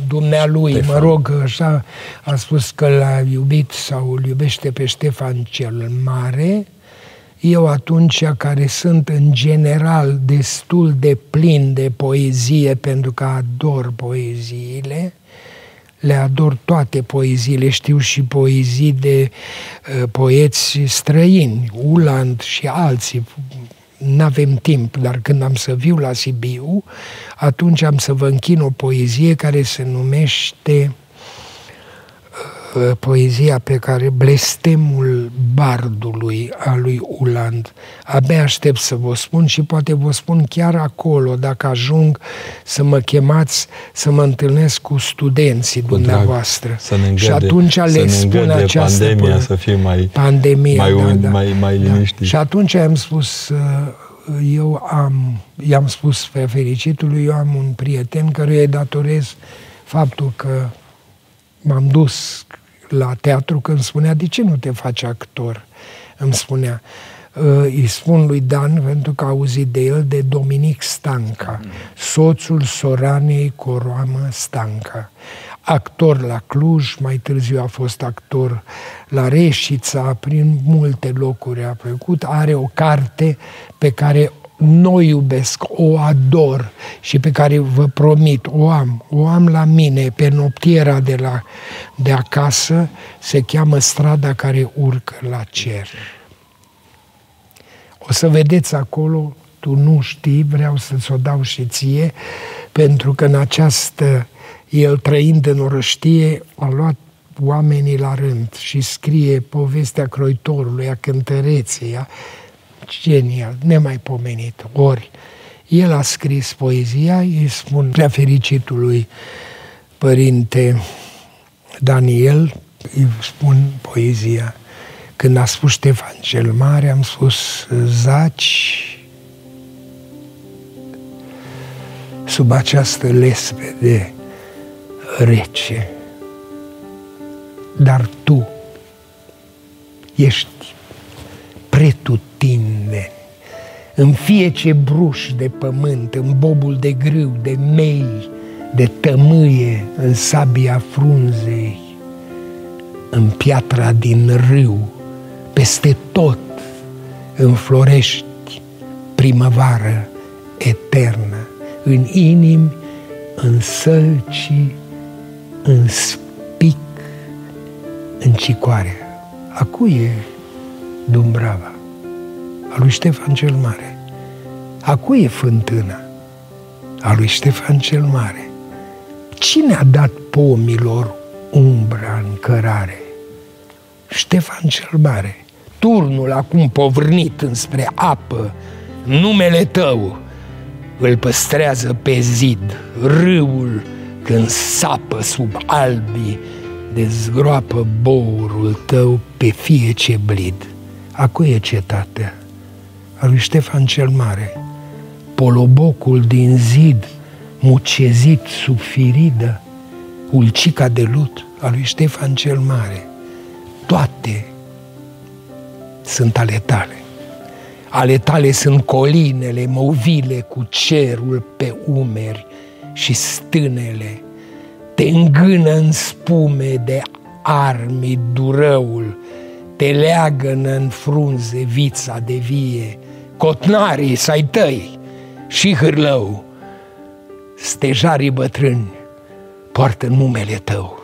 dumnealui, Ștefan. mă rog, așa, a spus că l-a iubit sau îl iubește pe Ștefan cel Mare, eu atunci, care sunt în general destul de plin de poezie, pentru că ador poeziile, le ador toate poeziile, știu și poezii de uh, poeți străini, Uland și alții, nu avem timp, dar când am să viu la Sibiu, atunci am să vă închin o poezie care se numește Uh, poezia pe care blestemul bardului a lui Uland. Abia aștept să vă spun și poate vă spun chiar acolo, dacă ajung să mă chemați să mă întâlnesc cu studenții cu dumneavoastră. Drag, să ne îngăde, și atunci le spun această pandemia până, să fie mai, pandemia, mai, da, da, mai, mai da. liniștit. Da. Și atunci am spus, uh, eu am, i-am spus pe fericitului, eu am un prieten căruia îi datorez faptul că m-am dus la teatru când spunea, de ce nu te faci actor? Îmi spunea, ă, îi spun lui Dan pentru că a auzit de el de Dominic Stanca, soțul Soranei Coroamă Stanca. Actor la Cluj, mai târziu a fost actor la Reșița, prin multe locuri a făcut. Are o carte pe care nu iubesc, o ador și pe care vă promit, o am, o am la mine, pe noptiera de, la, de acasă, se cheamă strada care urcă la cer. O să vedeți acolo, tu nu știi, vreau să-ți o dau și ție, pentru că în această, el trăind în orăștie, a luat oamenii la rând și scrie povestea croitorului, a cântăreței, a... genial, nemaipomenit. Ori el a scris poezia, îi spun prea fericitului părinte Daniel, îi spun poezia. Când a spus Ștefan cel Mare, am spus zaci sub această lespede rece. Dar tu ești pretutindeni în fie ce bruș de pământ, în bobul de grâu, de mei, de tămâie, în sabia frunzei, în piatra din râu, peste tot înflorești primăvară eternă, în inimi, în sălci, în spic, în cicoare. Acu e Dumbrava, a lui Ștefan cel Mare. Acu e fântâna, a lui Ștefan cel Mare. Cine a dat pomilor umbra în cărare? Ștefan cel Mare. Turnul acum povrnit înspre apă, numele tău îl păstrează pe zid, râul când sapă sub albii, dezgroapă bourul tău pe fie ce blid. Acu e cetatea, a lui Ștefan cel Mare, polobocul din zid, mucezit sub firidă, ulcica de lut a lui Ștefan cel Mare. Toate sunt ale tale. Ale tale sunt colinele movile cu cerul pe umeri și stânele. Te îngână în spume de armi durăul, te leagă în frunze vița de vie, cotnarii să-ai tăi și hârlău, stejarii bătrâni poartă numele tău,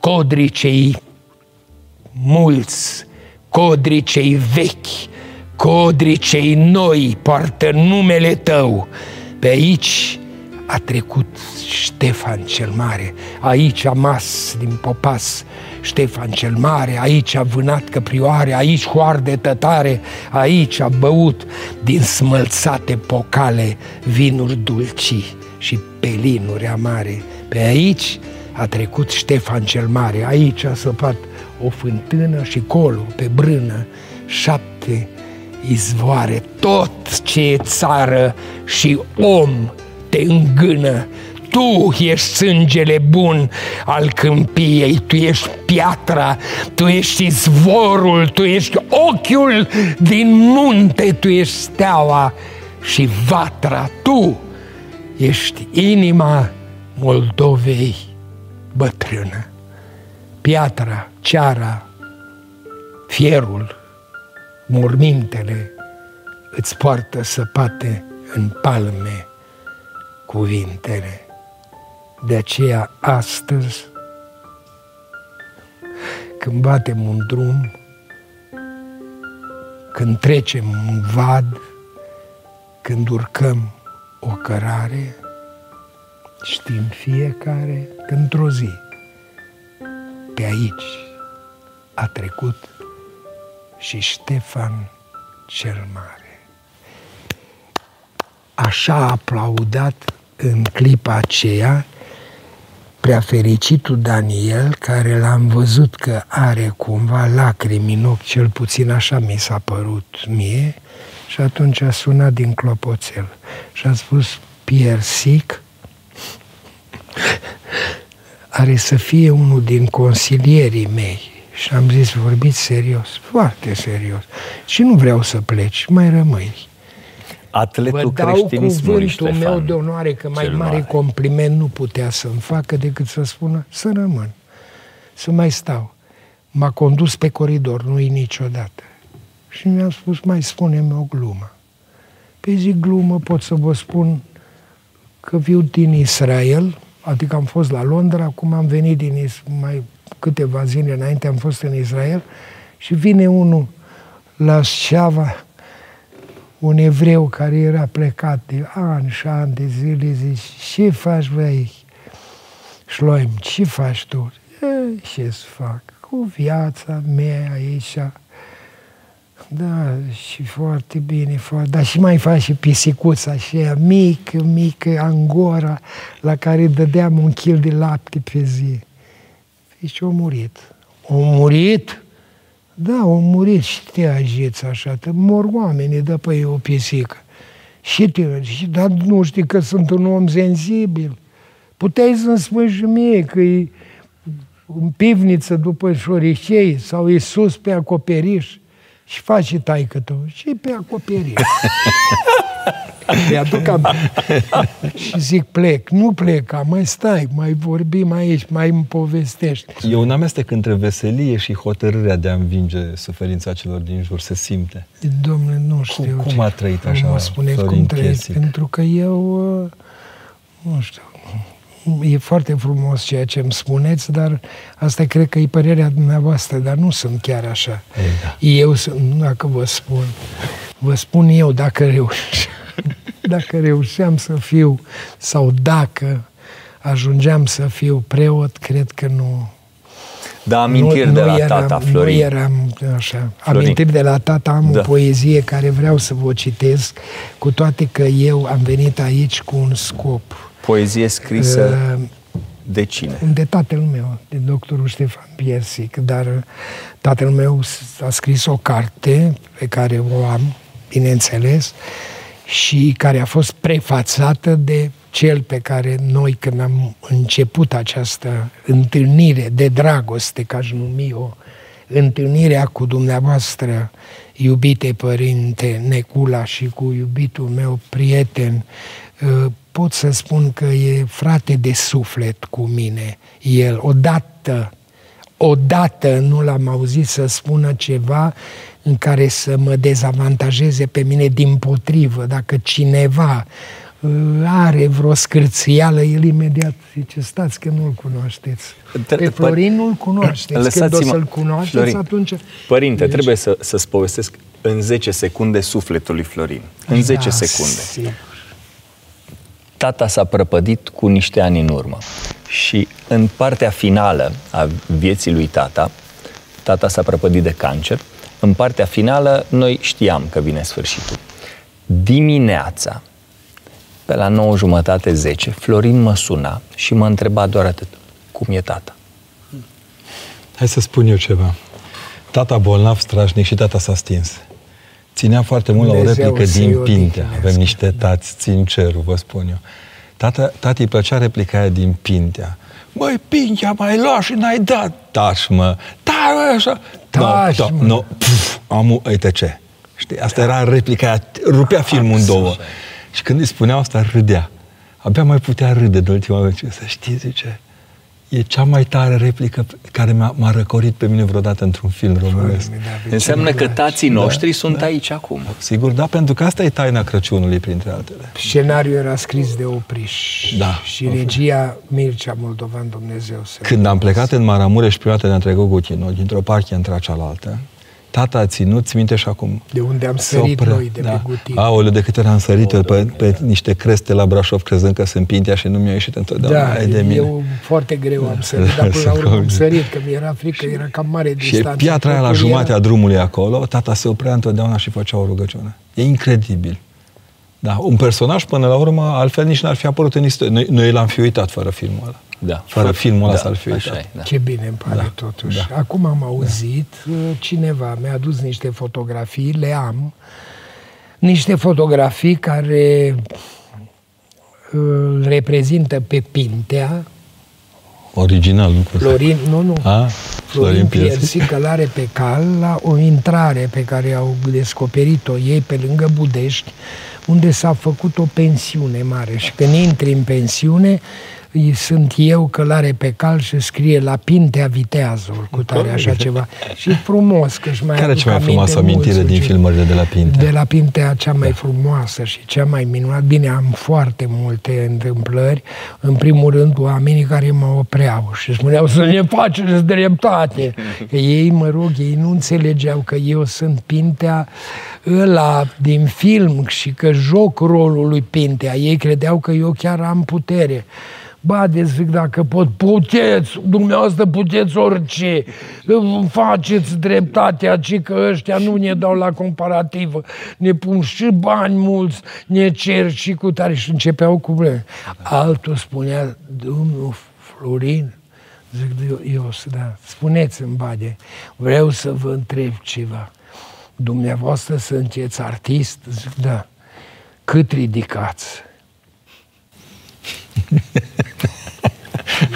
codrii cei mulți, codrii cei vechi, codrii cei noi poartă numele tău. Pe aici a trecut Ștefan cel Mare, aici a mas din popas Ștefan cel Mare, aici a vânat căprioare, aici hoarde tătare, aici a băut din smălțate pocale vinuri dulci și pelinuri amare. Pe aici a trecut Ștefan cel Mare, aici a săpat o fântână și colo, pe brână, șapte izvoare, tot ce e țară și om te îngână. Tu ești sângele bun al câmpiei, tu ești piatra, tu ești izvorul, tu ești ochiul din munte, tu ești steaua și vatra, tu ești inima Moldovei bătrână. Piatra, ceara, fierul, mormintele îți poartă săpate în palme cuvintele. De aceea astăzi, când batem un drum, când trecem un vad, când urcăm o cărare, știm fiecare că într-o zi pe aici a trecut și Ștefan cel Mare. Așa a aplaudat în clipa aceea prea fericitul Daniel, care l-am văzut că are cumva lacrimi în ochi, cel puțin așa mi s-a părut mie, și atunci a sunat din clopoțel și a spus, Piersic, are să fie unul din consilierii mei. Și am zis, vorbiți serios, foarte serios. Și nu vreau să pleci, mai rămâi. Atletul Vă dau creștinismului, cuvântul Ștefan, meu de onoare că mai cel mare, mare. compliment nu putea să-mi facă decât să spună să rămân, să mai stau. M-a condus pe coridor, nu-i niciodată. Și mi-a spus, mai spune-mi o glumă. Pe zic glumă pot să vă spun că viu din Israel, adică am fost la Londra, acum am venit din Is- mai câteva zile înainte am fost în Israel și vine unul la Șava, un evreu care era plecat de ani și ani de zile, zice, ce faci bă aici? Șloim, ce faci tu? E, ce să fac? Cu viața mea aici. Da, și foarte bine, foarte, dar și mai fac și pisicuța aceea mică, mică, angora, la care dădeam un kil de lapte pe zi. Deci a murit. A murit? Da, a murit și te agiți așa, te mor oamenii de pe o pisică. Și te, și, dar nu știi că sunt un om sensibil. Puteai să-mi spui și mie că e în pivniță după șoricei sau e sus pe acoperiș și faci taică tu și pe acoperiș. Mi-aduc am... și zic plec, nu plec, mai stai, mai vorbim aici, mai îmi povestești. E un amestec între veselie și hotărârea de a învinge suferința celor din jur, se simte. Domnule, nu știu. Cum, cum a trăit așa Mă spune cum trăit, pentru că eu, uh, nu știu, e foarte frumos ceea ce îmi spuneți, dar asta cred că e părerea dumneavoastră, dar nu sunt chiar așa. Ei, da. Eu sunt, dacă vă spun, vă spun eu dacă reușeam, dacă reușeam să fiu, sau dacă ajungeam să fiu preot, cred că nu, da, amintiri nu, de la eram, tata, Florin. Nu eram așa. Florin. Amintiri de la tata, am Da. o poezie care vreau să vă o citesc, cu toate că eu am venit aici cu un scop. Poezie scrisă Uh, de cine? de tatăl meu, de doctorul Ștefan Piersic, dar tatăl meu s- a scris o carte pe care o am, bineînțeles, și care a fost prefațată de cel pe care noi, când am început această întâlnire de dragoste, ca aș numi-o, întâlnirea cu dumneavoastră, iubite părinte Necula și cu iubitul meu prieten, uh, pot să spun că e frate de suflet cu mine. El, odată, odată nu l-am auzit să spună ceva în care să mă dezavantajeze pe mine din potrivă. Dacă cineva uh, are vreo scârțială, el imediat zice, stați că nu-l cunoașteți. Te- Pe Florin nu-l cunoașteți. Când o Lăsați-mă- să-l cunoașteți, Florin, atunci... Părinte, Deci- trebuie să, să-ți povestesc în 10 secunde sufletul lui Florin. În 10 Da, secunde. sigur. Tata s-a prăpădit cu niște ani în urmă și în partea finală a vieții lui tata, tata s-a prăpădit de cancer, în partea finală noi știam că vine sfârșitul. Dimineața, pe la 9 jumătate, 10, Florin mă suna și mă întreba doar atât. Cum e tata? Hai să spun eu ceva. Tata bolnav strașnic și tata s-a stins. Ținea foarte mult la o Dumnezeu replică să-i din odihnească. Pintea. Avem niște tați, țin cerul, vă spun eu. Tata, tati îi plăcea replica aia din Pintea. Măi, Pintea, mai lua și n-ai dat. Taci, mă. Taci, așa. Taci, no, mă. no, pf, am, uite ce. Știi, asta era replica aia, rupea filmul în două. Și când îi spuneau asta, râdea. Abia mai putea râde de ultima vreme. Să știi, zice, e cea mai tare replică care m-a, m-a răcorit pe mine vreodată într-un film românesc. Înseamnă că tații noștri sunt aici acum. Sigur, da, pentru că asta e taina Crăciunului, printre altele. Scenariul era scris de Opriș Da. și regia Mircea Moldovan, Dumnezeu să Când am plecat în Maramureș prima dată ne-am trecut Gutino, dintr-o parche între cealaltă, tata a ținut, ți minte și acum. De unde am se sărit opre- noi de pe Gutino. Aoleu, de câte ori am sărit eu pe, pe niște creste la Brașov, crezând că sunt Pintea și nu mi-a ieșit întotdeauna. Da, Hai de mine. eu foarte greu am sărit, dar până la urmă am sărit, că mi-era frică, era cam mare Și distanță. piatra aia la Totul jumătatea era- drumului acolo, tata se oprea întotdeauna și făcea o rugăciune. E incredibil. Da, un personaj până la urmă, altfel nici n-ar fi apărut în istorie. Noi, noi l-am fi uitat fără filmul ăla. Da. Fără filmul ăla Da, s-ar fi așa uitat. e, da. Ce bine îmi pare Da, totuși. da. Acum am auzit, uh, cineva mi-a adus niște fotografii, le am, niște fotografii care îl reprezintă pe Pintea, Original lucrul ăsta. Florin, nu, nu, A? Florin Piersic. Piersic călare pe cal la o intrare pe care au descoperit-o ei pe lângă Budești, unde s-a făcut o pensiune mare. Și când intri în pensiune, îi- sunt eu călare pe cal și scrie la Pintea Viteazul, cu tare așa ceva. Și frumos, că își mai Care aduc cea mai aminte frumoasă amintire mulți, din uite. filmările de la Pintea? De la Pintea cea mai frumoasă și cea mai minunată. Bine, am foarte multe întâmplări. În primul rând, oamenii care mă opreau și spuneau să ne faceți dreptate. Că ei, mă rog, ei nu înțelegeau că eu sunt Pintea ăla din film și că joc rolul lui Pintea. Ei credeau că eu chiar am putere. Bade, zic, dacă pot, puteți, dumneavoastră puteți orice, faceți dreptatea, ci că ăștia nu ne dau la comparativă, ne pun și bani mulți, ne cer și cu tare și începeau cu vreme. Altul spunea, domnul Florin, zic, eu, eu da, spuneți-mi, Bade, vreau să vă întreb ceva. Dumneavoastră sunteți artist? Zic, da. Cât ridicați?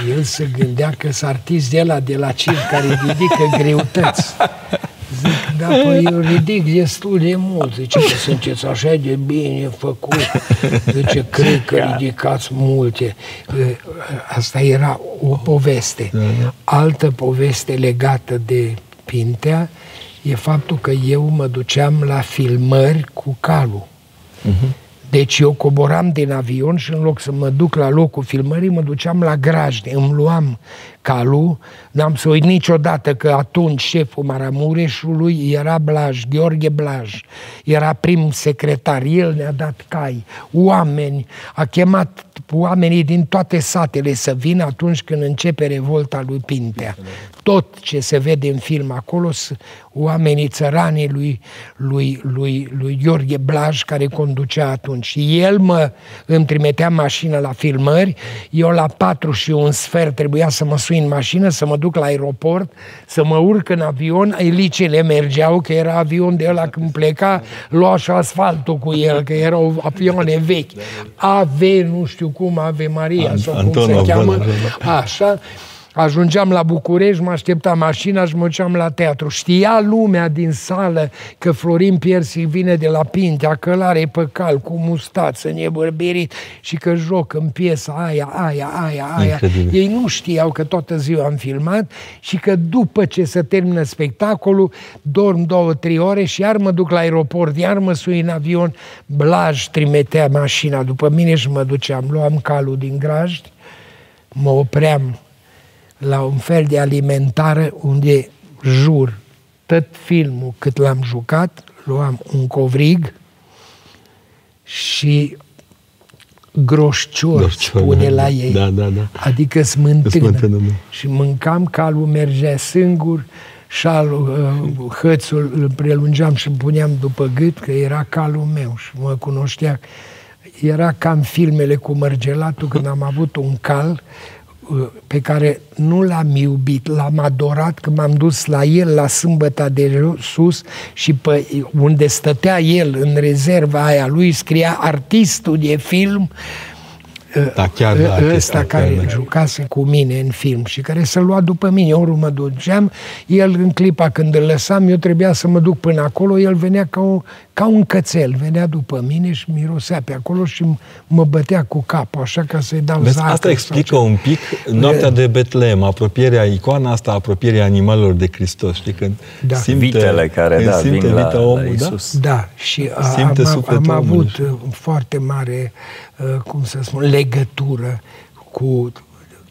El se gândea că s artist de la de la cel care ridică greutăți. Zic, da, păi eu ridic destul de mult. Zice că sunteți așa de bine făcut. Zice, cred că ridicați multe. Asta era o poveste. Da, da. Altă poveste legată de Pintea e faptul că eu mă duceam la filmări cu calul. Uh-huh. Deci eu coboram din avion și în loc să mă duc la locul filmării, mă duceam la grajde, îmi luam calul, n-am să uit niciodată că atunci șeful Maramureșului era Blaj, Gheorghe Blaj, era prim secretar, el ne-a dat cai, oameni, a chemat oamenii din toate satele să vină atunci când începe revolta lui Pintea. Tot ce se vede în film acolo sunt oamenii țăranii lui, lui, lui, lui Gheorghe Blaj care conducea atunci. Și el mă îmi trimitea mașină la filmări, eu la patru și un sfert trebuia să mă sui în mașină, să mă duc la aeroport, să mă urc în avion, elicele mergeau, că era avion de ăla când pleca, lua și asfaltul cu el, că erau avioane vechi. Ave, nu știu cum, Ave Maria, sau cum se cheamă, așa, Ajungeam la București, mă aștepta mașina și mă duceam la teatru. Știa lumea din sală că Florin Piersi vine de la Pintea, călare pe cal, cu mustață, nebărberit și că joc în piesa aia, aia, aia, aia. Incredibil. Ei nu știau că toată ziua am filmat și că după ce se termină spectacolul, dorm două, trei ore și iar mă duc la aeroport, iar mă sui în avion. Blaj trimitea mașina după mine și mă duceam. Luam calul din grajd, mă opream la un fel de alimentară unde jur tot filmul cât l-am jucat, luam un covrig și groșcior, spune la ei. Da, da, da. Adică smântână. smântână da. și mâncam, calul mergea singur, șalul, uh, hățul îl prelungeam și îl puneam după gât, că era calul meu și mă cunoștea. Era cam filmele cu mărgelatul, când am avut un cal, pe care nu l-am iubit, l-am adorat că m-am dus la el la sâmbăta de sus și pe unde stătea el în rezerva aia lui scria artistul de film da, chiar da, ăsta care chiar, jucase cu mine în film și care să lua după mine, ori mă duceam, el în clipa când îl lăsam, eu trebuia să mă duc până acolo, el venea ca, o, ca un cățel, venea după mine și mirosea pe acolo și mă bătea cu capul, așa ca să-i dau Vezi, Asta explică un pic noaptea de Betleem, apropierea, icoana asta, apropierea animalelor de Hristos, știi, când da. simte, Vitele care, când da, simte vin la, omul, la Iisus. Da? da, și simte am, am avut uh, foarte mare Uh, cum să spun, legătură cu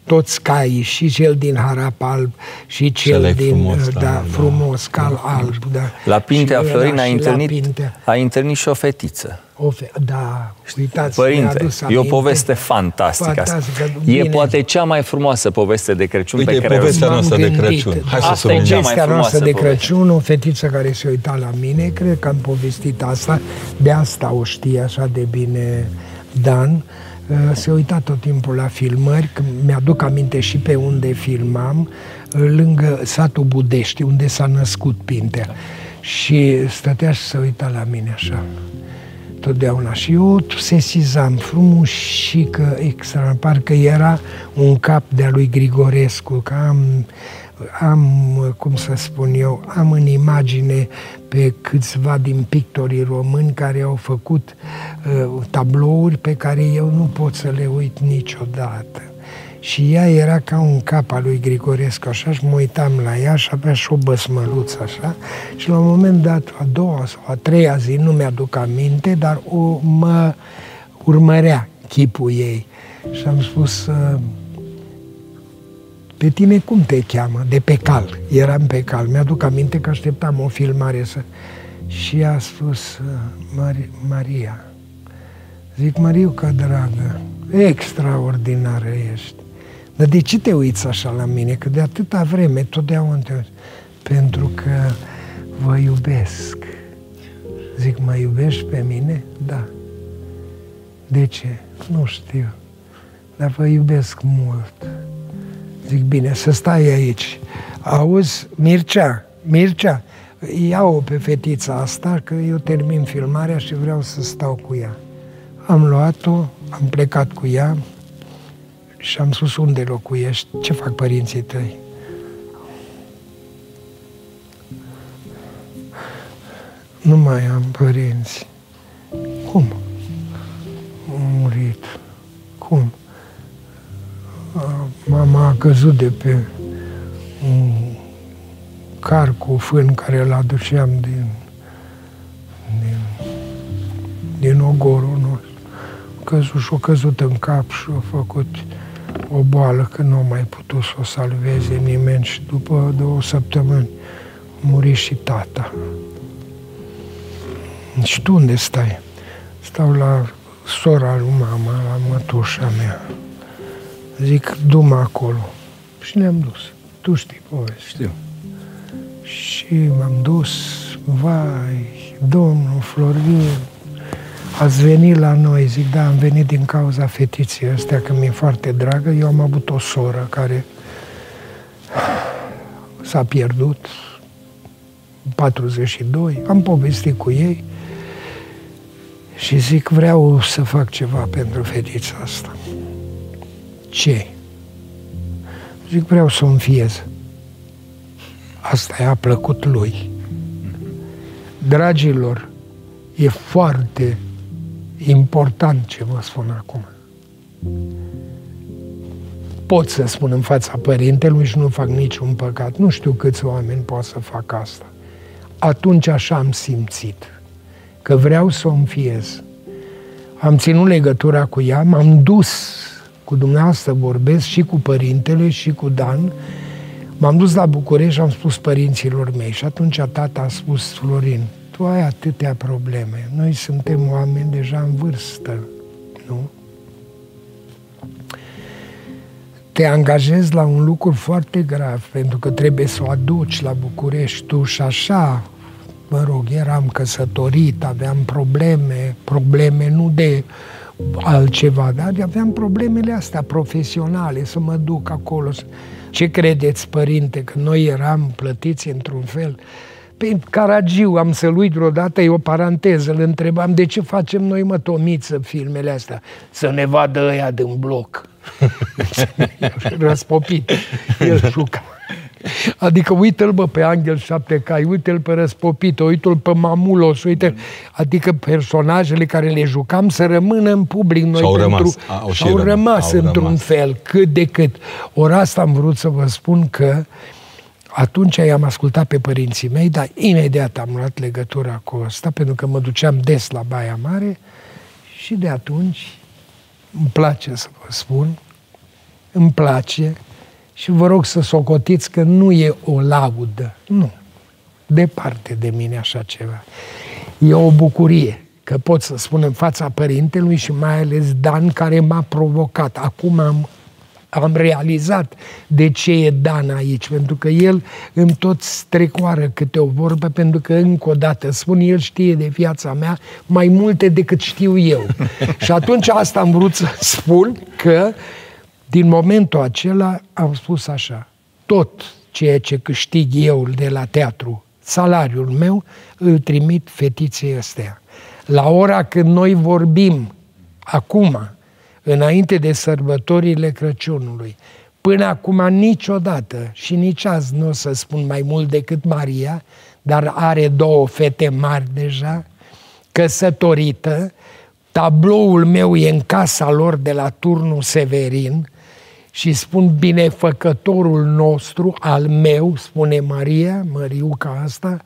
toți caii, și cel din harap alb, și cel Cele din frumos, uh, da, da, frumos cal da, alb. Da. La Pintea Florin a întâlnit, a întâlnit și o fetiță. O fe- da, uitați, Părinte, e o poveste fantastică. fantastică e poate cea mai frumoasă poveste de Crăciun Uite, pe care povestea noastră de Crăciun. Hai asta să e cea mai noastră de Crăciun, o fetiță care se uita la mine, cred că am povestit asta, de asta o știe așa de bine Dan, uh, se uita tot timpul la filmări, mi-aduc aminte și pe unde filmam, uh, lângă satul Budești, unde s-a născut Pintea. Și stătea și se uita la mine așa, totdeauna. Și eu sesizam frumos și că extra, parcă era un cap de-a lui Grigorescu, că am am, cum să spun eu, am în imagine pe câțiva din pictorii români care au făcut uh, tablouri pe care eu nu pot să le uit niciodată. Și ea era ca un cap al lui Grigorescu, așa, și mă uitam la ea și avea și o băsmăluță, așa. Și la un moment dat, a doua sau a treia zi, nu mi-aduc aminte, dar o, mă urmărea chipul ei. Și am spus, uh, pe tine cum te cheamă? De pe cal. Eram pe cal. Mi-aduc aminte că așteptam o filmare să... Și a spus, Mar- Maria, Zic, Măriuca, dragă, extraordinară ești. Dar de ce te uiți așa la mine? Că de atâta vreme totdeauna te uiți. Pentru că vă iubesc. Zic, mă iubești pe mine? Da. De ce? Nu știu. Dar vă iubesc mult. Zic, bine, să stai aici. Auzi, Mircea, Mircea, ia-o pe fetița asta, că eu termin filmarea și vreau să stau cu ea. Am luat-o, am plecat cu ea și am spus, unde locuiești? Ce fac părinții tăi? Nu mai am părinți. Cum? Am murit. Cum? Mama a căzut de pe un car cu fân care îl aduceam din, din, din ogorul nostru. A căzut și-a căzut în cap și a făcut o boală că nu a mai putut să o salveze nimeni și după două săptămâni muri și tata. Și tu unde stai? Stau la sora lui mama, la mătușa mea. Zic, du acolo. Și ne-am dus. Tu știi povestea. Știu. Și m-am dus, vai, domnul Florin, ați venit la noi, zic, da, am venit din cauza fetiței astea, că mi-e foarte dragă. Eu am avut o soră care s-a pierdut, 42, am povestit cu ei și zic, vreau să fac ceva pentru fetița asta. Ce? Zic, vreau să o înfiez. Asta i-a plăcut lui. Dragilor, e foarte important ce vă spun acum. Pot să spun în fața părintelui și nu fac niciun păcat. Nu știu câți oameni pot să fac asta. Atunci așa am simțit că vreau să o înfiez. Am ținut legătura cu ea, m-am dus cu dumneavoastră, vorbesc și cu părintele și cu Dan. M-am dus la București și am spus părinților mei și atunci tata a spus, Florin, tu ai atâtea probleme, noi suntem oameni deja în vârstă, nu? te angajezi la un lucru foarte grav, pentru că trebuie să o aduci la București tu și așa mă rog, eram căsătorit, aveam probleme, probleme nu de altceva, dar aveam problemele astea profesionale, să mă duc acolo. Ce credeți, părinte, că noi eram plătiți într-un fel? Pe Caragiu am să-l uit vreodată, e o paranteză, îl întrebam de ce facem noi mătomiță filmele astea, să ne vadă ăia din bloc. Răspopit. El juca. Adică uite-l bă pe Angel Șapte Cai, uite-l pe Răspopit, uite-l pe Mamulos, uite Adică personajele care le jucam să rămână în public. Noi și-au pentru, rămas. A, au și-au rămas au într-un rămas. fel, cât de cât. Ori asta am vrut să vă spun că atunci i-am ascultat pe părinții mei, dar imediat am luat legătura cu asta, pentru că mă duceam des la Baia Mare și de atunci îmi place să vă spun, îmi place și vă rog să socotiți că nu e o laudă. Nu. Departe de mine așa ceva. E o bucurie că pot să spun în fața părintelui și mai ales Dan care m-a provocat. Acum am, am realizat de ce e Dan aici, pentru că el îmi tot strecoară câte o vorbă, pentru că încă o dată spun, el știe de viața mea mai multe decât știu eu. și atunci asta am vrut să spun că din momentul acela am spus așa, tot ceea ce câștig eu de la teatru, salariul meu, îl trimit fetiței astea. La ora când noi vorbim, acum, înainte de sărbătorile Crăciunului, până acum niciodată și nici azi nu o să spun mai mult decât Maria, dar are două fete mari deja, căsătorită, tabloul meu e în casa lor de la turnul Severin, și spun binefăcătorul nostru, al meu, spune Maria, Măriuca asta,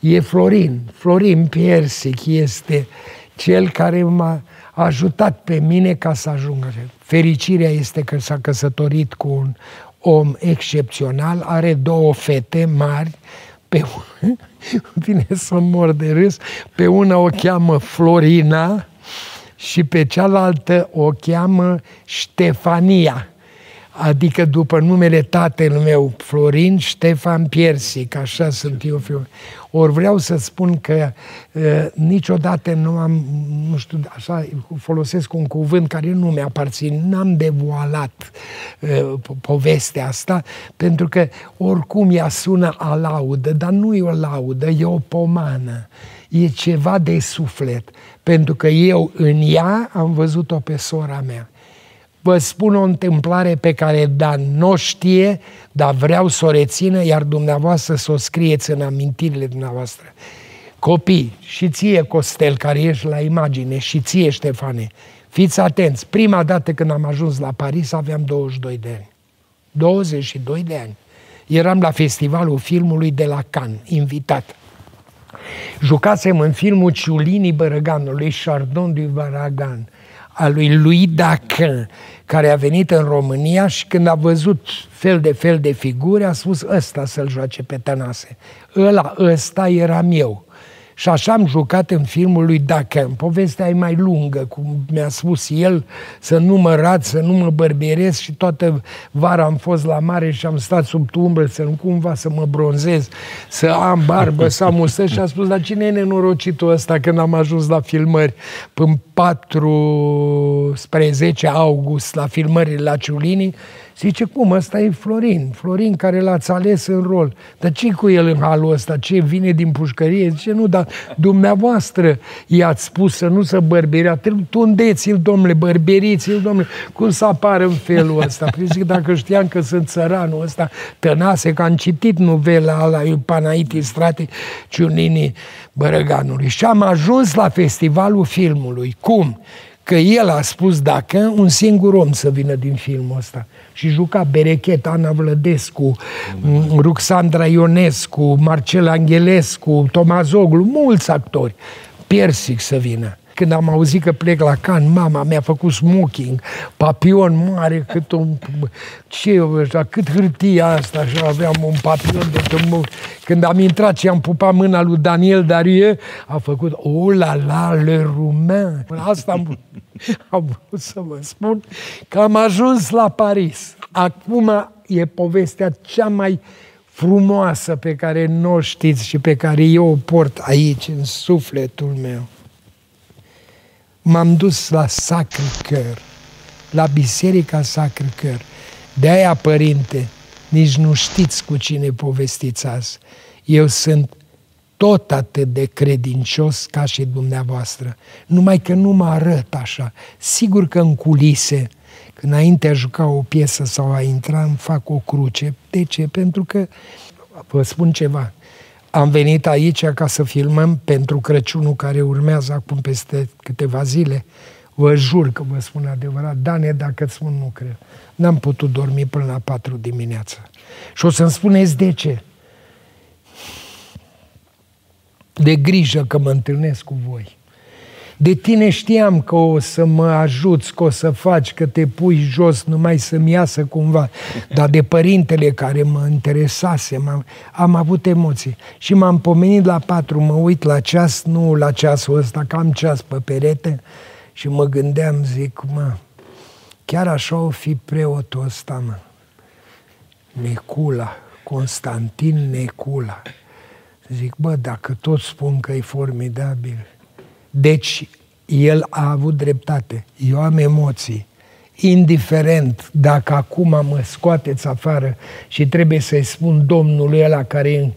e Florin. Florin Piersic este cel care m-a ajutat pe mine ca să ajung. Fericirea este că s-a căsătorit cu un om excepțional, are două fete mari, pe vine să mor de râs, pe una o cheamă Florina, și pe cealaltă o cheamă Ștefania adică după numele tatăl meu, Florin Ștefan Piersic, așa sunt eu. Ori vreau să spun că uh, niciodată nu am, nu știu, așa, folosesc un cuvânt care nu mi-aparține, n-am devoalat uh, povestea asta, pentru că oricum ea sună a laudă, dar nu e o laudă, e o pomană, e ceva de suflet, pentru că eu în ea am văzut-o pe sora mea vă spun o întâmplare pe care Dan nu știe, dar vreau să o rețină, iar dumneavoastră să o scrieți în amintirile dumneavoastră. Copii, și ție, Costel, care ești la imagine, și ție, Ștefane, fiți atenți. Prima dată când am ajuns la Paris aveam 22 de ani. 22 de ani. Eram la festivalul filmului de la Cannes, invitat. Jucasem în filmul Ciulini Bărăganului, Chardon du Baragan, al lui Louis Daquin, care a venit în România și când a văzut fel de fel de figuri, a spus ăsta să-l joace pe Tănase. Ăla, ăsta eram eu. Și așa am jucat în filmul lui Dacan. Povestea e mai lungă, cum mi-a spus el, să nu mă rat, să nu mă bărbieresc și toată vara am fost la mare și am stat sub umbră să nu cumva să mă bronzez, să am barbă, să am musă și a spus, dar cine e nenorocitul ăsta când am ajuns la filmări? Până 4 spre 10 august la filmările la Ciulini, Zice, cum, ăsta e Florin, Florin care l-ați ales în rol. Dar ce cu el în halul ăsta? Ce vine din pușcărie? Zice, nu, dar dumneavoastră i-ați spus să nu să bărberea. Tundeți-l, domnule, bărberiți-l, domnule. Cum să apară în felul ăsta? Păi zic, dacă știam că sunt țăranul ăsta, tănase, că am citit novela ala lui Panaiti Strate Ciunini Bărăganului. Și am ajuns la festivalul filmului. Cum? Că el a spus dacă un singur om să vină din filmul ăsta și juca Berechet, Ana Vlădescu, Ruxandra Ionescu, Marcel Angelescu, Tomazoglu, mulți actori. Piersic să vină. Când am auzit că plec la Can, mama mi-a făcut smoking, papion mare, cât un... Ce ăsta, cât hârtia asta, și aveam un papion de tămă. Când am intrat și am pupat mâna lui Daniel Darie, a făcut, oh la la, le rumen. Asta am, am vrut să vă spun, că am ajuns la Paris. Acum e povestea cea mai frumoasă pe care nu o știți și pe care eu o port aici, în sufletul meu m-am dus la Sacre Cœur, la Biserica Sacre Cœur. De aia, părinte, nici nu știți cu cine povestiți azi. Eu sunt tot atât de credincios ca și dumneavoastră. Numai că nu mă arăt așa. Sigur că în culise, când înainte a juca o piesă sau a intra, îmi fac o cruce. De ce? Pentru că, vă spun ceva, am venit aici ca să filmăm pentru Crăciunul care urmează acum peste câteva zile. Vă jur că vă spun adevărat. Dane, dacă îți spun, nu cred. N-am putut dormi până la patru dimineața. Și o să-mi spuneți de ce. De grijă că mă întâlnesc cu voi. De tine știam că o să mă ajuți, că o să faci, că te pui jos numai să-mi iasă cumva. Dar de părintele care mă interesase, am am avut emoții. Și m-am pomenit la patru, mă uit la ceas, nu la ceasul ăsta, că am ceas pe perete, și mă gândeam, zic, mă, chiar așa o fi preotul ăsta, mă. Necula, Constantin Necula. Zic, bă, dacă toți spun că e formidabil, deci, el a avut dreptate. Eu am emoții. Indiferent dacă acum mă scoateți afară și trebuie să-i spun domnului ăla care e în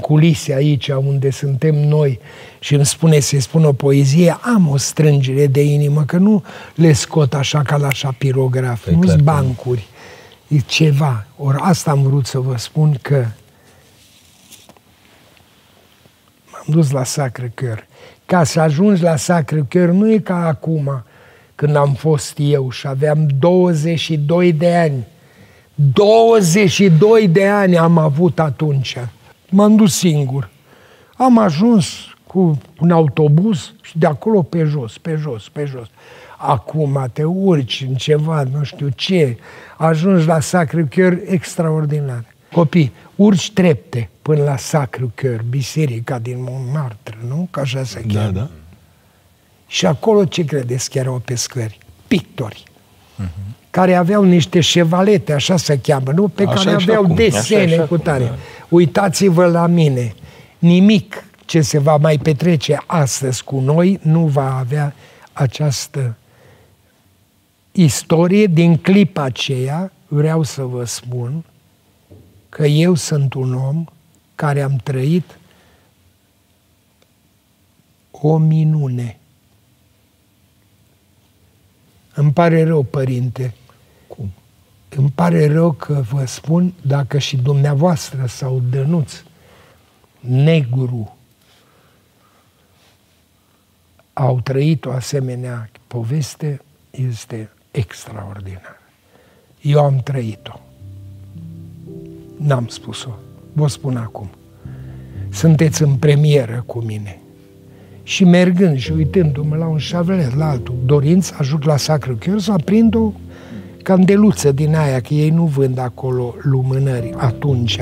culise aici, unde suntem noi, și îmi spune să-i spun o poezie, am o strângere de inimă, că nu le scot așa ca la șapirograf, nu sunt bancuri, e ceva. Ori asta am vrut să vă spun că m-am dus la Sacre Cœur ca să ajungi la Sacre Cœur nu e ca acum, când am fost eu și aveam 22 de ani. 22 de ani am avut atunci. M-am dus singur. Am ajuns cu un autobuz și de acolo pe jos, pe jos, pe jos. Acum te urci în ceva, nu știu ce, ajungi la Sacre Cœur extraordinar. Copii, urci trepte până la Sacru Cœur, biserica din Montmartre, nu? Ca așa se da, cheamă. Da, da. Și acolo ce credeți că erau pescări? Pictori. Uh-huh. Care aveau niște șevalete, așa se cheamă, nu? Pe așa care aveau acum. desene așa, așa cu tare. Da. Uitați-vă la mine. Nimic ce se va mai petrece astăzi cu noi nu va avea această istorie. Din clipa aceea vreau să vă spun că eu sunt un om care am trăit o minune. Îmi pare rău, părinte. Cum? Îmi pare rău că vă spun, dacă și dumneavoastră sau Dănuț, negru, au trăit o asemenea poveste, este extraordinar. Eu am trăit-o. N-am spus-o. Vă spun acum. Sunteți în premieră cu mine. Și mergând și uitându-mă la un șavlet, la altul, dorință, să ajung la Sacră Chior să aprind o candeluță din aia, că ei nu vând acolo lumânări atunci.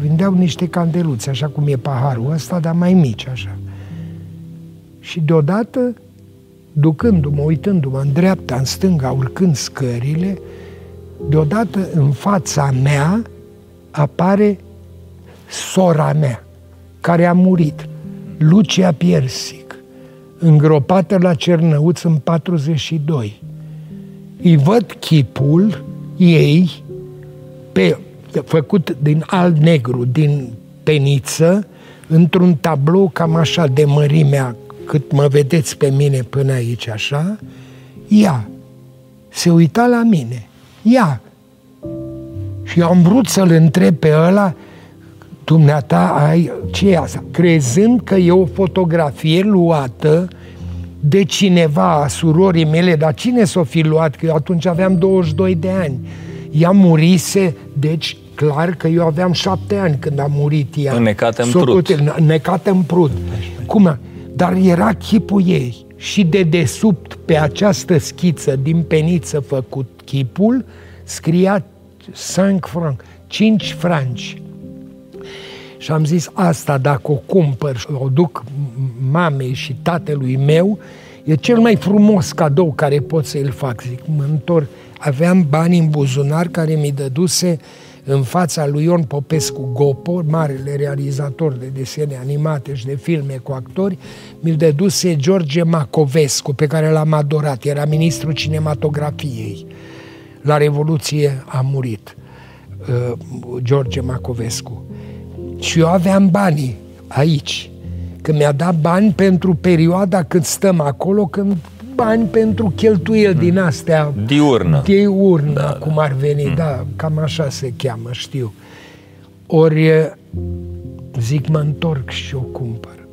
Vindeau niște candeluțe, așa cum e paharul ăsta, dar mai mici, așa. Și deodată, ducându-mă, uitându-mă în dreapta, în stânga, urcând scările, deodată în fața mea apare sora mea, care a murit, Lucia Piersic, îngropată la Cernăuț în 42. Îi văd chipul ei pe, făcut din alb-negru, din peniță, într-un tablou cam așa de mărimea cât mă vedeți pe mine până aici așa, ea se uita la mine, ea. Și eu am vrut să-l întreb pe ăla, dumneata ai ce e asta? Crezând că e o fotografie luată de cineva, a surorii mele, dar cine s-o fi luat? Că eu atunci aveam 22 de ani. Ea murise, deci clar că eu aveam șapte ani când a murit ea. Înnecată în prut. Înnecată în prut. Cum? Dar era chipul ei. Și de desubt pe această schiță din peniță făcut chipul, scria 5 franc, 5 franci. Și am zis, asta dacă o cumpăr și o duc mamei și tatălui meu, e cel mai frumos cadou care pot să-l fac. Zic, mă întorc. Aveam bani în buzunar care mi dăduse în fața lui Ion Popescu Gopo, marele realizator de desene animate și de filme cu actori, mi-l dăduse George Macovescu, pe care l-am adorat. Era ministrul cinematografiei. La Revoluție a murit uh, George Macovescu. Și eu aveam banii aici. Că mi-a dat bani pentru perioada când stăm acolo, când bani pentru cheltuieli hmm. din astea. Diurnă. Diurnă, da, cum da. ar veni, hmm. da, cam așa se cheamă, știu. Ori zic, mă întorc și o cumpăr.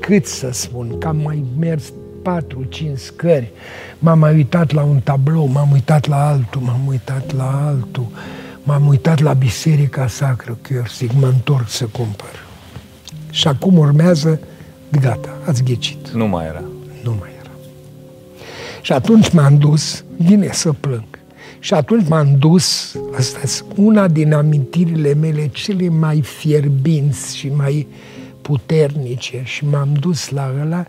Cât să spun, că am mai mers patru, cinci scări, m-am mai uitat la un tablou, m-am uitat la altul, m-am uitat la altul, m-am uitat la Biserica Sacră Chior, zic, mă întorc să cumpăr. Și acum urmează, gata, ați ghicit. Nu mai era. Nu mai era. Și atunci m-am dus, vine să plâng. Și atunci m-am dus, asta una din amintirile mele cele mai fierbinți și mai puternice și m-am dus la ăla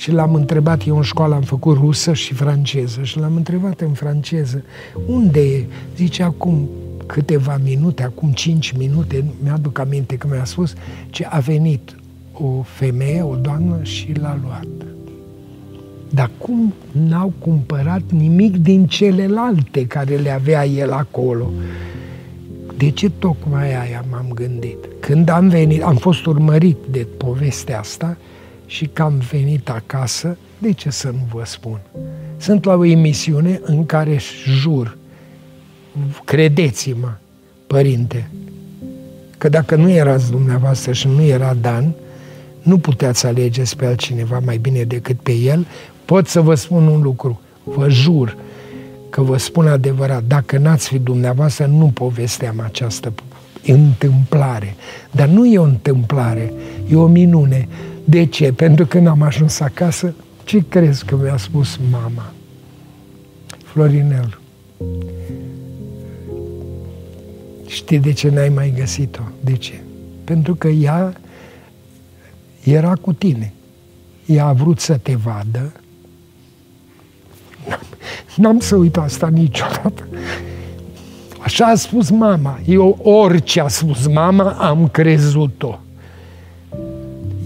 și l-am întrebat, eu în școală am făcut rusă și franceză și l-am întrebat în franceză, unde e? Zice, acum câteva minute, acum cinci minute, mi-aduc aminte că mi-a spus ce a venit o femeie, o doamnă și l-a luat. Dar cum n-au cumpărat nimic din celelalte care le avea el acolo? De ce tocmai aia m-am gândit? Când am venit, am fost urmărit de povestea asta și că am venit acasă, de ce să nu vă spun? Sunt la o emisiune în care jur, credeți-mă, părinte, că dacă nu erați dumneavoastră și nu era Dan, nu puteți alegeți pe altcineva mai bine decât pe el, pot să vă spun un lucru, vă jur că vă spun adevărat, dacă n-ați fi dumneavoastră, nu povesteam această întâmplare. Dar nu e o întâmplare, e o minune. De ce? Pentru că n-am ajuns acasă, ce crezi că mi-a spus mama? Florinel, știi de ce n-ai mai găsit-o? De ce? Pentru că ea era cu tine. Ea a vrut să te vadă, N-am să uit asta niciodată. Așa a spus mama. Eu orice a spus mama, am crezut-o.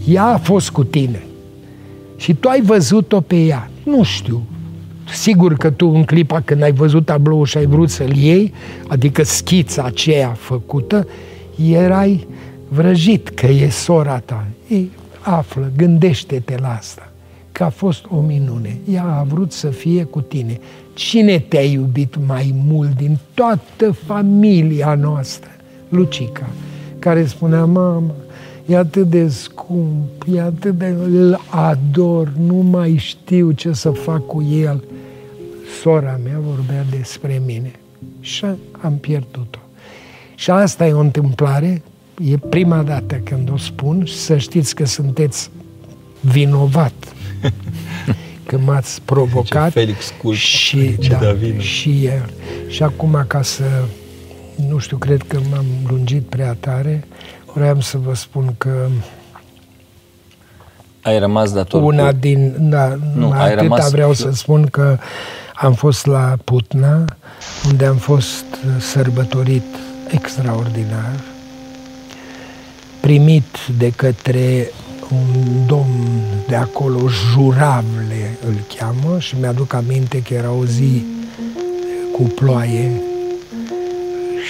Ea a fost cu tine. Și tu ai văzut-o pe ea. Nu știu. Sigur că tu în clipa când ai văzut tabloul și ai vrut să-l iei, adică schița aceea făcută, erai vrăjit că e sora ta. Ei, află, gândește-te la asta, că a fost o minune. Ea a vrut să fie cu tine. Cine te-a iubit mai mult din toată familia noastră? Lucica, care spunea, mama, e atât de scump, e atât de... îl ador, nu mai știu ce să fac cu el. Sora mea vorbea despre mine și am pierdut-o. Și asta e o întâmplare, e prima dată când o spun și să știți că sunteți vinovat că m-ați provocat Felix Culp, și, da, și el. Și acum ca să, nu știu, cred că m-am lungit prea tare, vreau să vă spun că ai rămas dator Una cu... din... Da, nu, ai rămas... vreau să spun că am fost la Putna, unde am fost sărbătorit extraordinar, primit de către un domn de acolo, Juravle îl cheamă, și mi-aduc aminte că era o zi cu ploaie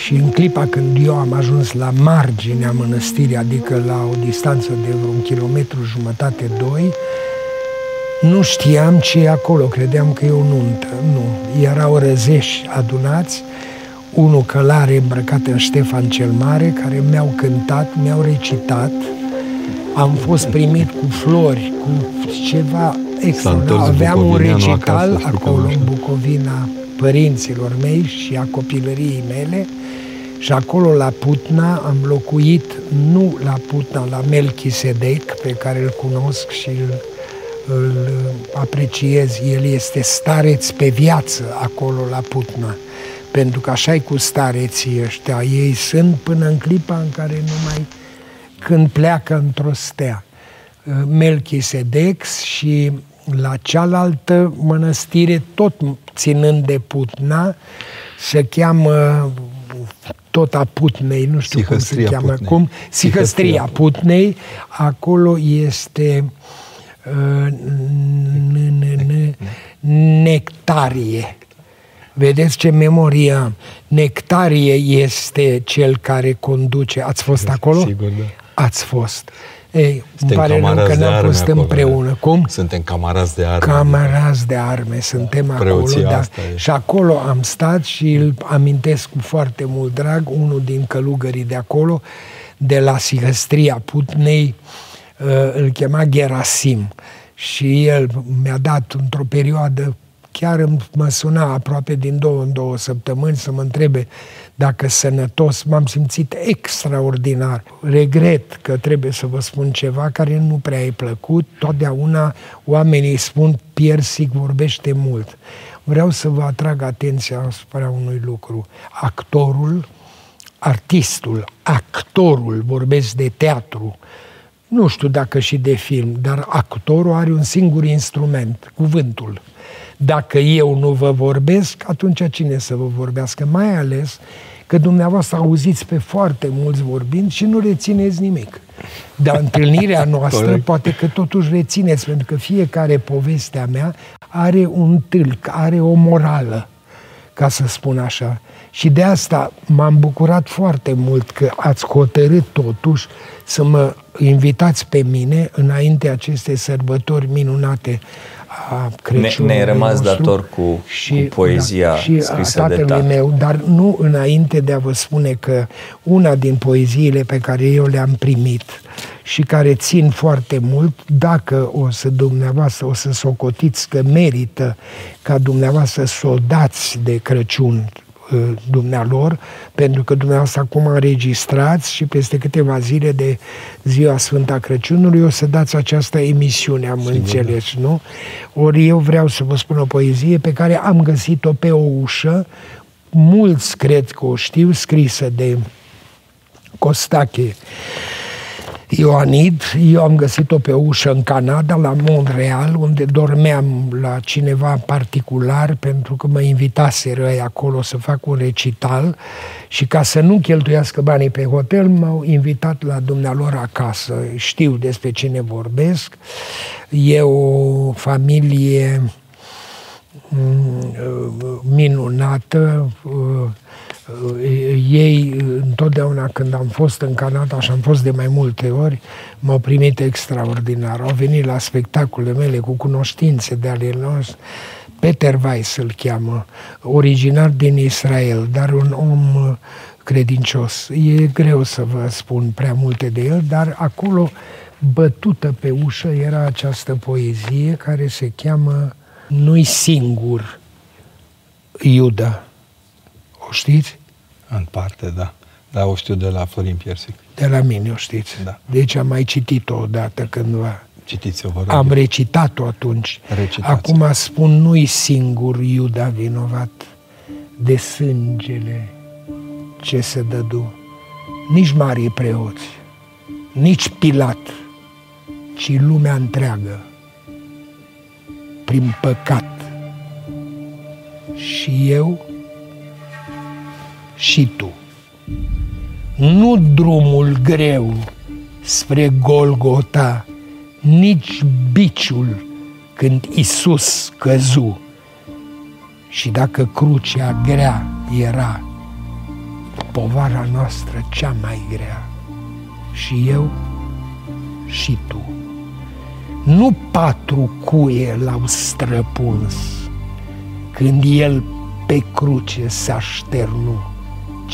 și în clipa când eu am ajuns la marginea mănăstirii, adică la o distanță de vreun kilometru jumătate, doi, nu știam ce e acolo, credeam că e o nuntă. Nu, erau răzeși adunați, unul călare îmbrăcat în Ștefan cel Mare, care mi-au cântat, mi-au recitat, am fost primit cu flori, cu ceva extraordinar. Aveam un recital acolo în Bucovina părinților mei și a copilăriei mele și acolo la Putna am locuit, nu la Putna, la Melchisedec, pe care îl cunosc și îl, îl apreciez. El este stareț pe viață acolo la Putna. Pentru că așa e cu stareții ăștia. Ei sunt până în clipa în care nu mai când pleacă într-o stea. Melchisedex și la cealaltă mănăstire, tot ținând de Putna, se cheamă tot a Putnei, nu știu Sihăstria cum se cheamă Putnei. cum, Sihăstria Putnei, acolo este nectarie. Vedeți ce memorie am. Nectarie este cel care conduce. Ați fost acolo? Sigur, da. Ați fost. Ei, îmi pare rău că n-am fost acolo, împreună. Cum? Suntem camarazi de arme. Camarazi de arme, suntem acolo. Da. Și acolo am stat și îl amintesc cu foarte mult drag, unul din călugării de acolo, de la Sigăstria Putnei, uh, îl chema Gerasim. Și el mi-a dat într-o perioadă chiar mă suna aproape din două în două săptămâni să mă întrebe dacă sănătos, m-am simțit extraordinar. Regret că trebuie să vă spun ceva care nu prea e plăcut. Totdeauna oamenii spun Piersic vorbește mult. Vreau să vă atrag atenția asupra unui lucru. Actorul, artistul, actorul, vorbesc de teatru, nu știu dacă și de film, dar actorul are un singur instrument, cuvântul. Dacă eu nu vă vorbesc, atunci cine să vă vorbească? Mai ales că dumneavoastră auziți pe foarte mulți vorbind și nu rețineți nimic. Dar întâlnirea noastră poate că totuși rețineți, pentru că fiecare povestea mea are un tâlc, are o morală, ca să spun așa. Și de asta m-am bucurat foarte mult că ați hotărât totuși să mă invitați pe mine înainte aceste sărbători minunate a Crăciunului Ne, ne rămas nostru, dator cu, și, cu poezia da, și scrisă de tatăl. meu, dar nu înainte de a vă spune că una din poeziile pe care eu le-am primit și care țin foarte mult, dacă o să dumneavoastră o să socotiți că merită ca dumneavoastră să o dați de Crăciun Uh, dumnealor, pentru că dumneavoastră acum înregistrați și peste câteva zile de ziua Sfânta Crăciunului o să dați această emisiune, am Sigur, înțeles, da. nu? Ori eu vreau să vă spun o poezie pe care am găsit-o pe o ușă, mulți cred că o știu, scrisă de Costache. Ioanid, eu am găsit-o pe ușă în Canada, la Montreal, unde dormeam la cineva particular, pentru că mă invitaseră acolo să fac un recital și ca să nu cheltuiască banii pe hotel, m-au invitat la dumnealor acasă. Știu despre cine vorbesc. E o familie mm, minunată, ei întotdeauna când am fost în Canada și am fost de mai multe ori, m-au primit extraordinar. Au venit la spectacolele mele cu cunoștințe de ale noastre. Peter Weiss îl cheamă, originar din Israel, dar un om credincios. E greu să vă spun prea multe de el, dar acolo bătută pe ușă era această poezie care se cheamă Nu-i singur Iuda o știți? În parte, da. Da, o știu de la Florin Piersic. De la mine o știți. Da. Deci am mai citit-o odată cândva. Citiți-o, vă rog. Am recitat-o atunci. Recitați. Acum spun, nu-i singur Iuda vinovat de sângele ce se dădu. Nici marii preoți, nici Pilat, ci lumea întreagă, prin păcat. Și eu și tu. Nu drumul greu spre Golgota, nici biciul când Isus căzu. Și dacă crucea grea era, povara noastră cea mai grea. Și eu și tu. Nu patru cuie l-au străpuns când el pe cruce s-a șternut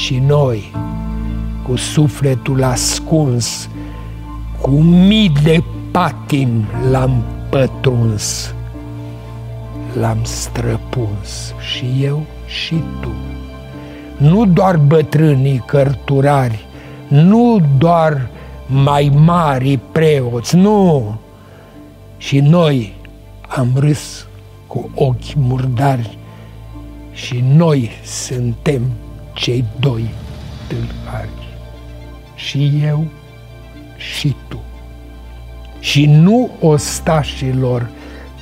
ci noi, cu sufletul ascuns, cu mii de patin l-am pătruns, l-am străpuns și eu și tu. Nu doar bătrânii cărturari, nu doar mai mari preoți, nu! Și noi am râs cu ochi murdari și noi suntem cei doi tâlhari, și eu și tu. Și nu ostașilor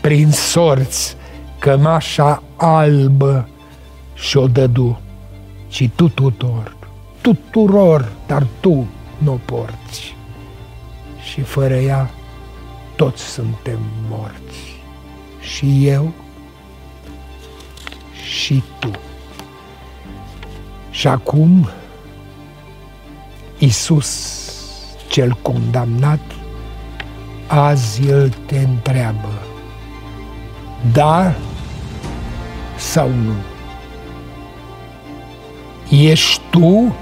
prin sorți cămașa albă și-o dădu, ci tuturor, tuturor, dar tu nu porți. Și fără ea toți suntem morți. Și eu și tu. Și acum Isus cel condamnat azi el te întreabă da sau nu? Ești tu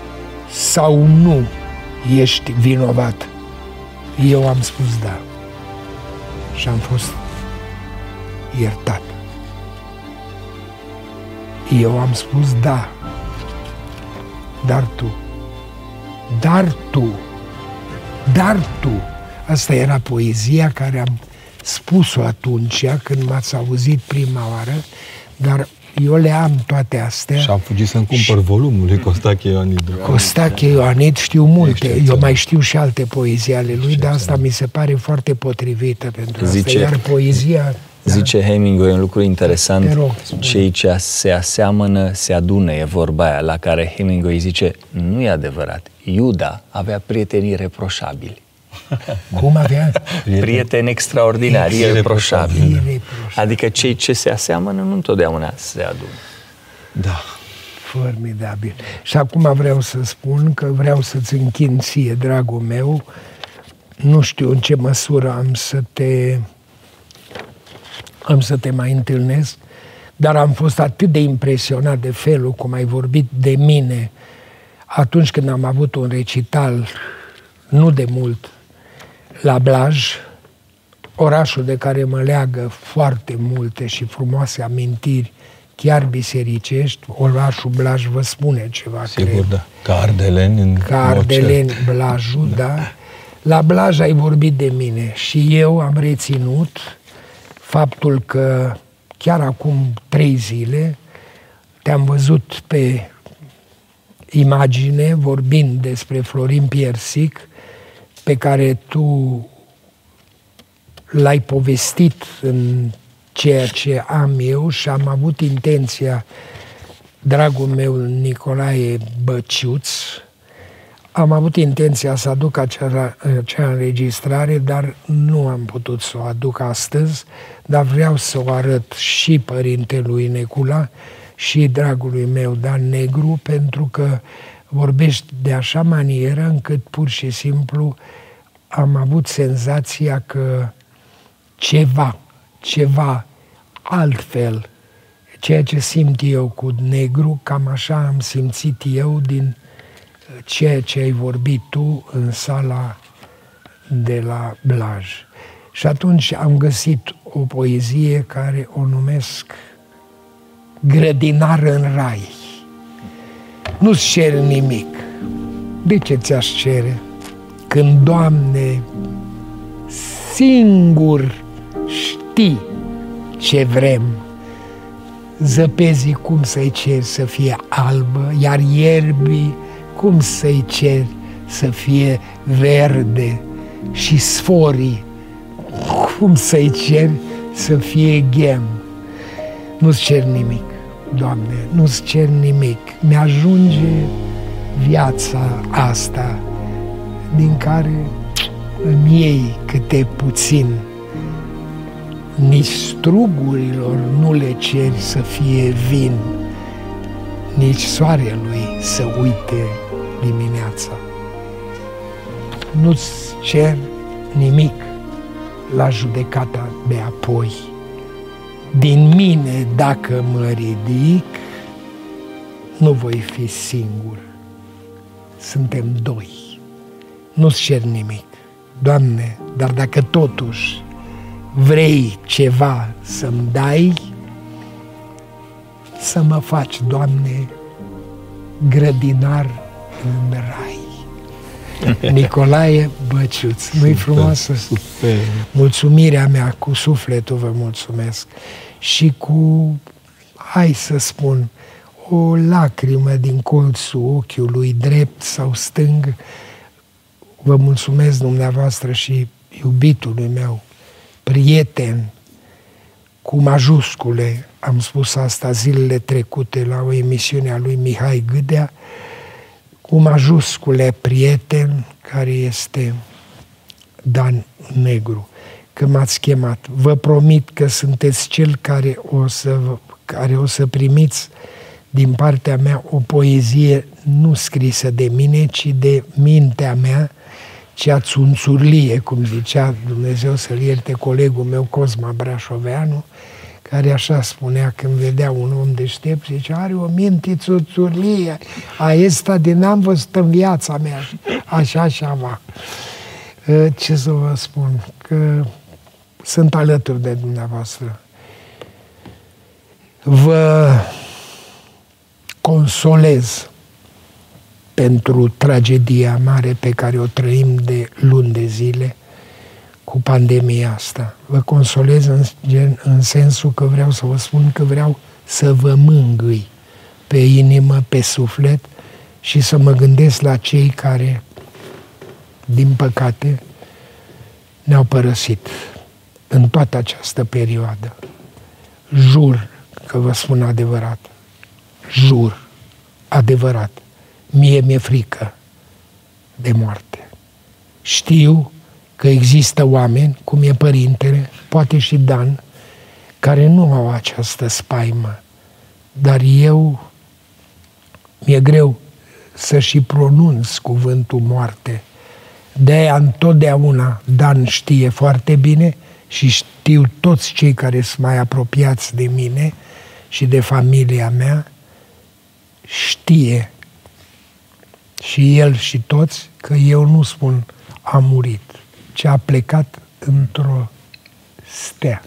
sau nu ești vinovat? Eu am spus da și am fost iertat. Eu am spus da dar tu, dar tu, dar tu. Asta era poezia care am spus-o atunci când m-ați auzit prima oară, dar eu le am toate astea. Și am fugit să-mi cumpăr volumul lui Costache Ioanid. Costache Ioanid știu multe. Eu mai știu și alte poezii ale lui, dar asta mi se pare foarte potrivită pentru Zice, asta. Iar poezia da. Zice Hemingway un lucru interesant, rog, cei ce se aseamănă se adună, e vorba aia, la care Hemingway zice, nu e adevărat, Iuda avea prietenii reproșabili. Cum avea? Prieteni extraordinari, irreproșabili. Adică cei ce se aseamănă nu întotdeauna se adună. Da. Formidabil. Și acum vreau să spun că vreau să-ți închin ție, dragul meu, nu știu în ce măsură am să te am să te mai întâlnesc, dar am fost atât de impresionat de felul cum ai vorbit de mine atunci când am avut un recital, nu de mult, la Blaj, orașul de care mă leagă foarte multe și frumoase amintiri, chiar bisericești, orașul Blaj vă spune ceva. Sigur, cred. da. Ca Ardeleni în Ca Ardeleni, Blajul, da. da. La Blaj ai vorbit de mine și eu am reținut faptul că chiar acum trei zile te-am văzut pe imagine vorbind despre Florin Piersic pe care tu l-ai povestit în ceea ce am eu și am avut intenția, dragul meu Nicolae Băciuț, am avut intenția să aduc acea, acea înregistrare, dar nu am putut să o aduc astăzi, dar vreau să o arăt și părintelui Necula și dragului meu Dan Negru, pentru că vorbești de așa manieră încât pur și simplu am avut senzația că ceva, ceva altfel, ceea ce simt eu cu negru, cam așa am simțit eu din ceea ce ai vorbit tu în sala de la Blaj. Și atunci am găsit o poezie care o numesc Grădinar în rai. Nu-ți cer nimic. De ce ți-aș cere? Când, Doamne, singur știi ce vrem. Zăpezii cum să-i ceri să fie albă, iar ierbii cum să-i ceri să fie verde și sforii, cum să-i ceri să fie ghem. Nu-ți cer nimic, Doamne, nu-ți cer nimic. Mi-ajunge viața asta din care îmi iei câte puțin. Nici strugurilor nu le ceri să fie vin, nici soarelui să uite dimineața. Nu-ți cer nimic la judecata de apoi. Din mine, dacă mă ridic, nu voi fi singur. Suntem doi. Nu-ți cer nimic. Doamne, dar dacă totuși vrei ceva să-mi dai, să mă faci, Doamne, grădinar în rai. Nicolae Băciuț. Nu-i frumoasă? Super. Mulțumirea mea cu sufletul vă mulțumesc și cu, hai să spun, o lacrimă din colțul ochiului drept sau stâng. Vă mulțumesc dumneavoastră și iubitului meu, prieten, cu majuscule, am spus asta zilele trecute la o emisiune a lui Mihai Gâdea, cu majuscule prieten care este Dan Negru, că m-ați chemat. Vă promit că sunteți cel care o să, care o să primiți din partea mea o poezie nu scrisă de mine, ci de mintea mea, cea țunțurlie, cum zicea Dumnezeu să-l ierte colegul meu Cosma Brașoveanu, care așa spunea când vedea un om deștept, zice, are o minte țurțurlie, a esta din am văzut în viața mea, așa și va. Ă, ce să vă spun, că sunt alături de dumneavoastră. Vă consolez pentru tragedia mare pe care o trăim de luni de zile, cu pandemia asta. Vă consolez în, gen, în sensul că vreau să vă spun că vreau să vă mângâi pe inimă, pe suflet și să mă gândesc la cei care, din păcate, ne-au părăsit în toată această perioadă. Jur că vă spun adevărat. Jur, adevărat. Mie mi-e frică de moarte. Știu că există oameni, cum e părintele, poate și Dan, care nu au această spaimă. Dar eu mi-e greu să și pronunț cuvântul moarte. De-aia întotdeauna Dan știe foarte bine și știu toți cei care sunt mai apropiați de mine și de familia mea, știe și el și toți că eu nu spun a murit ce a plecat într-o stea.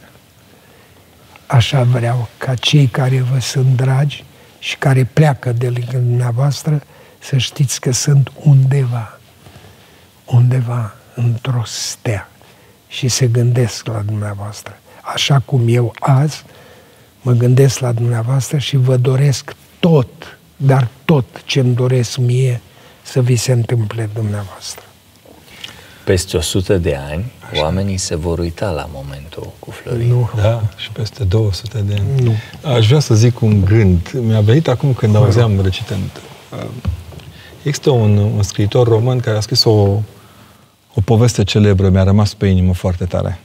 Așa vreau ca cei care vă sunt dragi și care pleacă de lângă dumneavoastră să știți că sunt undeva, undeva într-o stea și se gândesc la dumneavoastră. Așa cum eu azi mă gândesc la dumneavoastră și vă doresc tot, dar tot ce îmi doresc mie să vi se întâmple dumneavoastră. Peste 100 de ani, Așa. oamenii se vor uita la momentul cu Florin. Nu. Da, și peste 200 de ani. Nu. Aș vrea să zic un gând. Mi-a venit acum când auzeam recitând. Există un, un scriitor român care a scris o, o poveste celebră, mi-a rămas pe inimă foarte tare.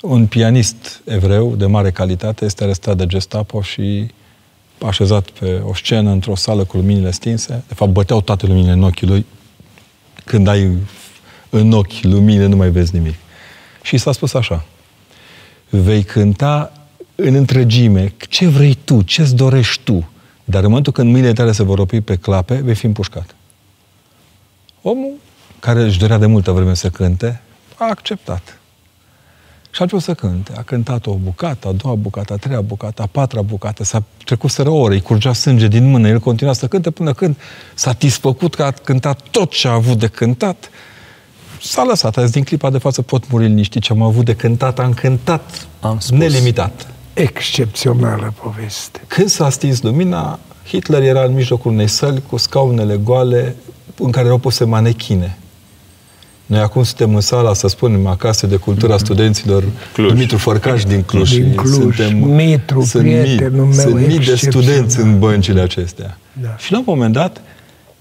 Un pianist evreu de mare calitate este arestat de Gestapo și așezat pe o scenă într-o sală cu luminile stinse. De fapt, băteau toate luminile în ochii lui. Când ai în ochi lumine, nu mai vezi nimic. Și s-a spus așa. Vei cânta în întregime ce vrei tu, ce-ți dorești tu. Dar în momentul când mâinile tale se vor opri pe clape, vei fi împușcat. Omul care își dorea de multă vreme să cânte, a acceptat. Și a început să cânte. A cântat o bucată, a doua bucată, a treia bucată, a patra bucată. S-a trecut sără ore, îi curgea sânge din mână. El continua să cânte până când, satisfăcut că a cântat tot ce a avut de cântat, s-a lăsat. A zis, din clipa de față pot muri liniștit ce am avut de cântat, am cântat am spus. nelimitat. Excepțională poveste. Când s-a stins lumina, Hitler era în mijlocul unei săli cu scaunele goale în care erau puse manechine. Noi acum suntem în sala, să spunem, acasă de cultura mm-hmm. studenților Cluj. Dumitru Fărcaș din Cluj. Din Cluj, suntem, Mitru, sunt prietenul mii, meu Sunt mii de studenți în băncile acestea. Da. Și la un moment dat,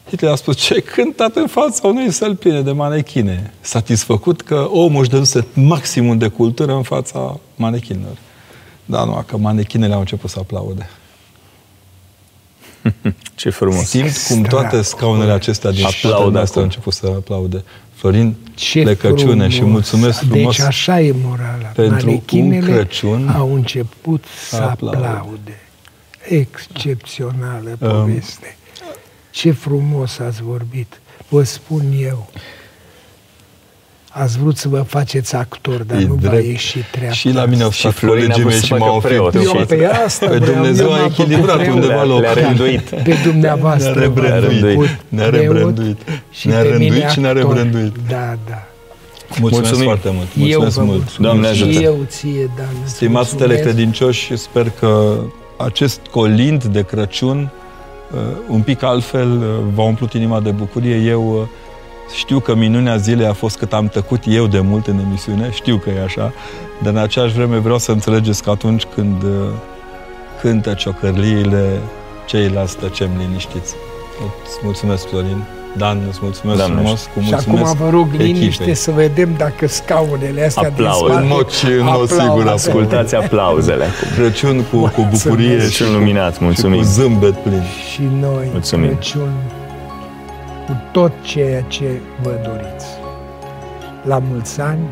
Hitler a spus, ce cântat în fața unei săli pline de manechine. Satisfăcut că omul își dăduse maximum de cultură în fața manechinelor. Da, nu, că manechinele au început să aplaude. Ce frumos. Simt cum toate scaunele acestea din aplaudă astea au început să aplaude. Florin, Ce plecăciune frumos. și mulțumesc deci frumos. Deci așa e morala. Pentru un Crăciun au început să aplaude. aplaude. Excepțională poveste. Um, Ce frumos ați vorbit. Vă spun eu. Ați vrut să vă faceți actor, dar e nu v-a ieșit treaba. Și la mine au stat colegii mei și m-au preot. Eu pe asta pe Dumnezeu a echilibrat undeva la Le-a rânduit. Pe dumneavoastră ne-a rebrânduit. Ne-a rebrânduit. Ne-a rânduit și ne-a rebrânduit. Da, da. Mulțumesc Mulțumim. foarte mult. Mulțumesc eu mult. Doamne ajută. Și eu ție, Dan. Stimați telecredincioși, sper că acest colind de Crăciun uh, un pic altfel uh, v-a umplut inima de bucurie. Eu uh, știu că minunea zilei a fost cât am tăcut eu de mult în emisiune, știu că e așa, dar în aceeași vreme vreau să înțelegeți că atunci când uh, cântă ciocărliile, ceilalți tăcem liniștiți. Îți mulțumesc, Florin. Dan, îți mulțumesc Doamne. frumos, cu mulțumesc Și acum vă rog liniște să vedem dacă scaunele astea Aplauze. din spate... În mod, în mod sigur, ascultați aplauzele. Crăciun cu, cu bucurie și, luminat, mulțumim. Și cu zâmbet plin. Și noi, mulțumim. Crăciun cu tot ceea ce vă doriți. La mulți ani,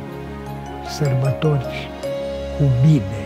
sărbători cu bine!